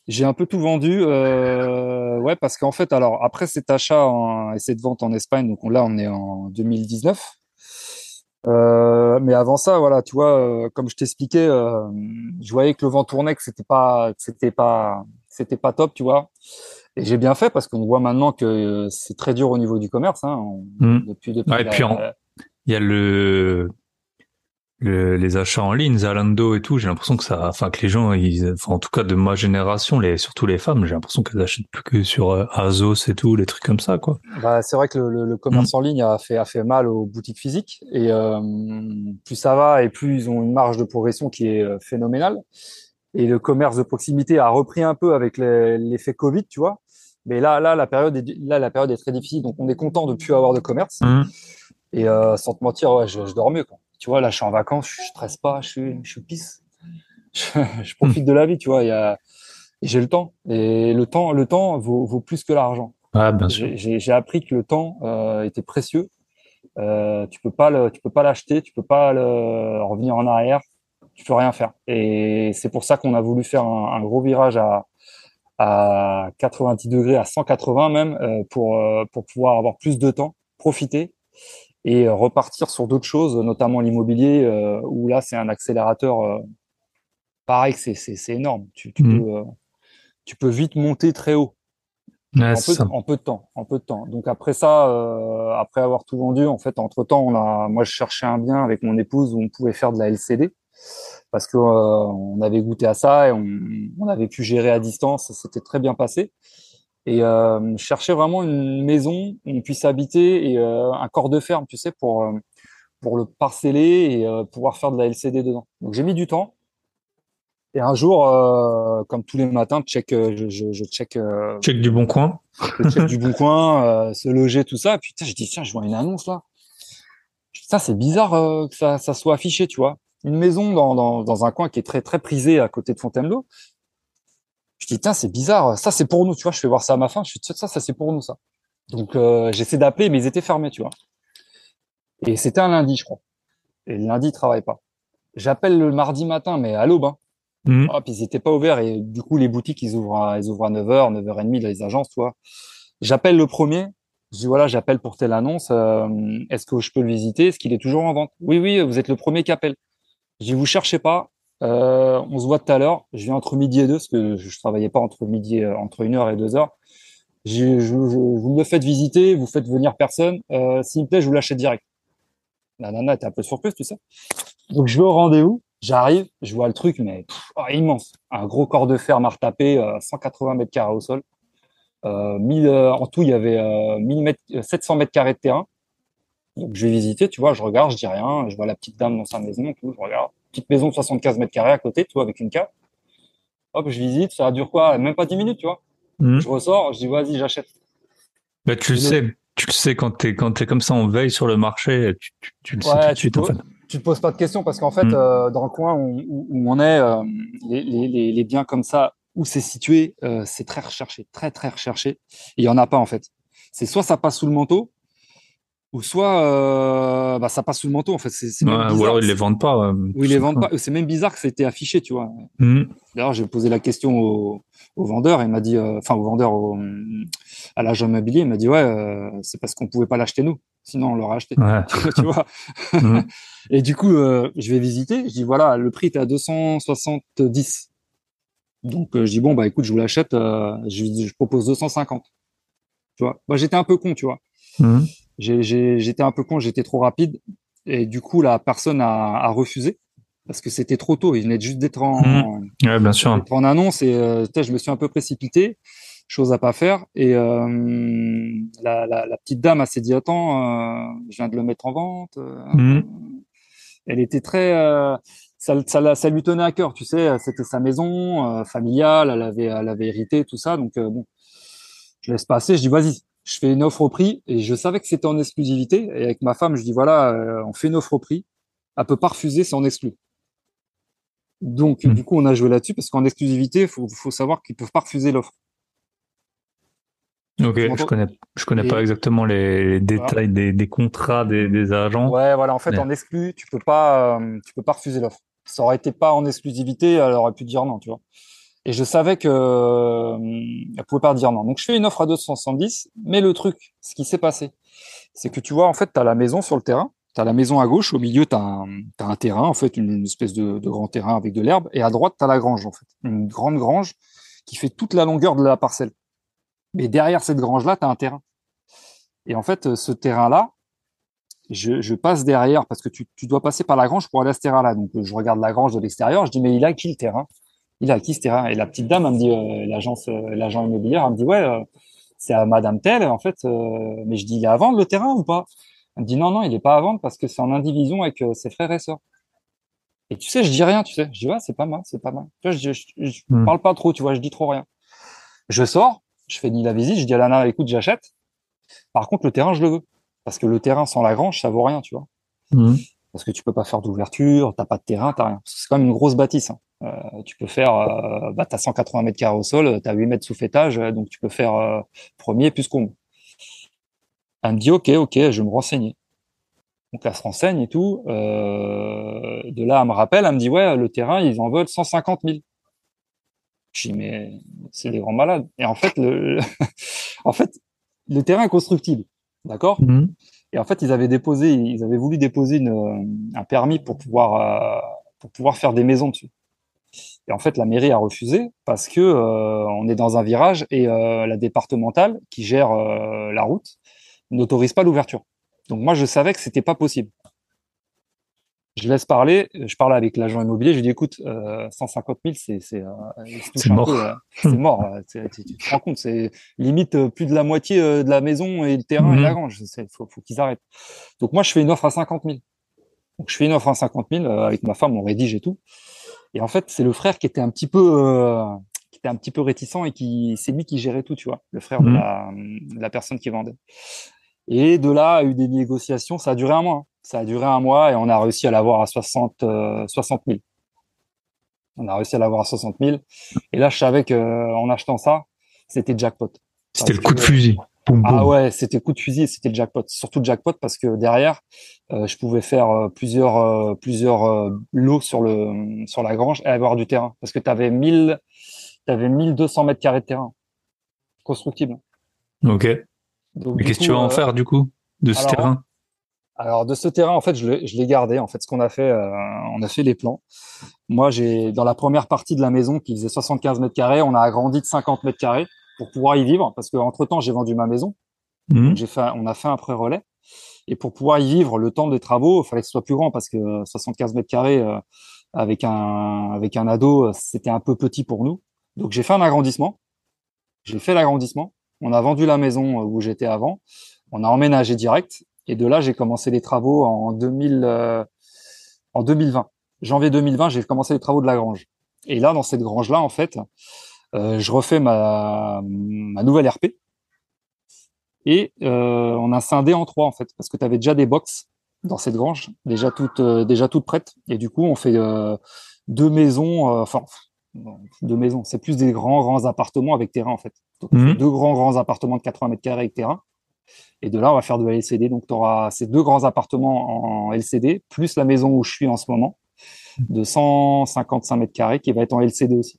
J'ai un peu tout vendu, euh, ouais, parce qu'en fait, alors après cet achat et cette vente en Espagne, donc là on est en 2019, euh, mais avant ça, voilà, tu vois, euh, comme je t'expliquais, euh, je voyais que le vent tournait, que c'était pas, c'était pas, c'était pas top, tu vois. Et j'ai bien fait parce qu'on voit maintenant que c'est très dur au niveau du commerce. Hein, mmh. depuis, depuis ouais, et puis il y a le les achats en ligne, Zalando et tout, j'ai l'impression que ça, enfin que les gens, ils, enfin, en tout cas de ma génération, les, surtout les femmes, j'ai l'impression qu'elles achètent plus que sur euh, Azos et tout, les trucs comme ça, quoi. Bah, c'est vrai que le, le, commerce mm. en ligne a fait a fait mal aux boutiques physiques et euh, plus ça va et plus ils ont une marge de progression qui est euh, phénoménale. Et le commerce de proximité a repris un peu avec l'effet Covid, tu vois. Mais là, là, la période est, là, la période est très difficile, donc on est content de plus avoir de commerce. Mm. Et euh, sans te mentir, ouais, je, je dors mieux, quoi tu vois, là, je suis en vacances, je stresse pas, je suis, je suis pisse. <laughs> Je, profite de la vie, tu vois. Il y a, j'ai le temps. Et le temps, le temps vaut, vaut plus que l'argent. Ah, bien sûr. J'ai appris que le temps euh, était précieux. Euh, tu peux pas le, tu peux pas l'acheter, tu peux pas le, revenir en arrière. Tu peux rien faire. Et c'est pour ça qu'on a voulu faire un, un, gros virage à, à 90 degrés, à 180 même, euh, pour, euh, pour pouvoir avoir plus de temps, profiter et euh, repartir sur d'autres choses, notamment l'immobilier, euh, où là c'est un accélérateur. Euh, pareil, c'est c'est énorme. Tu, tu mmh. peux tu peux vite monter très haut. en, peu, en, peu, de temps, en peu de temps. Donc après ça, euh, après avoir tout vendu, en fait, entre temps, on a, moi, je cherchais un bien avec mon épouse où on pouvait faire de la LCD parce que euh, on avait goûté à ça et on, on avait pu gérer à distance, ça s'était très bien passé et euh, chercher vraiment une maison où on puisse habiter et euh, un corps de ferme, tu sais, pour euh, pour le parceller et euh, pouvoir faire de la LCD dedans. Donc j'ai mis du temps. Et un jour, euh, comme tous les matins, check, je, je, je check. check du bon coin. check du bon <laughs> coin, se loger, tout ça. Et puis je dis tiens, je vois une annonce là. Ça c'est bizarre que ça, ça soit affiché, tu vois. Une maison dans, dans, dans un coin qui est très très prisé à côté de Fontainebleau. Je dis, tiens, c'est bizarre. Ça, c'est pour nous, tu vois. Je fais voir ça à ma fin. Je suis ça, ça, c'est pour nous, ça. Donc, euh, j'essaie d'appeler, mais ils étaient fermés, tu vois. Et c'était un lundi, je crois. Et le lundi, ils travaillent pas. J'appelle le mardi matin, mais à l'aube, hein. Mmh. Puis ils étaient pas ouverts. Et du coup, les boutiques, ils ouvrent à, ils ouvrent à 9h, 9h30, les agences, tu vois. J'appelle le premier. Je dis, voilà, j'appelle pour telle annonce. Euh, est-ce que je peux le visiter? Est-ce qu'il est toujours en vente? Oui, oui, vous êtes le premier qui appelle. Je dis, vous cherchez pas. Euh, on se voit tout à l'heure. Je viens entre midi et deux, parce que je, travaillais pas entre midi, euh, entre une heure et deux heures. Je, je, vous me faites visiter, vous faites venir personne. Euh, S'il me plaît, je vous l'achète direct. La nana était un peu surprise, tu sais. Donc, je vais au rendez-vous. J'arrive, je vois le truc, mais oh, immense. Un gros corps de fer m'a retapé, 180 mètres carrés au sol. Euh, 1000, en tout, il y avait 700 mètres carrés de terrain. Donc, je vais visiter, tu vois, je regarde, je dis rien, je vois la petite dame dans sa maison, tout, je regarde. Petite maison de 75 mètres carrés à côté, tu vois, avec une cave. Hop, je visite, ça dure quoi Même pas 10 minutes, tu vois. Mhm. Je ressors, je dis, vas-y, j'achète. Bah, tu le sais, tu le sais quand t'es quand es comme ça en veille sur le marché, tu, tu, tu le sais tout de suite, en fait. Tu te poses pas de questions parce qu'en fait, mhm. euh, dans le coin où, où, on est, euh, les, les, les, biens comme ça, où c'est situé, euh, c'est très recherché, très très recherché. Il y en a pas en fait. C'est soit ça passe sous le manteau, ou soit euh, bah, ça passe sous le manteau en fait. C'est, ou alors ils les vendent pas. ou ils les vendent pas. C'est même bizarre que ça ait été affiché, tu vois. Mmh. D'ailleurs, j'ai posé la question au, au vendeur, il m'a dit, euh, enfin au vendeur au, à l'agent immobilier, il m'a dit ouais, euh, c'est parce qu'on pouvait pas l'acheter nous, sinon on l'aurait acheté. Ouais. <laughs> tu vois. Mmh. Et du coup, je vais visiter. Je dis voilà, le prix est à 270. Donc je dis bon bah écoute, je vous l'achète. je, je propose 250. Tu vois. Moi j'étais un peu con, tu vois. Mmh j'étais un peu con, j'étais trop rapide. Et du coup, la personne a, a refusé parce que c'était trop tôt. Il venait juste d'être en, mmh. ouais, bien sûr. en annonce et euh, je me suis un peu précipité, chose à pas faire. Et euh, la, la, la, petite dame, s'est dit attends, euh, je viens de le mettre en vente. Mmh. Elle était très, ça, ça, ça, lui tenait à cœur, tu sais. C'était sa maison familiale, elle avait, elle avait hérité tout ça. Donc bon, je laisse passer. Je dis vas-y, je fais une offre au prix et je savais que c'était en exclusivité. Et avec ma femme, je dis voilà, euh, on fait une offre au prix. Elle peut pas refuser, c'est en exclu. Donc, hmm. du coup, on a joué là-dessus parce qu'en exclusivité, il faut, faut, savoir qu'ils peuvent pas refuser l'offre. Ok, je connais, je connais pas exactement les, détails des, des, contrats des, des, agents. Ouais, voilà. En fait, en exclu, tu peux pas, euh, tu peux pas refuser l'offre. Ça aurait été pas en exclusivité, elle aurait pu dire non, tu vois. Et je savais que euh, elle pouvait pas dire non. Donc je fais une offre à 270, mais le truc, ce qui s'est passé, c'est que tu vois, en fait, tu as la maison sur le terrain, tu as la maison à gauche, au milieu, tu as, un terrain, en fait, une, espèce de, grand terrain avec de l'herbe, et à droite, tu as la grange, en fait, une grande grange qui fait toute la longueur de la parcelle. Mais derrière cette grange-là, tu as un terrain. Et en fait, ce terrain-là, je, je, passe derrière parce que tu, tu, dois passer par la grange pour aller à ce terrain-là. Donc, je regarde la grange de l'extérieur, je dis, mais il a qui le terrain? Il a acquis ce terrain. Et la petite dame, elle me dit, euh, l'agence, euh, l'agent immobilier, elle me dit, ouais, euh, c'est à Madame Telle, en fait. mais je dis, il est à vendre le terrain ou pas? Elle me dit, non, non, il est pas à vendre parce que c'est en indivision avec ses frères et sœurs. Et tu sais, je dis rien, tu sais. Je dis, ouais, c'est pas mal, c'est pas mal. Tu vois, je, je, hmm. parle pas trop, tu vois, je dis trop rien. Je sors, je fais ni la visite, je dis à Lana, écoute, j'achète. Par contre, le terrain, je le veux. Parce que le terrain sans la grange, ça vaut rien, tu vois. Hmm. Parce que tu peux pas faire d'ouverture, t'as pas de terrain, t'as rien. C'est quand même une grosse bâtisse. Hein. Euh, tu peux faire, euh, bah, tu as 180 mètres carrés au sol, tu as 8 mètres sous fêtage, donc tu peux faire euh, premier plus comble. Elle me dit, OK, OK, je vais me renseigner. Donc elle se renseigne et tout. Euh, de là, elle me rappelle, elle me dit, ouais, le terrain, ils en veulent 150 000. Je dis, mais c'est des grands malades. Et en fait, le, <laughs> en fait, le terrain est constructible. D'accord? Mmh. Et en fait, ils avaient déposé, ils avaient voulu déposer une, un permis pour pouvoir, pour pouvoir faire des maisons dessus. Et en fait, la mairie a refusé parce que euh, on est dans un virage et euh, la départementale qui gère euh, la route n'autorise pas l'ouverture. Donc moi, je savais que c'était pas possible. Je laisse parler. Je parle avec l'agent immobilier. Je lui dis écoute, 150 000, c'est c'est mort. c'est mort. Tu, te rends compte, c'est limite plus de la moitié de la maison et le terrain et la mhm. grange. Il faut, faut qu'ils arrêtent. Donc moi, je fais une offre à 50 000. Donc je fais une offre à 50 000 avec ma femme, on rédige et tout. Et en fait, c'est le frère qui était un petit peu, euh, qui était un petit peu réticent et qui, c'est lui qui gérait tout, tu vois, le frère de, mhm. la, la, personne qui vendait. Et de là, il y a eu des négociations. Ça a duré un mois. Hein. Ça a duré un mois et on a réussi à l'avoir à 60, euh, 60 000. On a réussi à l'avoir à 60 000. Et là, je savais que en achetant ça, c'était jackpot. C'était le coup de fusil. Ah ouais, c'était coup de fusil, c'était le jackpot. Surtout le jackpot parce que derrière, euh, je pouvais faire euh, plusieurs euh, plusieurs lots sur le sur la grange et avoir du terrain parce que tu avais 1000 avais 1200 mètres carrés de terrain constructible. Ok. Mais qu'est-ce que tu vas en faire du coup de ce terrain? Alors de ce terrain, en fait, je l'ai gardé. En fait, ce qu'on a fait, on a fait les plans. Moi, j'ai dans la première partie de la maison qui faisait 75 mètres carrés, on a agrandi de 50 mètres carrés pour pouvoir y vivre parce que entre temps j'ai vendu ma maison. Mmh. J'ai fait, on a fait un pré-relais Et pour pouvoir y vivre le temps des travaux, il fallait que ce soit plus grand parce que 75 mètres carrés euh, avec un avec un ado, c'était un peu petit pour nous. Donc j'ai fait un agrandissement. J'ai fait l'agrandissement. On a vendu la maison où j'étais avant. On a emménagé direct. Et de là, j'ai commencé les travaux en 2000, euh, en 2020. Janvier 2020, j'ai commencé les travaux de la grange. Et là, dans cette grange-là, en fait, euh, je refais ma, ma nouvelle RP. Et euh, on a scindé en trois, en fait, parce que tu avais déjà des box dans cette grange, déjà toutes, euh, déjà toutes prêtes. Et du coup, on fait euh, deux maisons, enfin, deux maisons. C'est plus des grands, grands appartements avec terrain, en fait. Mhm. Deux grands, grands appartements de 80 mètres carrés avec terrain. Et de là, on va faire de la LCD. Donc, tu auras ces deux grands appartements en LCD, plus la maison où je suis en ce moment, de 155 mètres carrés, qui va être en LCD aussi.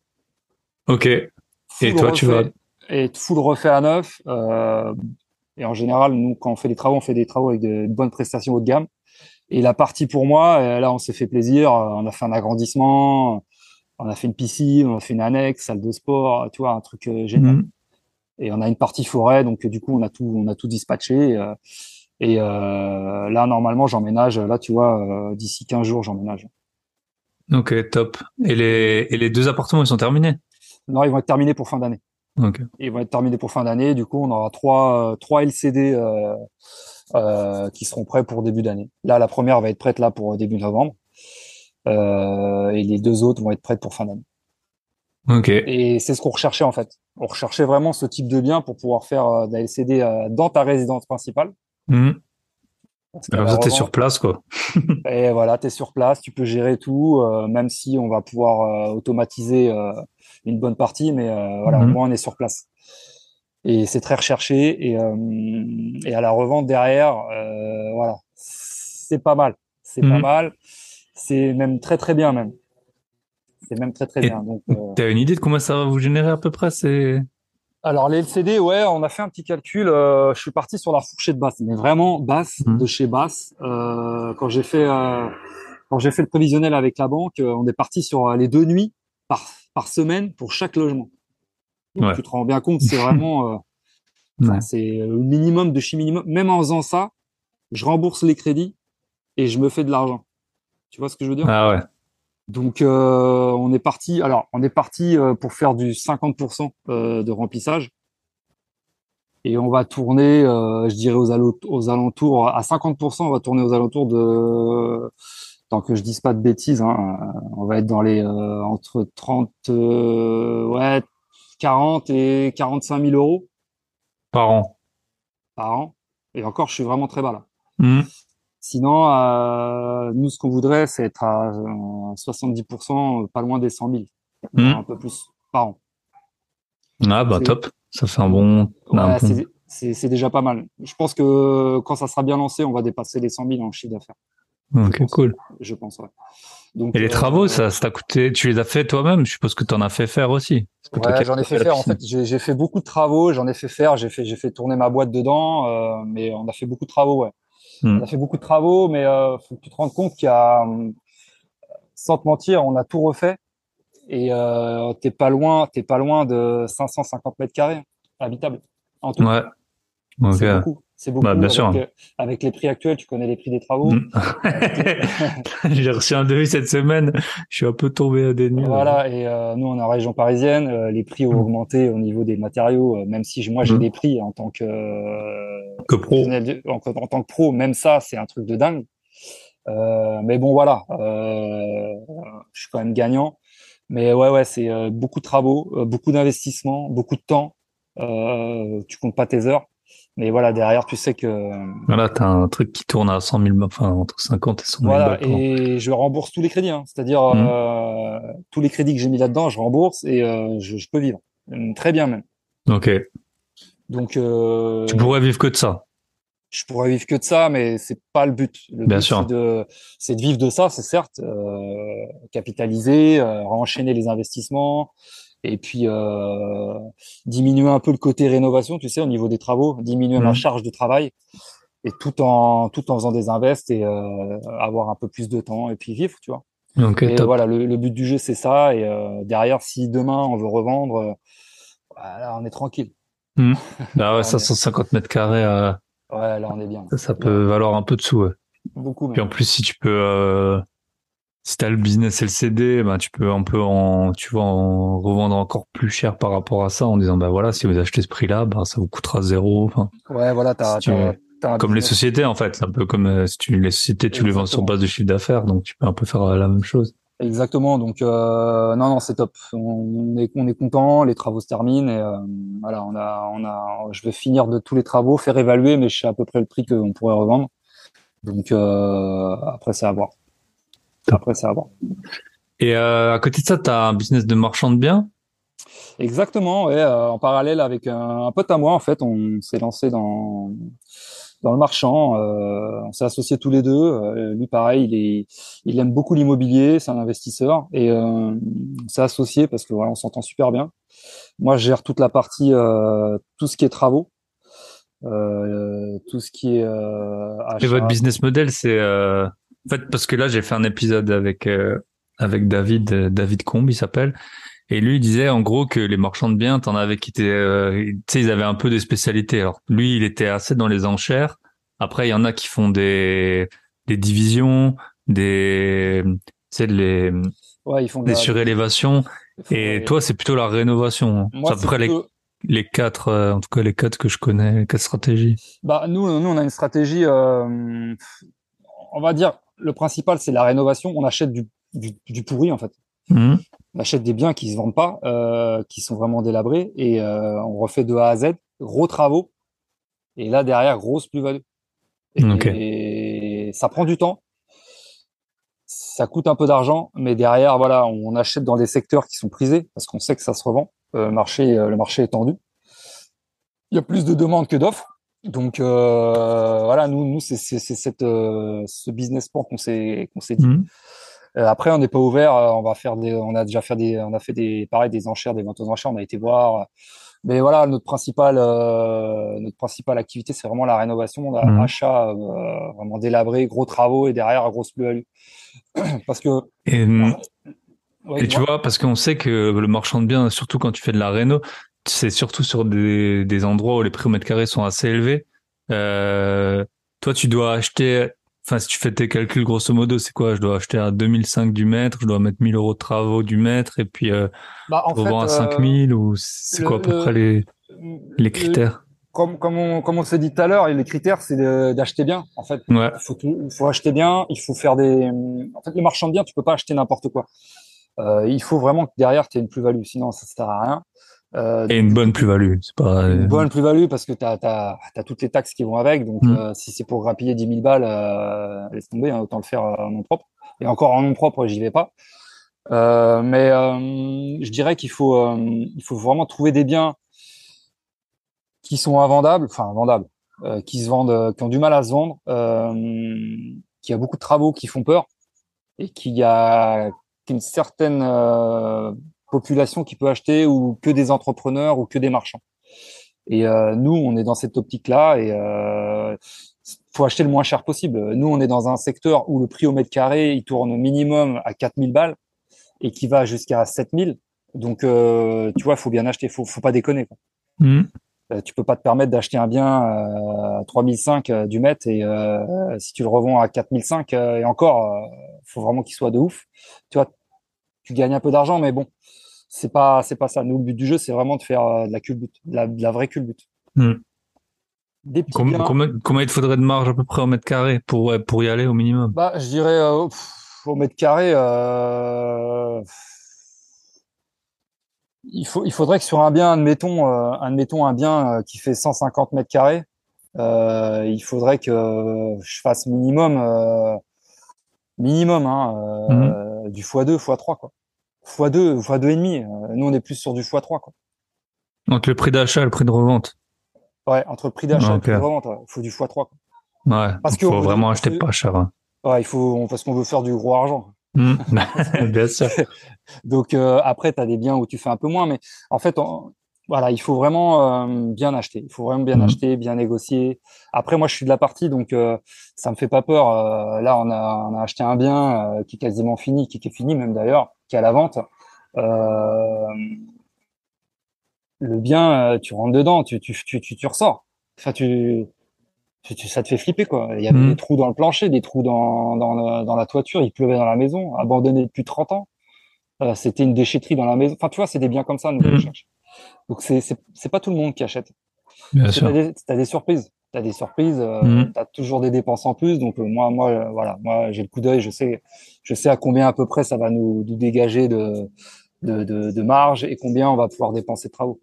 Ok. et toi, tu vas et full refait à neuf. Euh, et en général, nous, quand on fait des travaux, on fait des travaux avec de, bonnes prestations haut de gamme. Et la partie pour moi, euh, là, on s'est fait plaisir. Euh, on a fait un agrandissement, on a fait une piscine, on a fait une annexe, salle de sport, tu vois, un truc génial. Mhm. Et on a une partie forêt, donc du coup, on a tout, on a tout dispatché. et euh, là, normalement, j'emménage. Là, tu vois, d'ici 15 jours, j'emménage. Ok, top. Et les, et les deux appartements, ils sont terminés? Non, ils vont être terminés pour fin d'année. Okay. Ils vont être terminés pour fin d'année. Du coup, on aura trois, euh, trois LCD euh, euh, qui seront prêts pour début d'année. Là, la première va être prête là pour début novembre. Euh, et les deux autres vont être prêtes pour fin d'année. Ok. Et c'est ce qu'on recherchait en fait. On recherchait vraiment ce type de bien pour pouvoir faire euh, de la LCD euh, dans ta résidence principale. Mmh. Comme ça, t'es sur place, quoi. <laughs> et voilà, t'es sur place, tu peux gérer tout, euh, même si on va pouvoir automatiser une bonne partie, mais euh, voilà, mhm. moi on est sur place. Et c'est très recherché et, euh, et à la revente derrière, euh, voilà, c'est pas mal, c'est pas mhm. mal, c'est même très très bien même. C'est même très très bien. Donc, t'as une idée de comment ça va vous générer à peu près c'est alors les LCD, ouais, on a fait un petit calcul. je suis parti sur la fourchette basse, mais vraiment basse mhm. de chez basse. quand j'ai fait quand j'ai fait le prévisionnel avec la banque, on est parti sur les deux nuits par par semaine pour chaque logement. Tu te rends bien compte, c'est vraiment euh, <laughs> c'est le minimum de chez minimum. Même en faisant ça, je rembourse les crédits et je me fais de l'argent. Tu vois ce que je veux dire? Ah ouais. Donc euh, on est parti. Alors on est parti euh, pour faire du 50% de remplissage et on va tourner, je dirais aux, aux alentours à 50%. On va tourner aux alentours de tant que je dise pas de bêtises, hein, euh, on va être dans les euh, entre 30, euh, ouais, 40 et 45 000 euros par an. Par an. Et encore, je suis vraiment très bas là. Mmh. Sinon, euh, nous, ce qu'on voudrait, c'est être à 70%, pas loin des 100 000, mmh. un peu plus par an. Ah bah top, ça fait un bon. Ouais, c'est déjà pas mal. Je pense que quand ça sera bien lancé, on va dépasser les 100 000 en chiffre d'affaires. Ok, cool. Je pense, ouais. Donc, et les euh, travaux, ça, ça t'a coûté, tu les as fait toi-même? Je suppose que tu en as fait faire aussi. Ouais, j'en ai fait faire. En fait, j'ai fait beaucoup de travaux, j'en ai fait faire, j'ai fait, j'ai fait tourner ma boîte dedans, euh, mais on a fait beaucoup de travaux, ouais. Hmm. On a fait beaucoup de travaux, mais euh, faut que tu te rendes compte qu'il y a, sans te mentir, on a tout refait et euh, t'es pas loin, t'es pas loin de 550 mètres carrés habitables. En tout. Ouais. C'est beaucoup. C'est beaucoup. Bah, bien sûr. Euh, avec, les prix actuels, tu connais les prix des travaux. Mm. <laughs> J'ai reçu un devis cette semaine. Je suis un peu tombé à des nuits. Voilà. Et euh, nous, on est en région parisienne. Euh, les prix ont mm. augmenté au niveau des matériaux. même si moi, j'ai mm. des prix en tant que, que pro. En, en, tant que pro, même ça, c'est un truc de dingue. mais bon, voilà. je suis quand même gagnant. Mais ouais, ouais, c'est beaucoup de travaux, beaucoup d'investissements, beaucoup de temps. tu comptes pas tes heures. Mais voilà, derrière, tu sais que. Voilà, tu as un truc qui tourne à 100 000, enfin, entre 50 et 100 000 Voilà, et je rembourse tous les crédits. Hein. C'est-à-dire, mmh. euh, tous les crédits que j'ai mis là-dedans, je rembourse et euh, je, je, peux vivre. Très bien, même. Ok. Donc. Euh, tu pourrais vivre que de ça. Je pourrais vivre que de ça, mais c'est pas le but. Le bien but, sûr. C'est de, c'est de vivre de ça, c'est certes, euh, capitaliser, euh, enchaîner les investissements, et puis euh, diminuer un peu le côté rénovation, tu sais, au niveau des travaux, diminuer la mmh. charge de travail et tout en tout en faisant des invests et euh, avoir un peu plus de temps et puis vivre, tu vois. et voilà, le, but du jeu c'est ça et euh, derrière si demain on veut revendre, voilà, on est tranquille. Mmh. <laughs> Bah ouais, 550 mètres carrés Ouais, là, on est bien. Ça, peut valoir un peu de sous. Ouais. Beaucoup. Puis en plus, si tu peux, si t'as le business LCD, ben tu peux un peu en, tu vois, en revendre encore plus cher par rapport à ça, en disant bah voilà, si vous achetez ce prix-là, ben ça vous coûtera zéro. Enfin, ouais, voilà, t'as, comme les sociétés en fait, c'est un peu comme euh, si tu les sociétés, tu les vends sur base de chiffre d'affaires, donc tu peux un peu faire la même chose. Exactement. Donc euh, non, non, c'est top. On est, on est content. Les travaux se terminent et euh, voilà, on a, on a. Je vais finir de tous les travaux, faire évaluer, mais je sais à peu près le prix qu'on pourrait revendre. Donc euh, après, c'est à voir. Après, c'est à voir. Et euh, à côté de ça, tu as un business de marchand de biens? Exactement, ouais, euh, en parallèle avec un, pote à moi, en fait, on s'est lancé dans dans le marchand. Euh, on s'est associés tous les deux. Euh, lui, pareil, il est, il aime beaucoup l'immobilier, c'est un investisseur, et euh, on s'est associés parce que voilà, on s'entend super bien. Moi, je gère toute la partie, euh, tout ce qui est travaux, euh, tout ce qui est achat. Et votre business model, c'est en fait, parce que là, j'ai fait un épisode avec euh, avec David euh, David Combe, il s'appelle. Et lui, il disait en gros que les marchands de biens, t'en avais qui étaient, euh, tu sais, ils avaient un peu des spécialités. Alors lui, il était assez dans les enchères. Après, il y en a qui font des des divisions, des, tu les ouais, ils font des surélévations. Et toi, c'est plutôt la rénovation. Moi, c'est à peu près les les quatre, en tout cas les quatre que je connais, les quatre stratégies. Bah nous, nous on a une stratégie, euh, on va dire le principal, c'est la rénovation. On achète du, du, pourri, en fait. Mhm. On achète des biens qui se vendent pas, euh, qui sont vraiment délabrés, et euh, on refait de A à Z, gros travaux. Et là, derrière, grosse plus-value. Et, ça prend du temps. Ça coûte un peu d'argent, mais derrière, voilà, on achète dans des secteurs qui sont prisés parce qu'on sait que ça se revend. Euh, le marché, le marché est tendu. Il y a plus de demandes que d'offres. Donc euh, voilà, nous, nous c'est cette euh, ce business plan qu'on s'est qu'on s'est dit. Mhm. Euh, après, on n'est pas ouvert. on va faire des, on a déjà fait des, on a fait des, pareil, des enchères, des ventes aux enchères. On a été voir. Mais voilà, notre principale, notre principale activité, c'est vraiment la rénovation, l'achat mhm. vraiment délabré, gros travaux et derrière grosse plus-value. <clears throat> parce que et, et tu vois, parce qu'on sait que le marchand de biens, surtout quand tu fais de la réno, c'est surtout sur des, des endroits où les prix au mètre carré sont assez élevés. Euh, toi, tu dois acheter, enfin, si tu fais tes calculs grosso modo, c'est quoi? Je dois acheter à 2005 du mètre, je dois mettre 1000 euros de travaux du mètre et puis euh, bah, revendre à 5000 euh, ou c'est quoi à peu près les, les critères? Comme, comme on, comme on s'est dit tout à l'heure, les critères, c'est d'acheter bien. En fait, ouais. il faut, il faut acheter bien. Il faut faire des. En fait, le marchand de biens, tu peux pas acheter n'importe quoi. Euh, il faut vraiment que derrière, tu aies une plus-value. Sinon, ça sert à rien. Euh, et une bonne plus-value, c'est pas une bonne plus-value parce que tu as, as, toutes les taxes qui vont avec. Donc, mm. euh, si c'est pour grappiller 10 000 balles, euh, laisse tomber, hein, autant le faire en nom propre. Et encore en nom propre, j'y vais pas. Euh, mais euh, je dirais qu'il faut, euh, il faut vraiment trouver des biens qui sont invendables, enfin invendables, qui se vendent, qui ont du mal à se vendre, qui a beaucoup de travaux qui font peur et qui a une certaine population qui peut acheter ou que des entrepreneurs ou que des marchands. Et euh, nous, on est dans cette optique-là et euh, faut acheter le moins cher possible. Nous, on est dans un secteur où le prix au mètre carré, il tourne au minimum à 4000 balles et qui va jusqu'à 7000. Donc, euh, tu vois, il faut bien acheter, faut, faut pas déconner. Quoi. Mmh. Euh, tu peux pas te permettre d'acheter un bien à 3005 euh, du mètre et si tu le revends à 4005 et encore, faut vraiment qu'il soit de ouf. Tu vois, tu gagnes un peu d'argent, mais bon, c'est pas c'est pas ça. Nous, le but du jeu, c'est vraiment de faire euh, de la culbute, de la, de la vraie culbute. Hmm. Combien, il te faudrait de marge à peu près au mètre carré pour pour y aller au minimum? Bah, je dirais euh, au mètre carré. Euh, il faut il faudrait que sur un bien, admettons, admettons un bien qui fait 150 mètres carrés, il faudrait que je fasse minimum minimum hein, hmm. du x2 x3 quoi x2, x2 et demi. Euh, nous, on est plus sur du x3, quoi. Entre le prix d'achat et le prix de revente. Ouais, entre le prix d'achat et le prix de revente, il faut du x3. Quoi. Ouais. Parce qu'il faut vraiment acheter pas cher. Hein. Ouais, il faut parce qu'on veut faire du gros argent. Mmh. <laughs> Bien sûr. <laughs> Donc euh, après, tu as des biens où tu fais un peu moins, mais en fait, voilà, il faut vraiment euh, bien acheter. Il faut vraiment bien mmh. acheter, bien négocier. Après, moi, je suis de la partie, donc euh, ça me fait pas peur. Euh, là, on a, on a acheté un bien qui est quasiment fini, qui, est fini même d'ailleurs, qui est à la vente. le bien, tu rentres dedans, tu, tu, tu, tu, ressors. Enfin, tu, ça te fait flipper quoi. Il y avait mhm. des trous dans le plancher, des trous dans, dans, dans, la toiture, il pleuvait dans la maison, abandonné depuis 30 ans. Euh, c'était une déchetterie dans la maison. Enfin, tu vois, c'est des biens comme ça, nous, mmh. Donc, c'est, c'est, c'est pas tout le monde qui achète. Bien sûr. T'as des, as des surprises. T'as des surprises, euh, mmh. t'as toujours des dépenses en plus. Donc, euh, moi, moi, euh, voilà, moi, j'ai le coup d'œil, je sais, je sais à combien à peu près ça va nous, nous dégager de, de, de, de, marge et combien on va pouvoir dépenser de travaux.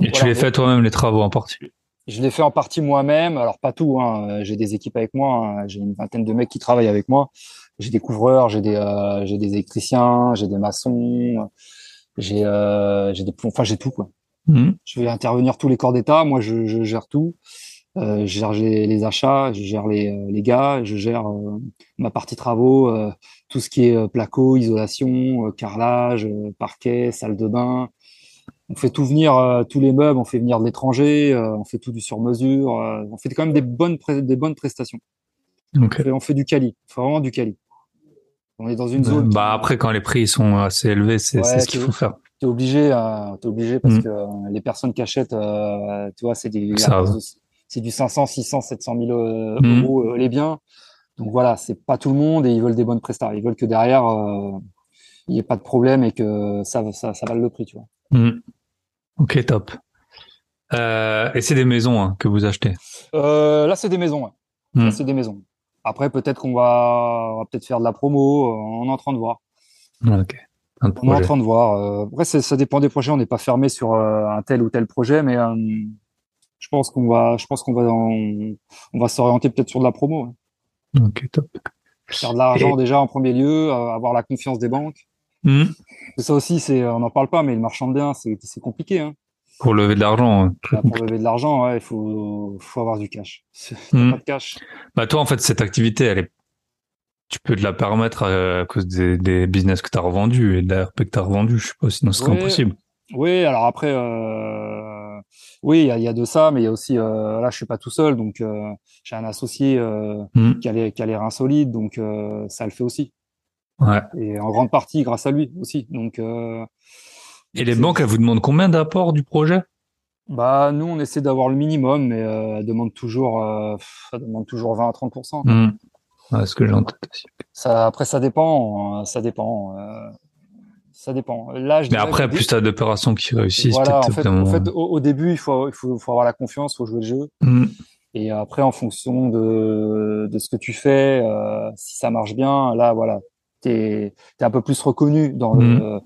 et tu les fais toi-même les travaux en partie? Je les fais en partie moi-même. Alors, pas tout, hein. J'ai des équipes avec moi. Hein. J'ai une vingtaine de mecs qui travaillent avec moi j'ai des couvreurs, j'ai des euh, j'ai des électriciens, j'ai des maçons, j'ai euh, j'ai des enfin j'ai tout quoi. Mmh. Je vais intervenir tous les corps d'état. Moi, je, je gère tout. Euh, je gère les, achats, je gère les, euh, les gars, je gère euh, ma partie travaux, euh, tout ce qui est placo, isolation, carrelage, parquet, salle de bain. On fait tout venir, tous les meubles, on fait venir de l'étranger, on fait tout du sur-mesure, on fait quand même des bonnes des bonnes prestations. Okay. On fait du quali, vraiment du quali. On est dans une zone. Bah après, quand les prix sont assez élevés, c'est ce qu'il faut faire. T'es obligé, euh, es obligé parce mm. que euh, les personnes qui achètent, euh, tu vois, c'est du, c'est du 500, 600, 700 000 euros les biens. Donc voilà, c'est pas tout le monde et ils veulent des bonnes prestations. Ils veulent que derrière, il n'y ait pas de problème et que ça, ça, ça vale le prix, tu vois. Mm. Ok, top. et c'est des maisons hein, que vous achetez? Là, c'est des maisons. Ouais. Là, mm. c'est des maisons. Après, peut-être qu'on va, va peut-être faire de la promo. On est en train de voir. Ok. On est en train de voir. Euh, après, ça dépend des projets. On n'est pas fermé sur euh, un tel ou tel projet, mais je pense qu'on va, je pense qu'on va, on, va s'orienter peut-être sur de la promo. Ok, top. Faire de l'argent déjà en premier lieu, avoir la confiance des banques. Mmh. Ça aussi, c'est, on n'en parle pas, mais le marchand de biens, c'est, compliqué. Hein. Pour lever de l'argent. Hein, pour lever de l'argent, ouais, il faut, faut avoir du cash. <laughs> Hmm. Pas de cash. Bah toi, en fait, cette activité, elle est, tu peux te la permettre à, cause des, des business que tu as revendus et de la RP que tu as revendu. Je sais pas, sinon ce serait impossible. Oui, alors après, euh... oui, il y a, y a, de ça, mais il y a aussi, euh, là, je suis pas tout seul, donc euh, j'ai un associé euh, hmm. qui, a les, qui a les reins solides, donc euh, ça le fait aussi. Ouais. Et en grande partie grâce à lui aussi. Donc euh, et les banques, elles vous demandent combien d'apports du projet? Bah nous, on essaie d'avoir le minimum, mais euh, elles demandent toujours, euh, demande toujours 20 à 30 mmh. Ce que j'ai aussi. Ça, après, ça dépend, euh, ça dépend. Euh, ça dépend. Mais après, plus t'as d'opérations qui réussissent. Voilà, en fait, en fait au, début, il faut, il faut, faut avoir la confiance, il faut jouer le jeu. Mmh. Et après, en fonction de, de ce que tu fais, euh, si ça marche bien, là, voilà, t'es es un peu plus reconnu dans le mmh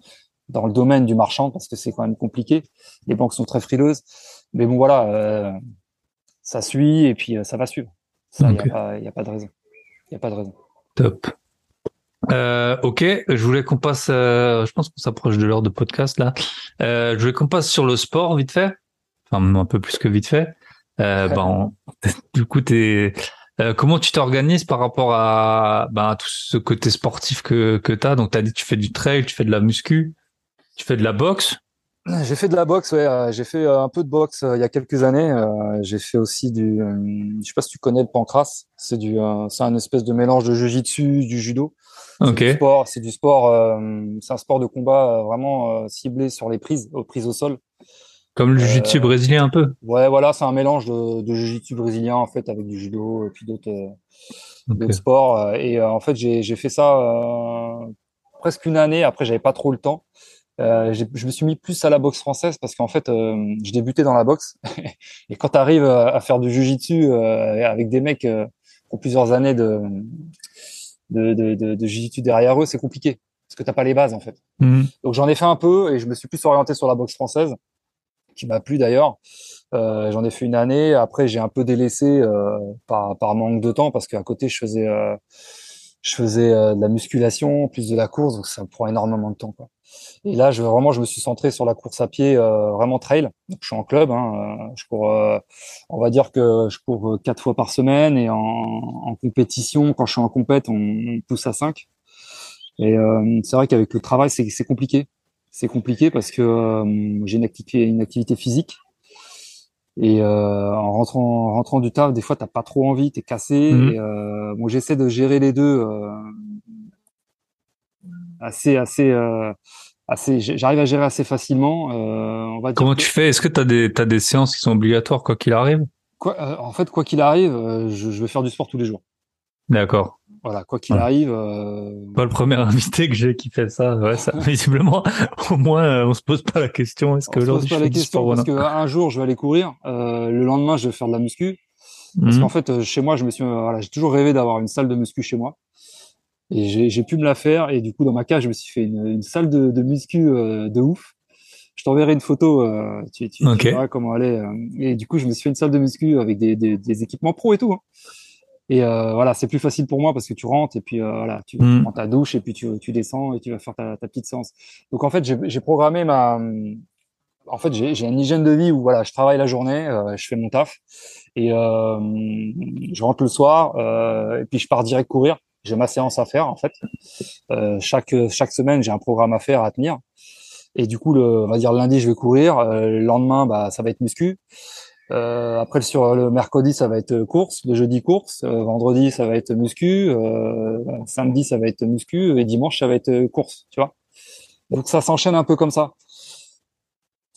dans le domaine du marchand parce que c'est quand même compliqué. Les banques sont très frileuses, mais bon voilà, euh, ça suit et puis euh, ça va suivre. Ça, il n'y a, y a, pas de raison. Il y a pas de raison. Top. Euh, ok, je voulais qu'on passe. Euh, je pense qu'on s'approche de l'heure de podcast là. Euh, je voulais qu'on passe sur le sport vite fait. Enfin, un peu plus que vite fait. Euh, ben, <laughs> du coup, t'es. comment tu t'organises par rapport à, ben, à tout ce côté sportif que que t'as? Donc, t'as dit tu fais du trail, tu fais de la muscu. Tu fais de la boxe <clears throat> J'ai fait de la boxe, ouais. Euh, j'ai fait euh, un peu de boxe euh, il y a quelques années. j'ai fait aussi du, je sais pas si tu connais le pancras. C'est du, c'est un espèce de mélange de jiu-jitsu, du judo. Ok. C'est du sport, c'est du sport, c'est un sport de combat vraiment ciblé sur les prises, aux prises au sol. Comme le jiu-jitsu brésilien un peu. Ouais, voilà, c'est un mélange de, de jiu-jitsu brésilien en fait avec du judo et puis d'autres, d'autres sports. Et en fait, j'ai, j'ai fait ça presque une année. Après, j'avais pas trop le temps. Euh, je me suis mis plus à la boxe française parce qu'en fait, euh, je débutais dans la boxe. <laughs> et quand tu arrives à, faire du jujitsu euh, avec des mecs euh, qui ont plusieurs années de, de, de, de, de jujitsu derrière eux, c'est compliqué parce que t'as pas les bases en fait. Mhm. Donc j'en ai fait un peu et je me suis plus orienté sur la boxe française, qui m'a plu d'ailleurs. Euh, j'en ai fait une année. Après, j'ai un peu délaissé par, par manque de temps parce qu'à côté, je faisais je faisais de la musculation, plus de la course, donc ça me prend énormément de temps. Quoi. Et là, je, vraiment, je me suis centré sur la course à pied, euh, vraiment trail. Donc, je suis en club. Hein, euh, je cours, euh, on va dire que je cours quatre fois par semaine et en, en compétition, quand je suis en compète, on, on pousse à cinq. Et c'est vrai qu'avec le travail, c'est compliqué. C'est compliqué parce que j'ai une activité, une activité physique. Et en rentrant, en rentrant du taf, des fois, t'as pas trop envie, t'es cassé. Mmh. Et, bon, j'essaie de gérer les deux assez, assez, assez, j'arrive à gérer assez facilement. Euh, on va Comment tu fais? Est-ce que tu as des, as des séances qui sont obligatoires quoi qu'il arrive? Quoi, en fait, quoi qu'il arrive, je, je, vais faire du sport tous les jours. D'accord. Voilà, quoi qu'il arrive. Pas le premier invité que j'ai qui fait ça. Ouais, ça <laughs> visiblement, <laughs> au moins, on se pose pas la question. Est-ce que aujourd'hui je fais du sport Parce qu'un jour, je vais aller courir. le lendemain, je vais faire de la muscu. Parce mhm. qu'en fait, chez moi, je me suis, voilà, j'ai toujours rêvé d'avoir une salle de muscu chez moi. Et j'ai pu me la faire. Et du coup, dans ma cage, je me suis fait une, une salle de, de muscu euh, de ouf. Je t'enverrai une photo, euh, tu, tu, verras comment elle est. Euh. Et du coup, je me suis fait une salle de muscu avec des, des, des équipements pro et tout. Hein. Et euh, voilà, c'est plus facile pour moi parce que tu rentres et puis euh, voilà, tu, mm. prends ta douche et puis tu, tu descends et tu vas faire ta, ta petite séance. Donc en fait, j'ai programmé ma, en fait, j'ai une hygiène de vie où voilà, je travaille la journée, euh, je fais mon taf et euh, je rentre le soir et puis je pars direct courir j'ai ma séance à faire en fait. Euh, chaque chaque semaine, j'ai un programme à faire à tenir. Et du coup, le, on va dire lundi, je vais courir. Euh, le lendemain, bah, ça va être muscu. Euh, après, sur le mercredi, ça va être course. Le jeudi, course. Euh, vendredi, ça va être muscu. Euh, samedi, ça va être muscu. Et dimanche, ça va être course. Tu vois. Donc ça s'enchaîne un peu comme ça.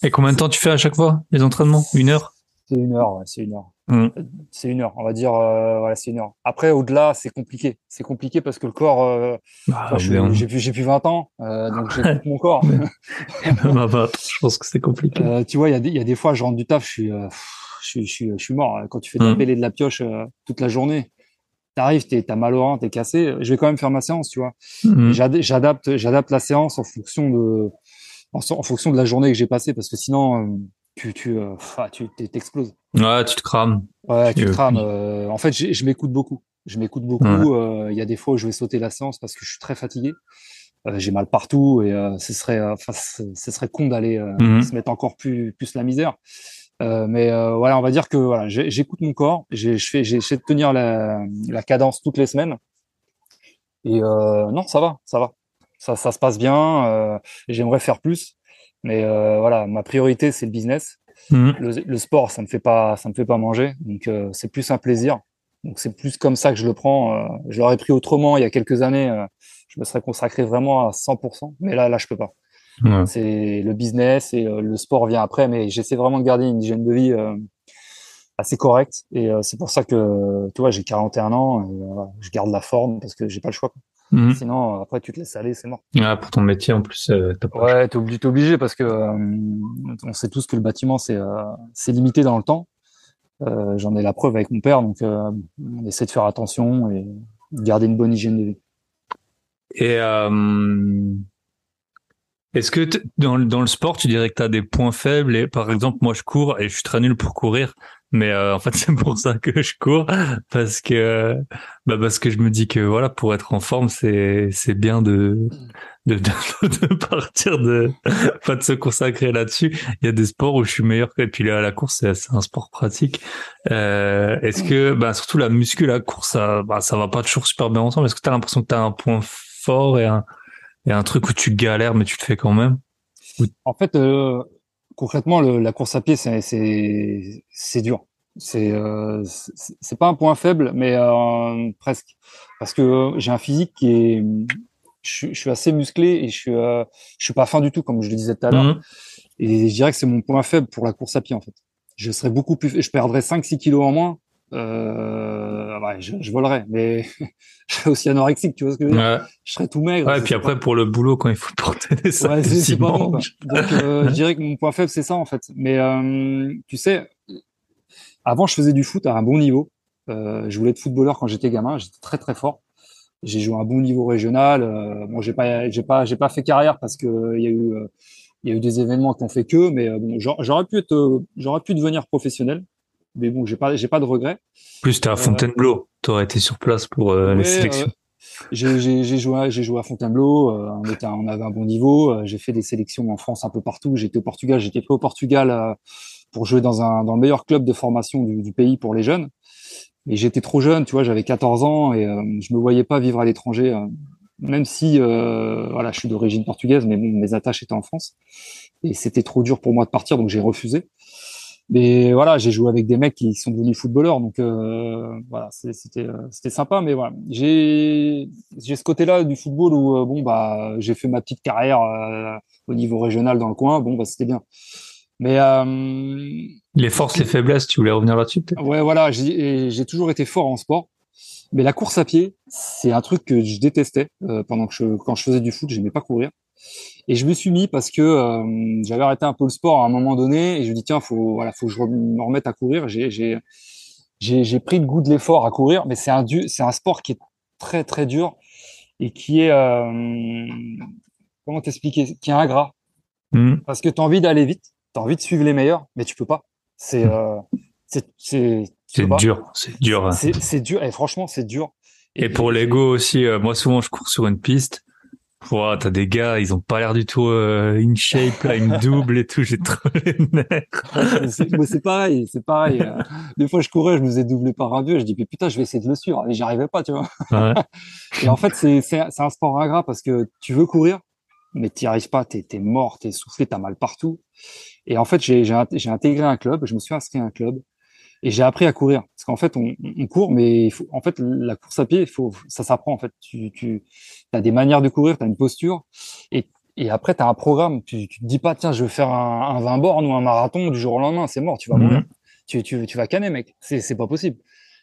Et combien de temps tu fais à chaque fois les entraînements? Une heure? C'est une heure, ouais, c'est une heure. Mm. C'est une heure, on va dire, euh, voilà, c'est une heure. Après, au-delà, c'est compliqué. C'est compliqué parce que le corps, euh, bah, j'ai plus, j'ai plus 20 ans, euh, donc j'ai mon corps. <laughs> je pense que c'est compliqué. Euh, tu vois, il y a des, il y a des fois, je rentre du taf, je suis, euh, je suis, je suis, je suis mort. Quand tu fais de la de la pioche toute la journée, t'arrives, t'as mal au rein, t'es cassé. Je vais quand même faire ma séance, tu vois. Mm. J'adapte, j'adapte la séance en fonction de, en, en fonction de la journée que j'ai passée, parce que sinon tu tu euh, tu t'exploses. Ouais, tu te crames. Ouais, tu te crames. Euh, en fait, je m'écoute beaucoup. Je m'écoute beaucoup. Euh, il y a des fois où je vais sauter la séance parce que je suis très fatigué. j'ai mal partout et ce serait, enfin, ce serait con d'aller mhm. se mettre encore plus plus la misère. mais voilà, on va dire que voilà, j'écoute mon corps. Je fais, j'essaie de tenir la, la cadence toutes les semaines. Et non, ça va, ça va. Ça, ça se passe bien. J'aimerais faire plus. Mais euh, voilà, ma priorité c'est le business. Mhm. Le, sport, ça me fait pas, ça me fait pas manger, donc euh, c'est plus un plaisir. Donc c'est plus comme ça que je le prends. Euh, je l'aurais pris autrement il y a quelques années. je me serais consacré vraiment à 100%, mais là, là, je peux pas. C'est le business et le sport vient après, mais j'essaie vraiment de garder une hygiène de vie assez correcte. Et c'est pour ça que, tu vois, j'ai 41 ans, et, je garde la forme parce que j'ai pas le choix. Mhm. Sinon, après, tu te laisses aller, c'est mort. Ah, pour ton métier, en plus, euh, Ouais, t'es obligé, obligé parce que euh, on sait tous que le bâtiment, c'est euh, c'est limité dans le temps. Euh, J'en ai la preuve avec mon père, donc on essaie de faire attention et de garder une bonne hygiène de vie. Et est-ce que dans, dans le sport, tu dirais que tu as des points faibles et par exemple, moi, je cours et je suis très nul pour courir. Mais euh, en fait, <laughs> c'est pour ça que je cours parce que bah parce que je me dis que voilà, pour être en forme, c'est c'est bien de de, de, <laughs> partir de pas de se consacrer là-dessus. Il y a des sports où je suis meilleur et puis là, la course, c'est un sport pratique. Euh, est-ce que bah surtout la muscu, la course, ça bah, ça va pas toujours super bien ensemble. Est-ce que tu as l'impression que tu as un point fort et un et un truc où tu galères mais tu te fais quand même? En fait, euh, concrètement, le, la course à pied, c'est c'est c'est dur. C'est euh, c'est pas un point faible, mais euh, presque parce que j'ai un physique qui est je, je, suis assez musclé et je suis euh, je suis pas fin du tout comme je le disais tout à l'heure. Mhm. Et je dirais que c'est mon point faible pour la course à pied en fait. Je serais beaucoup plus, je perdrais 5-6 kilos en moins euh, ouais, je, je, volerais, mais <laughs> je serais aussi anorexique, tu vois ce que je veux dire? Je serais tout maigre. Ouais, et puis après, pour le boulot, quand il faut <laughs> porter des sacs, ouais, c'est pas bon. Donc, euh, je dirais que mon point faible, c'est ça, en fait. Mais euh, tu sais, avant, je faisais du foot à un bon niveau. Euh, je voulais être footballeur quand j'étais gamin. J'étais très, très fort. J'ai joué à un bon niveau régional. Euh, bon, j'ai pas, j'ai pas, j'ai pas fait carrière parce que il y a eu, il y a eu des événements qui ont fait que. Mais bon, j'aurais pu être, j'aurais pu devenir professionnel mais bon, j'ai pas, j'ai pas de regrets. Plus t'es à euh, Fontainebleau, tu aurais été sur place pour euh, les sélections. Euh, j'ai joué, j'ai joué à Fontainebleau. on était, on avait un bon niveau. j'ai fait des sélections en France un peu partout. J'étais au Portugal. J'étais pris au Portugal pour jouer dans un dans le meilleur club de formation du, du pays pour les jeunes. Mais j'étais trop jeune, tu vois, j'avais 14 ans et je me voyais pas vivre à l'étranger, même si voilà, je suis d'origine portugaise, mais mes attaches étaient en France et c'était trop dur pour moi de partir, donc j'ai refusé. Mais voilà, j'ai joué avec des mecs qui sont devenus footballeurs, donc euh, voilà, c'était euh, c'était sympa. Mais voilà, j'ai j'ai ce côté-là du football où euh, bon bah j'ai fait ma petite carrière au niveau régional dans le coin. Bon bah c'était bien. Mais les forces, les faiblesses, tu voulais revenir là-dessus Ouais, voilà, j'ai toujours été fort en sport. Mais la course à pied, c'est un truc que je détestais pendant que je, quand je faisais du foot, j'aimais pas courir. Et je me suis mis parce que euh, j'avais arrêté un peu le sport à un moment donné et je me dis tiens faut voilà faut que je me remette à courir. J'ai j'ai j'ai pris le goût de l'effort à courir, mais c'est un c'est un sport qui est très très dur et qui est euh, comment t'expliquer? Qui est ingrat mmh. parce que tu as envie d'aller vite, tu as envie de suivre les meilleurs, mais tu peux pas. C'est mmh. euh, c'est c'est dur, c'est dur. Hein. C'est dur et franchement c'est dur. Et, pour l'ego aussi, euh, moi souvent je cours sur une piste Wow, t'as des gars, ils ont pas l'air du tout euh, in shape, là, une double et tout, j'ai trop les nerfs. <laughs> C'est pareil, c'est pareil. Euh. Des fois, je courais, je me faisais doubler par un vieux, je dis, putain, je vais essayer de le suivre. Et j'y arrivais pas, tu vois. Ouais. <laughs> et en fait, c'est, un sport ingrat parce que tu veux courir, mais t'y arrives pas, t'es, mort, t'es soufflé, t'as mal partout. Et en fait, j'ai, intégré un club, je me suis inscrit à un club et j'ai appris à courir qu'en fait on, on, court mais il faut, en fait la course à pied il faut ça s'apprend en fait. Tu tu as des manières de courir tu as une posture et et après tu as un programme. Tu, tu te dis pas tiens je vais faire un, un 20 bornes ou un marathon du jour au lendemain c'est mort tu vas mourir. Mhm. tu, tu tu vas canner mec. C'est pas possible.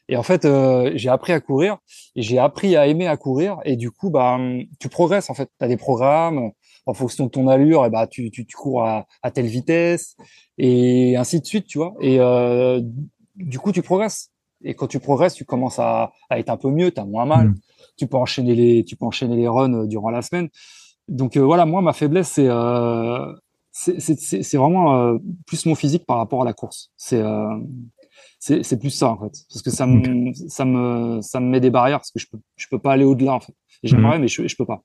Et en fait euh, j'ai appris à courir et j'ai appris à aimer à courir et du coup bah tu progresses en fait. Tu as des programmes en fonction de ton allure et bah tu tu, tu cours à, à telle vitesse et ainsi de suite tu vois. Et euh, du coup, tu progresses. Et quand tu progresses, tu commences à, à être un peu mieux, tu as moins mal. Mm. Tu peux enchaîner les, tu peux enchaîner les runs euh, durant la semaine. Donc euh, voilà, moi, ma faiblesse, c'est euh, c'est vraiment euh, plus mon physique par rapport à la course. C'est c'est plus ça en fait, parce que ça me ça me ça me met des barrières parce que je peux je peux pas aller au-delà en fait. J'aimerais, mm. mais je je peux pas.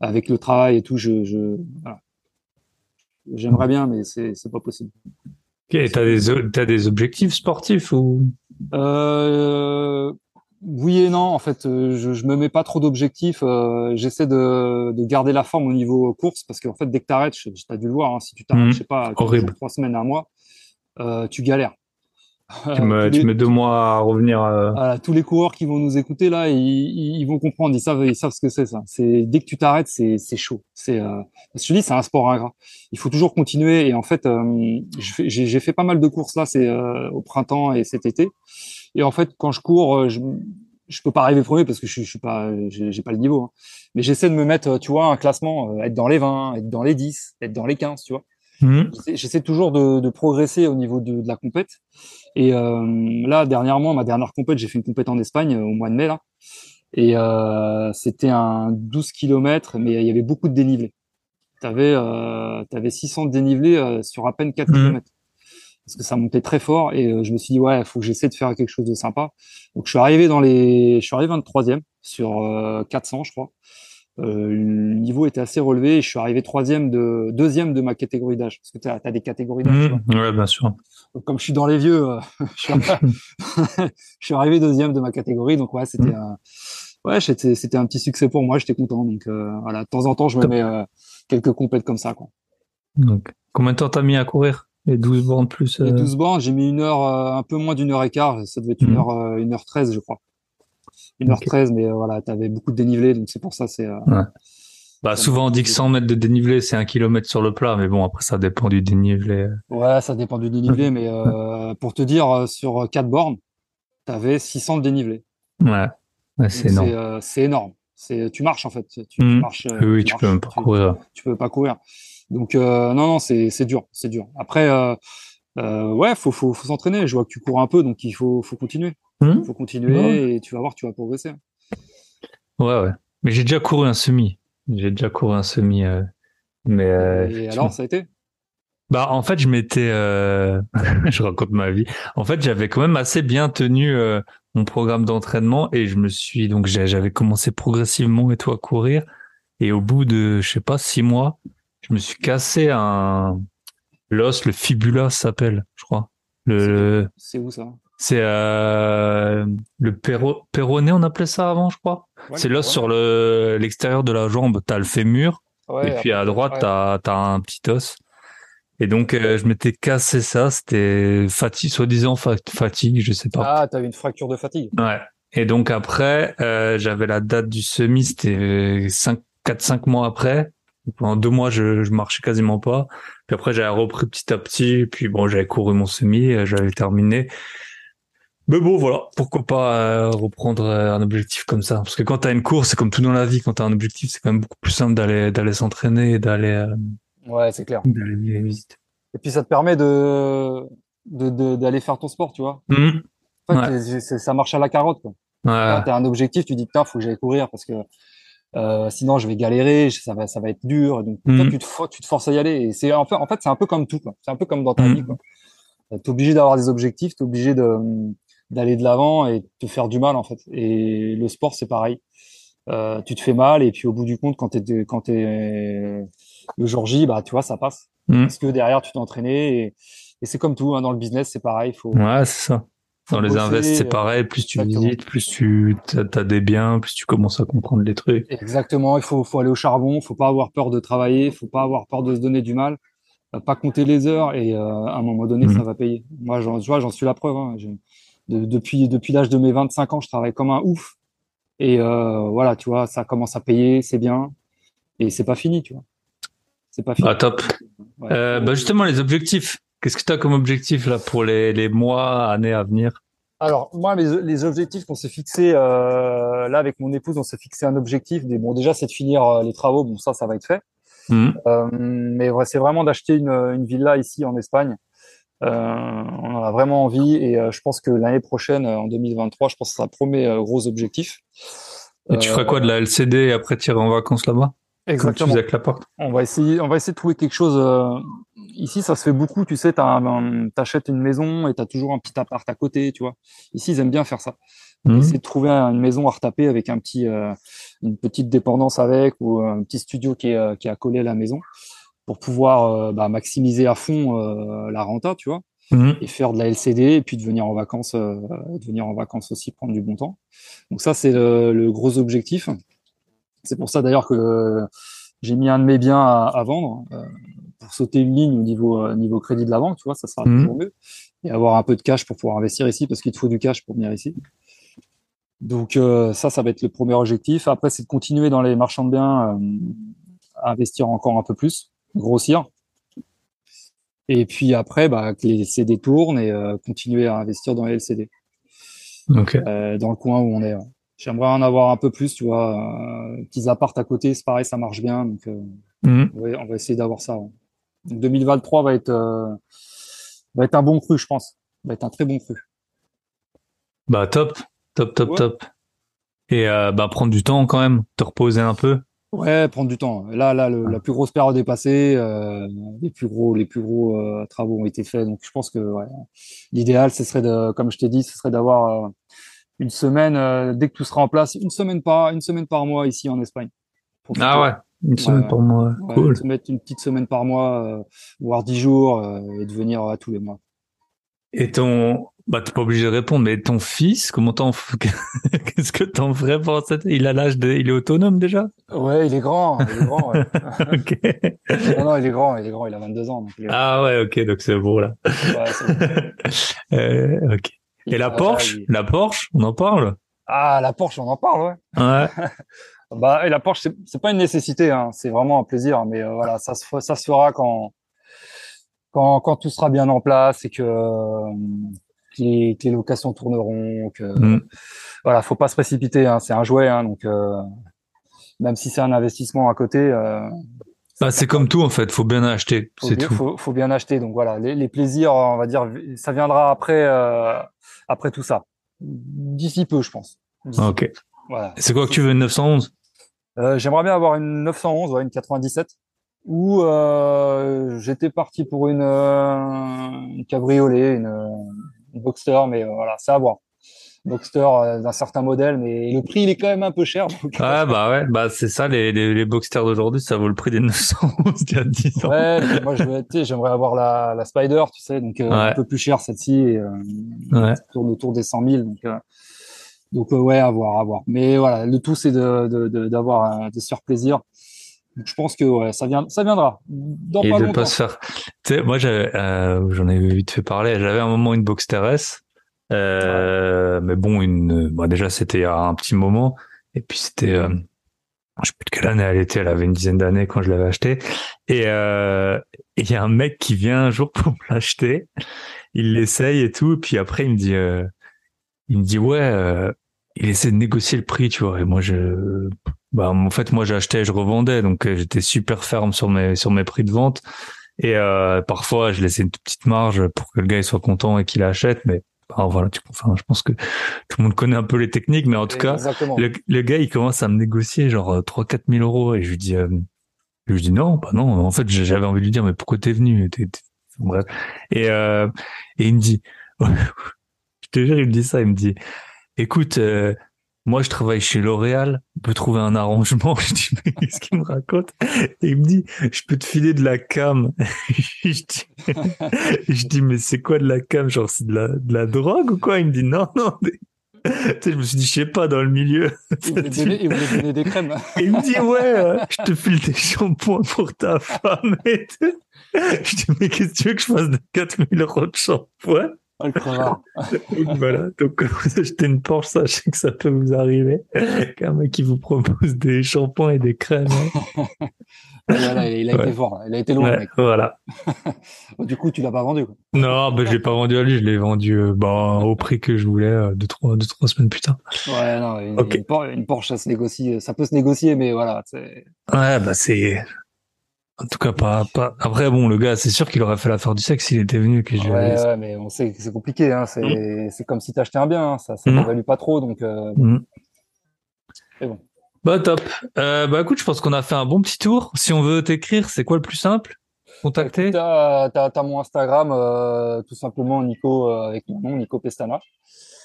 Avec le travail et tout, je je voilà. j'aimerais bien, mais c'est pas possible. Et t'as des, as des objectifs sportifs ou? Euh, Oui et non. En fait, euh, je, je me mets pas trop d'objectifs. Euh, J'essaie de, de, garder la forme au niveau course parce qu'en fait, dès que t'arrêtes, tu as dû le voir, hein, si tu t'arrêtes, mmh. je sais pas, trois semaines, un mois, euh, tu galères. <laughs> Tu, me, tu mets deux mois à revenir. Euh... tous les coureurs qui vont nous écouter là, ils, ils vont comprendre, ils savent, ils savent ce que c'est ça. C'est dès que tu t'arrêtes, c'est c'est chaud. C'est, euh... je te dis, c'est un sport ingrat. Il faut toujours continuer. Et en fait, euh, j'ai fait pas mal de courses là, c'est euh, au printemps et cet été. Et en fait, quand je cours, euh, je je peux pas arriver premier parce que je, je suis pas, j'ai pas le niveau. Hein. Mais j'essaie de me mettre, tu vois, un classement, être dans les 20, être dans les 10, être dans les 15, tu vois. Mmh. J'essaie toujours de, de, progresser au niveau de, de la compète. Et euh, là, dernièrement, ma dernière compète, j'ai fait une compète en Espagne euh, au mois de mai là. Et euh, c'était un 12 km, mais il y avait beaucoup de dénivelé. Tu avais, euh, avais 600 de dénivelé euh, sur à peine 4 km. Parce que ça montait très fort et je me suis dit ouais, il faut que j'essaie de faire quelque chose de sympa. Donc je suis arrivé dans les je suis arrivé 23e sur 400 je crois. Euh, le niveau était assez relevé et je suis arrivé troisième de deuxième de ma catégorie d'âge parce que tu as, des catégories d'âge. Mmh, ouais, bien sûr. Donc, comme je suis dans les vieux, euh, <laughs> <laughs> je, suis arrivé, deuxième de ma catégorie. Donc ouais, c'était mmh. ouais, c'était un petit succès pour moi. J'étais content. Donc euh, voilà, de temps en temps, je me mets quelques compètes comme ça. Quoi. Donc combien de temps t'as mis à courir? Les 12 bornes plus Les 12 bornes, j'ai mis une heure, un peu moins d'une heure et quart. Ça devait être une mmh. heure, une heure treize, je crois. 1h13, mais euh, voilà, tu avais beaucoup de dénivelé, donc c'est pour ça, c'est. Euh, bah, souvent, on dit que 100 mètres de dénivelé, c'est un kilomètre sur le plat, mais bon, après, ça dépend du dénivelé. Ouais, ça dépend du dénivelé, mais euh, pour te dire, sur 4 bornes, tu avais 600 de dénivelé. Ouais, c'est énorme. C'est énorme. C'est, tu marches, en fait. Tu, mmh. marches, oui, tu, peux même pas courir. Tu, peux pas courir. Donc, non, non, c'est dur, c'est dur. Après, euh, ouais, faut, faut, faut s'entraîner. Je vois que tu cours un peu, donc il faut, faut continuer. Il hmm faut continuer et tu vas voir, tu vas progresser. Ouais, ouais. Mais j'ai déjà couru un semi. J'ai déjà couru un semi. Euh, mais euh, et alors, ça a été? Bah, en fait, je m'étais. Euh, <laughs> je raconte ma vie. En fait, j'avais quand même assez bien tenu euh, mon programme d'entraînement et je me suis donc j'avais commencé progressivement et tout à courir. Et au bout de, je sais pas, six mois, je me suis cassé un l'os, le fibula s'appelle, je crois. Le. C'est où ça? C'est euh, le péro, péroné, on appelait ça avant, je crois. c'est l'os sur le l'extérieur de la jambe. T'as le fémur, et puis à droite, t'as as un petit os. Et donc, euh, je m'étais cassé ça. C'était fatigue, soi-disant fatigue, je sais pas. Ah, t'avais une fracture de fatigue. Ouais. Et donc après, euh, j'avais la date du semi, c'était 5, 4-5 mois après. Pendant deux mois, je, je marchais quasiment pas. Puis après, j'avais repris petit à petit. Puis bon, j'avais couru mon semi, j'avais terminé. Mais bon, voilà, pourquoi pas euh, reprendre euh, un objectif comme ça? Parce que quand t'as une course, c'est comme tout dans la vie. Quand t'as un objectif, c'est quand même beaucoup plus simple d'aller d'aller s'entraîner et d'aller. Euh, ouais, c'est clair. D'aller visiter. Et puis ça te permet de d'aller de, faire ton sport, tu vois. Mmh. En fait, ça marche à la carotte. Quoi. Ouais. T'as un objectif, tu dis putain, faut que j'aille courir parce que euh, sinon je vais galérer, ça va ça va être dur. Donc mmh. tu, te, tu te forces à y aller. Et c'est en fait en fait c'est un peu comme tout. C'est un peu comme dans ta mmh. vie. T'es obligé d'avoir des objectifs, t'es obligé de d'aller de l'avant et te faire du mal en fait. Et le sport c'est pareil. Euh, tu te fais mal et puis au bout du compte quand t'es quand t'es le jour J, bah tu vois ça passe mmh. parce que derrière tu t'es entraîné et, et c'est comme tout hein, dans le business c'est pareil. Faut, ouais c'est ça. Dans les invests, c'est euh, pareil. Plus tu visites, plus tu as, des biens, plus tu commences à comprendre les trucs. Exactement. Il faut, faut aller au charbon. Il faut pas avoir peur de travailler. Il faut pas avoir peur de se donner du mal. Pas compter les heures et euh, à un moment donné, ça mmh. va payer. Moi, j'en, vois, j'en suis la preuve. Hein. Depuis depuis l'âge de mes 25 ans, je travaille comme un ouf. Et euh, voilà, tu vois, ça commence à payer, c'est bien. Et c'est pas fini, tu vois. C'est pas fini. Ah, top. euh, bah justement, les objectifs. Qu'est-ce que tu as comme objectif là pour les, les mois, années à venir? Alors moi, les, les objectifs qu'on s'est fixés euh, là avec mon épouse, on s'est fixé un objectif. Des, bon, déjà, c'est de finir euh, les travaux. Bon, ça, ça va être fait. Mmh. Euh, mais c'est vraiment d'acheter une, une villa ici en Espagne. Euh, on en a vraiment envie et euh, je pense que l'année prochaine, en 2023, je pense que ça promet gros objectif. Et tu feras quoi de la LCD et après tirer en vacances là-bas? Exactement. avec la porte. On va essayer, on va essayer de trouver quelque chose. Euh, ici, ça se fait beaucoup. Tu sais, t'achètes une maison et t'as toujours un petit appart à côté, tu vois. Ici, ils aiment bien faire ça. Mmh. Essayer de trouver une maison à retaper avec un petit, euh, une petite dépendance avec ou un petit studio qui est, euh, qui est accolé à la maison pour pouvoir bah, maximiser à fond la renta, tu vois. Mmh. et faire de la LCD et puis de venir en vacances, de venir en vacances aussi prendre du bon temps. Donc ça c'est le, le, gros objectif. C'est pour ça d'ailleurs que j'ai mis un de mes biens à, vendre euh, pour sauter une ligne au niveau euh, niveau crédit de la banque, tu vois, ça sera mmh. toujours mieux et avoir un peu de cash pour pouvoir investir ici parce qu'il te faut du cash pour venir ici. Donc euh, ça, ça va être le premier objectif. Après, c'est de continuer dans les marchands de biens à investir encore un peu plus, grossir. Et puis après, bah, que les CD tournent et continuer à investir dans les LCD. Okay. dans le coin où on est. J'aimerais en avoir un peu plus, tu vois. Euh, petits apparts à côté, c'est pareil, ça marche bien. Donc, euh, mhm. on, va, essayer d'avoir ça. 2023 va être, euh, va être un bon cru, je pense. Va être un très bon cru. Bah top, top, top, top. Et bah prendre du temps quand même, te reposer un peu. Ouais, prendre du temps. Là, là, la plus grosse période est passée. les plus gros, les plus gros travaux ont été faits. Donc, je pense que ouais, l'idéal, ce serait de, comme je t'ai dit, ce serait d'avoir une semaine euh, dès que tout sera en place, une semaine par une semaine par mois ici en Espagne. Ah ouais, une semaine par mois, cool. Se mettre une petite semaine par mois, euh, voire dix jours, euh, et de venir à tous les mois. Et ton, bah t'es pas obligé de répondre, mais ton fils, comment t'en, <laughs> qu'est-ce que t'en ferais pour cette, il a l'âge de, il est autonome déjà? Ouais, il est grand, il est grand. Ouais. <laughs> ok. non, non, il est grand, il est grand, il a 22 ans. Donc Ah ouais, ok, donc c'est beau là. Ouais, <laughs> euh, ok. Et la Porsche, la Porsche, on en parle? Ah, la Porsche, on en parle, ouais. Ouais. bah, et la Porsche, c'est pas une nécessité, hein. c'est vraiment un plaisir, mais euh, voilà, ça se, ça se fera quand, quand, quand tout sera bien en place et que, euh, que, les, que les, locations tourneront. Que, mm. Voilà, faut pas se précipiter, hein. c'est un jouet, hein, donc euh, même si c'est un investissement à côté. Euh, bah, c'est comme tout en fait, faut bien acheter, c'est tout. Faut, faut bien acheter, donc voilà, les, les, plaisirs, on va dire, ça viendra après, euh, après tout ça. D'ici peu, je pense. Ok. Voilà. C'est quoi que tu veux, une 911 euh, J'aimerais bien avoir une 911, ouais, une 97. Ou euh, j'étais parti pour une, euh, une cabriolet, une, une Boxster, mais euh, voilà, c'est à voir. Boxster euh, d'un certain modèle, mais le prix il est quand même un peu cher. Donc... <laughs> Euh, bah ouais, bah c'est ça, les, les, les Boxster d'aujourd'hui, ça vaut le prix des 911 il y a 10 ans. Ouais, moi je j'aimerais avoir la, la Spider, tu sais, donc euh, un peu plus cher celle-ci, et, ouais. tourne autour des 100 000, donc donc ouais, à voir, à voir. Mais voilà, le tout c'est de d'avoir de, de, se faire plaisir. Donc, je pense que ouais, ça vient, ça viendra. Dans et pas de longtemps. pas se faire. Tu sais, moi j'avais, j'en ai vite fait parler. J'avais un moment une Boxster S euh, mais bon, une, bah déjà c'était un petit moment, et puis c'était, euh, je sais plus de quelle année elle était, elle avait une dizaine d'années quand je l'avais acheté. Et euh, il y a un mec qui vient un jour <laughs> pour l'acheter, il l'essaye et tout, et puis après il me dit, euh, il me dit ouais, euh, il essaie de négocier le prix, tu vois. Et moi je, bah en fait moi j'achetais, je revendais, donc euh, j'étais super ferme sur mes sur mes prix de vente. Et euh, parfois je laissais une petite marge pour que le gars il soit content et qu'il achète, mais alors voilà, tu, enfin, je pense que tout le monde connaît un peu les techniques, mais en tout cas, le, gars, il commence à me négocier genre 3 4 000 euros et je lui dis, euh, je lui dis non, bah non. En fait, j'avais envie de lui dire, mais pourquoi t'es venu? Bref. Et, euh, et il me dit, <laughs> je te jure, il me dit ça, il me dit, écoute, euh, moi, je travaille chez L'Oréal, on peut trouver un arrangement. <laughs> Je dis, mais qu'est-ce qu'il me raconte? Et il me dit, je peux te filer de la cam. <laughs> je, dis, je dis, mais c'est quoi de la cam? Genre, c'est de la, de la drogue ou quoi? Il me dit, non, non. <laughs> je me suis dit, je sais pas, dans le milieu. Il voulait, donner, il voulait donner des crèmes. Et il me dit, ouais, euh, je te file des shampoings pour ta femme. Et je dis, mais qu'est-ce que tu veux que je fasse de 4000 euros de shampoing? <laughs> voilà, donc vous achetez une Porsche, sachez que ça peut vous arriver. Qu'un mec qui vous propose des shampoings et des crèmes. Hein. voilà, il a été fort, il a été loin. mec. Voilà. <laughs> du coup, tu l'as pas vendu. Quoi. Non, bah, je l'ai pas vendu à lui, je l'ai vendu euh, bah, au prix que je voulais euh, deux, trois, deux, trois semaines plus tard. Ouais, non, une, une, Porsche, ça se négocie, ça peut se négocier, mais voilà. Ouais, bah c'est en tout cas, pas, pas. Après, bon, le gars, c'est sûr qu'il aurait fait l'affaire du sexe s'il était venu. Que ouais, ouais, mais on sait que c'est compliqué. Hein. C'est, mm. c'est comme si t'achetais un bien. Hein. Ça, ça mmh. pas trop, donc. Euh... Mm. bon. Bah top. Euh, bah écoute, je pense qu'on a fait un bon petit tour. Si on veut t'écrire, c'est quoi le plus simple? Contacter? T'as, t'as, t'as mon Instagram, euh, tout simplement Nico euh, avec mon nom, Nico Pestana.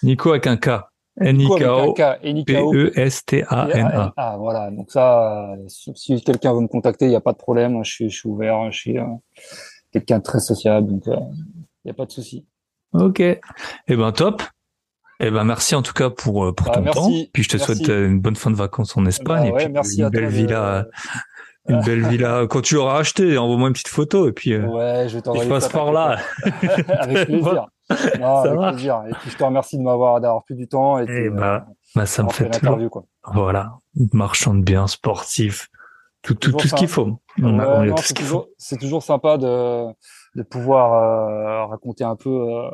Nico avec un K. N-I-K-O-P-E-S-T-A-N-A. Ah, voilà. Donc ça, si, quelqu'un veut me contacter, il n'y a pas de problème. Je suis, je suis ouvert. Je suis euh, quelqu'un très sociable. Donc, il n'y a pas de souci. Ok. Eh ben, top. Eh ben, merci en tout cas pour, euh, pour bah, ton temps. Puis je te souhaite euh, une bonne fin de vacances en Espagne. Bah, ouais, et puis merci une belle villa. Une belle villa. <laughs> Quand tu l'auras acheté, envoie-moi une petite photo et puis. ouais, je. Je passe par là. <laughs> Avec <laughs> plaisir. Non, avec plaisir. Et puis je te remercie de m'avoir d'avoir plus du temps. Et, eh bah, bah, ça me fait toujours. Quoi. Voilà, marchand de biens, sportif, tout, tout, tout ce qu'il faut. c'est toujours, sympa de, de pouvoir euh, raconter un peu euh,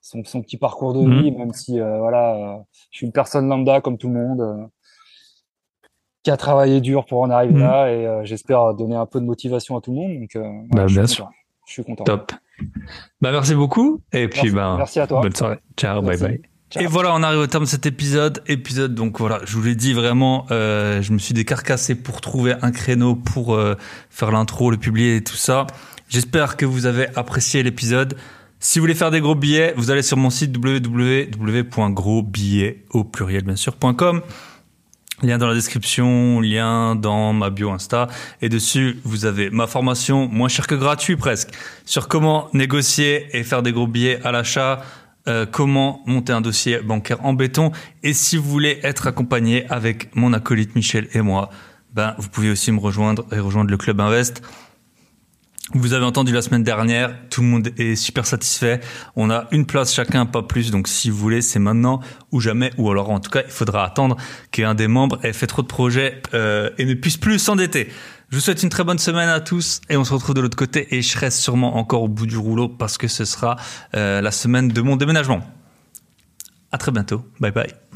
son, son, petit parcours de vie, mhm. même si euh, voilà, je suis une personne lambda comme tout le monde qui a travaillé dur pour en arriver mhm. là et j'espère donner un peu de motivation à tout le monde. Donc, bah, bien sûr. Je suis content. Top. Bah, merci beaucoup. Et puis, bah, merci à toi. Bonne soirée. Ciao, bye bye. Et voilà, on arrive au terme de cet épisode. Épisode, donc voilà, je vous l'ai dit vraiment, euh, je me suis décarcassé pour trouver un créneau pour euh, faire l'intro, le publier et tout ça. J'espère que vous avez apprécié l'épisode. Si vous voulez faire des gros billets, vous allez sur mon site www.grosbillets au pluriel bien sûr.com. Lien dans la description, lien dans ma bio Insta. Et dessus, vous avez ma formation, moins cher que gratuit presque, sur comment négocier et faire des gros billets à l'achat, euh, comment monter un dossier bancaire en béton. Et si vous voulez être accompagné avec mon acolyte Michel et moi, ben, vous pouvez aussi me rejoindre et rejoindre le Club Invest. Vous avez entendu la semaine dernière, tout le monde est super satisfait. On a une place chacun, pas plus. Donc si vous voulez, c'est maintenant ou jamais. Ou alors en tout cas, il faudra attendre qu'un des membres ait fait trop de projets euh, et ne puisse plus s'endetter. Je vous souhaite une très bonne semaine à tous et on se retrouve de l'autre côté et je serai sûrement encore au bout du rouleau parce que ce sera euh, la semaine de mon déménagement. À très bientôt. Bye bye.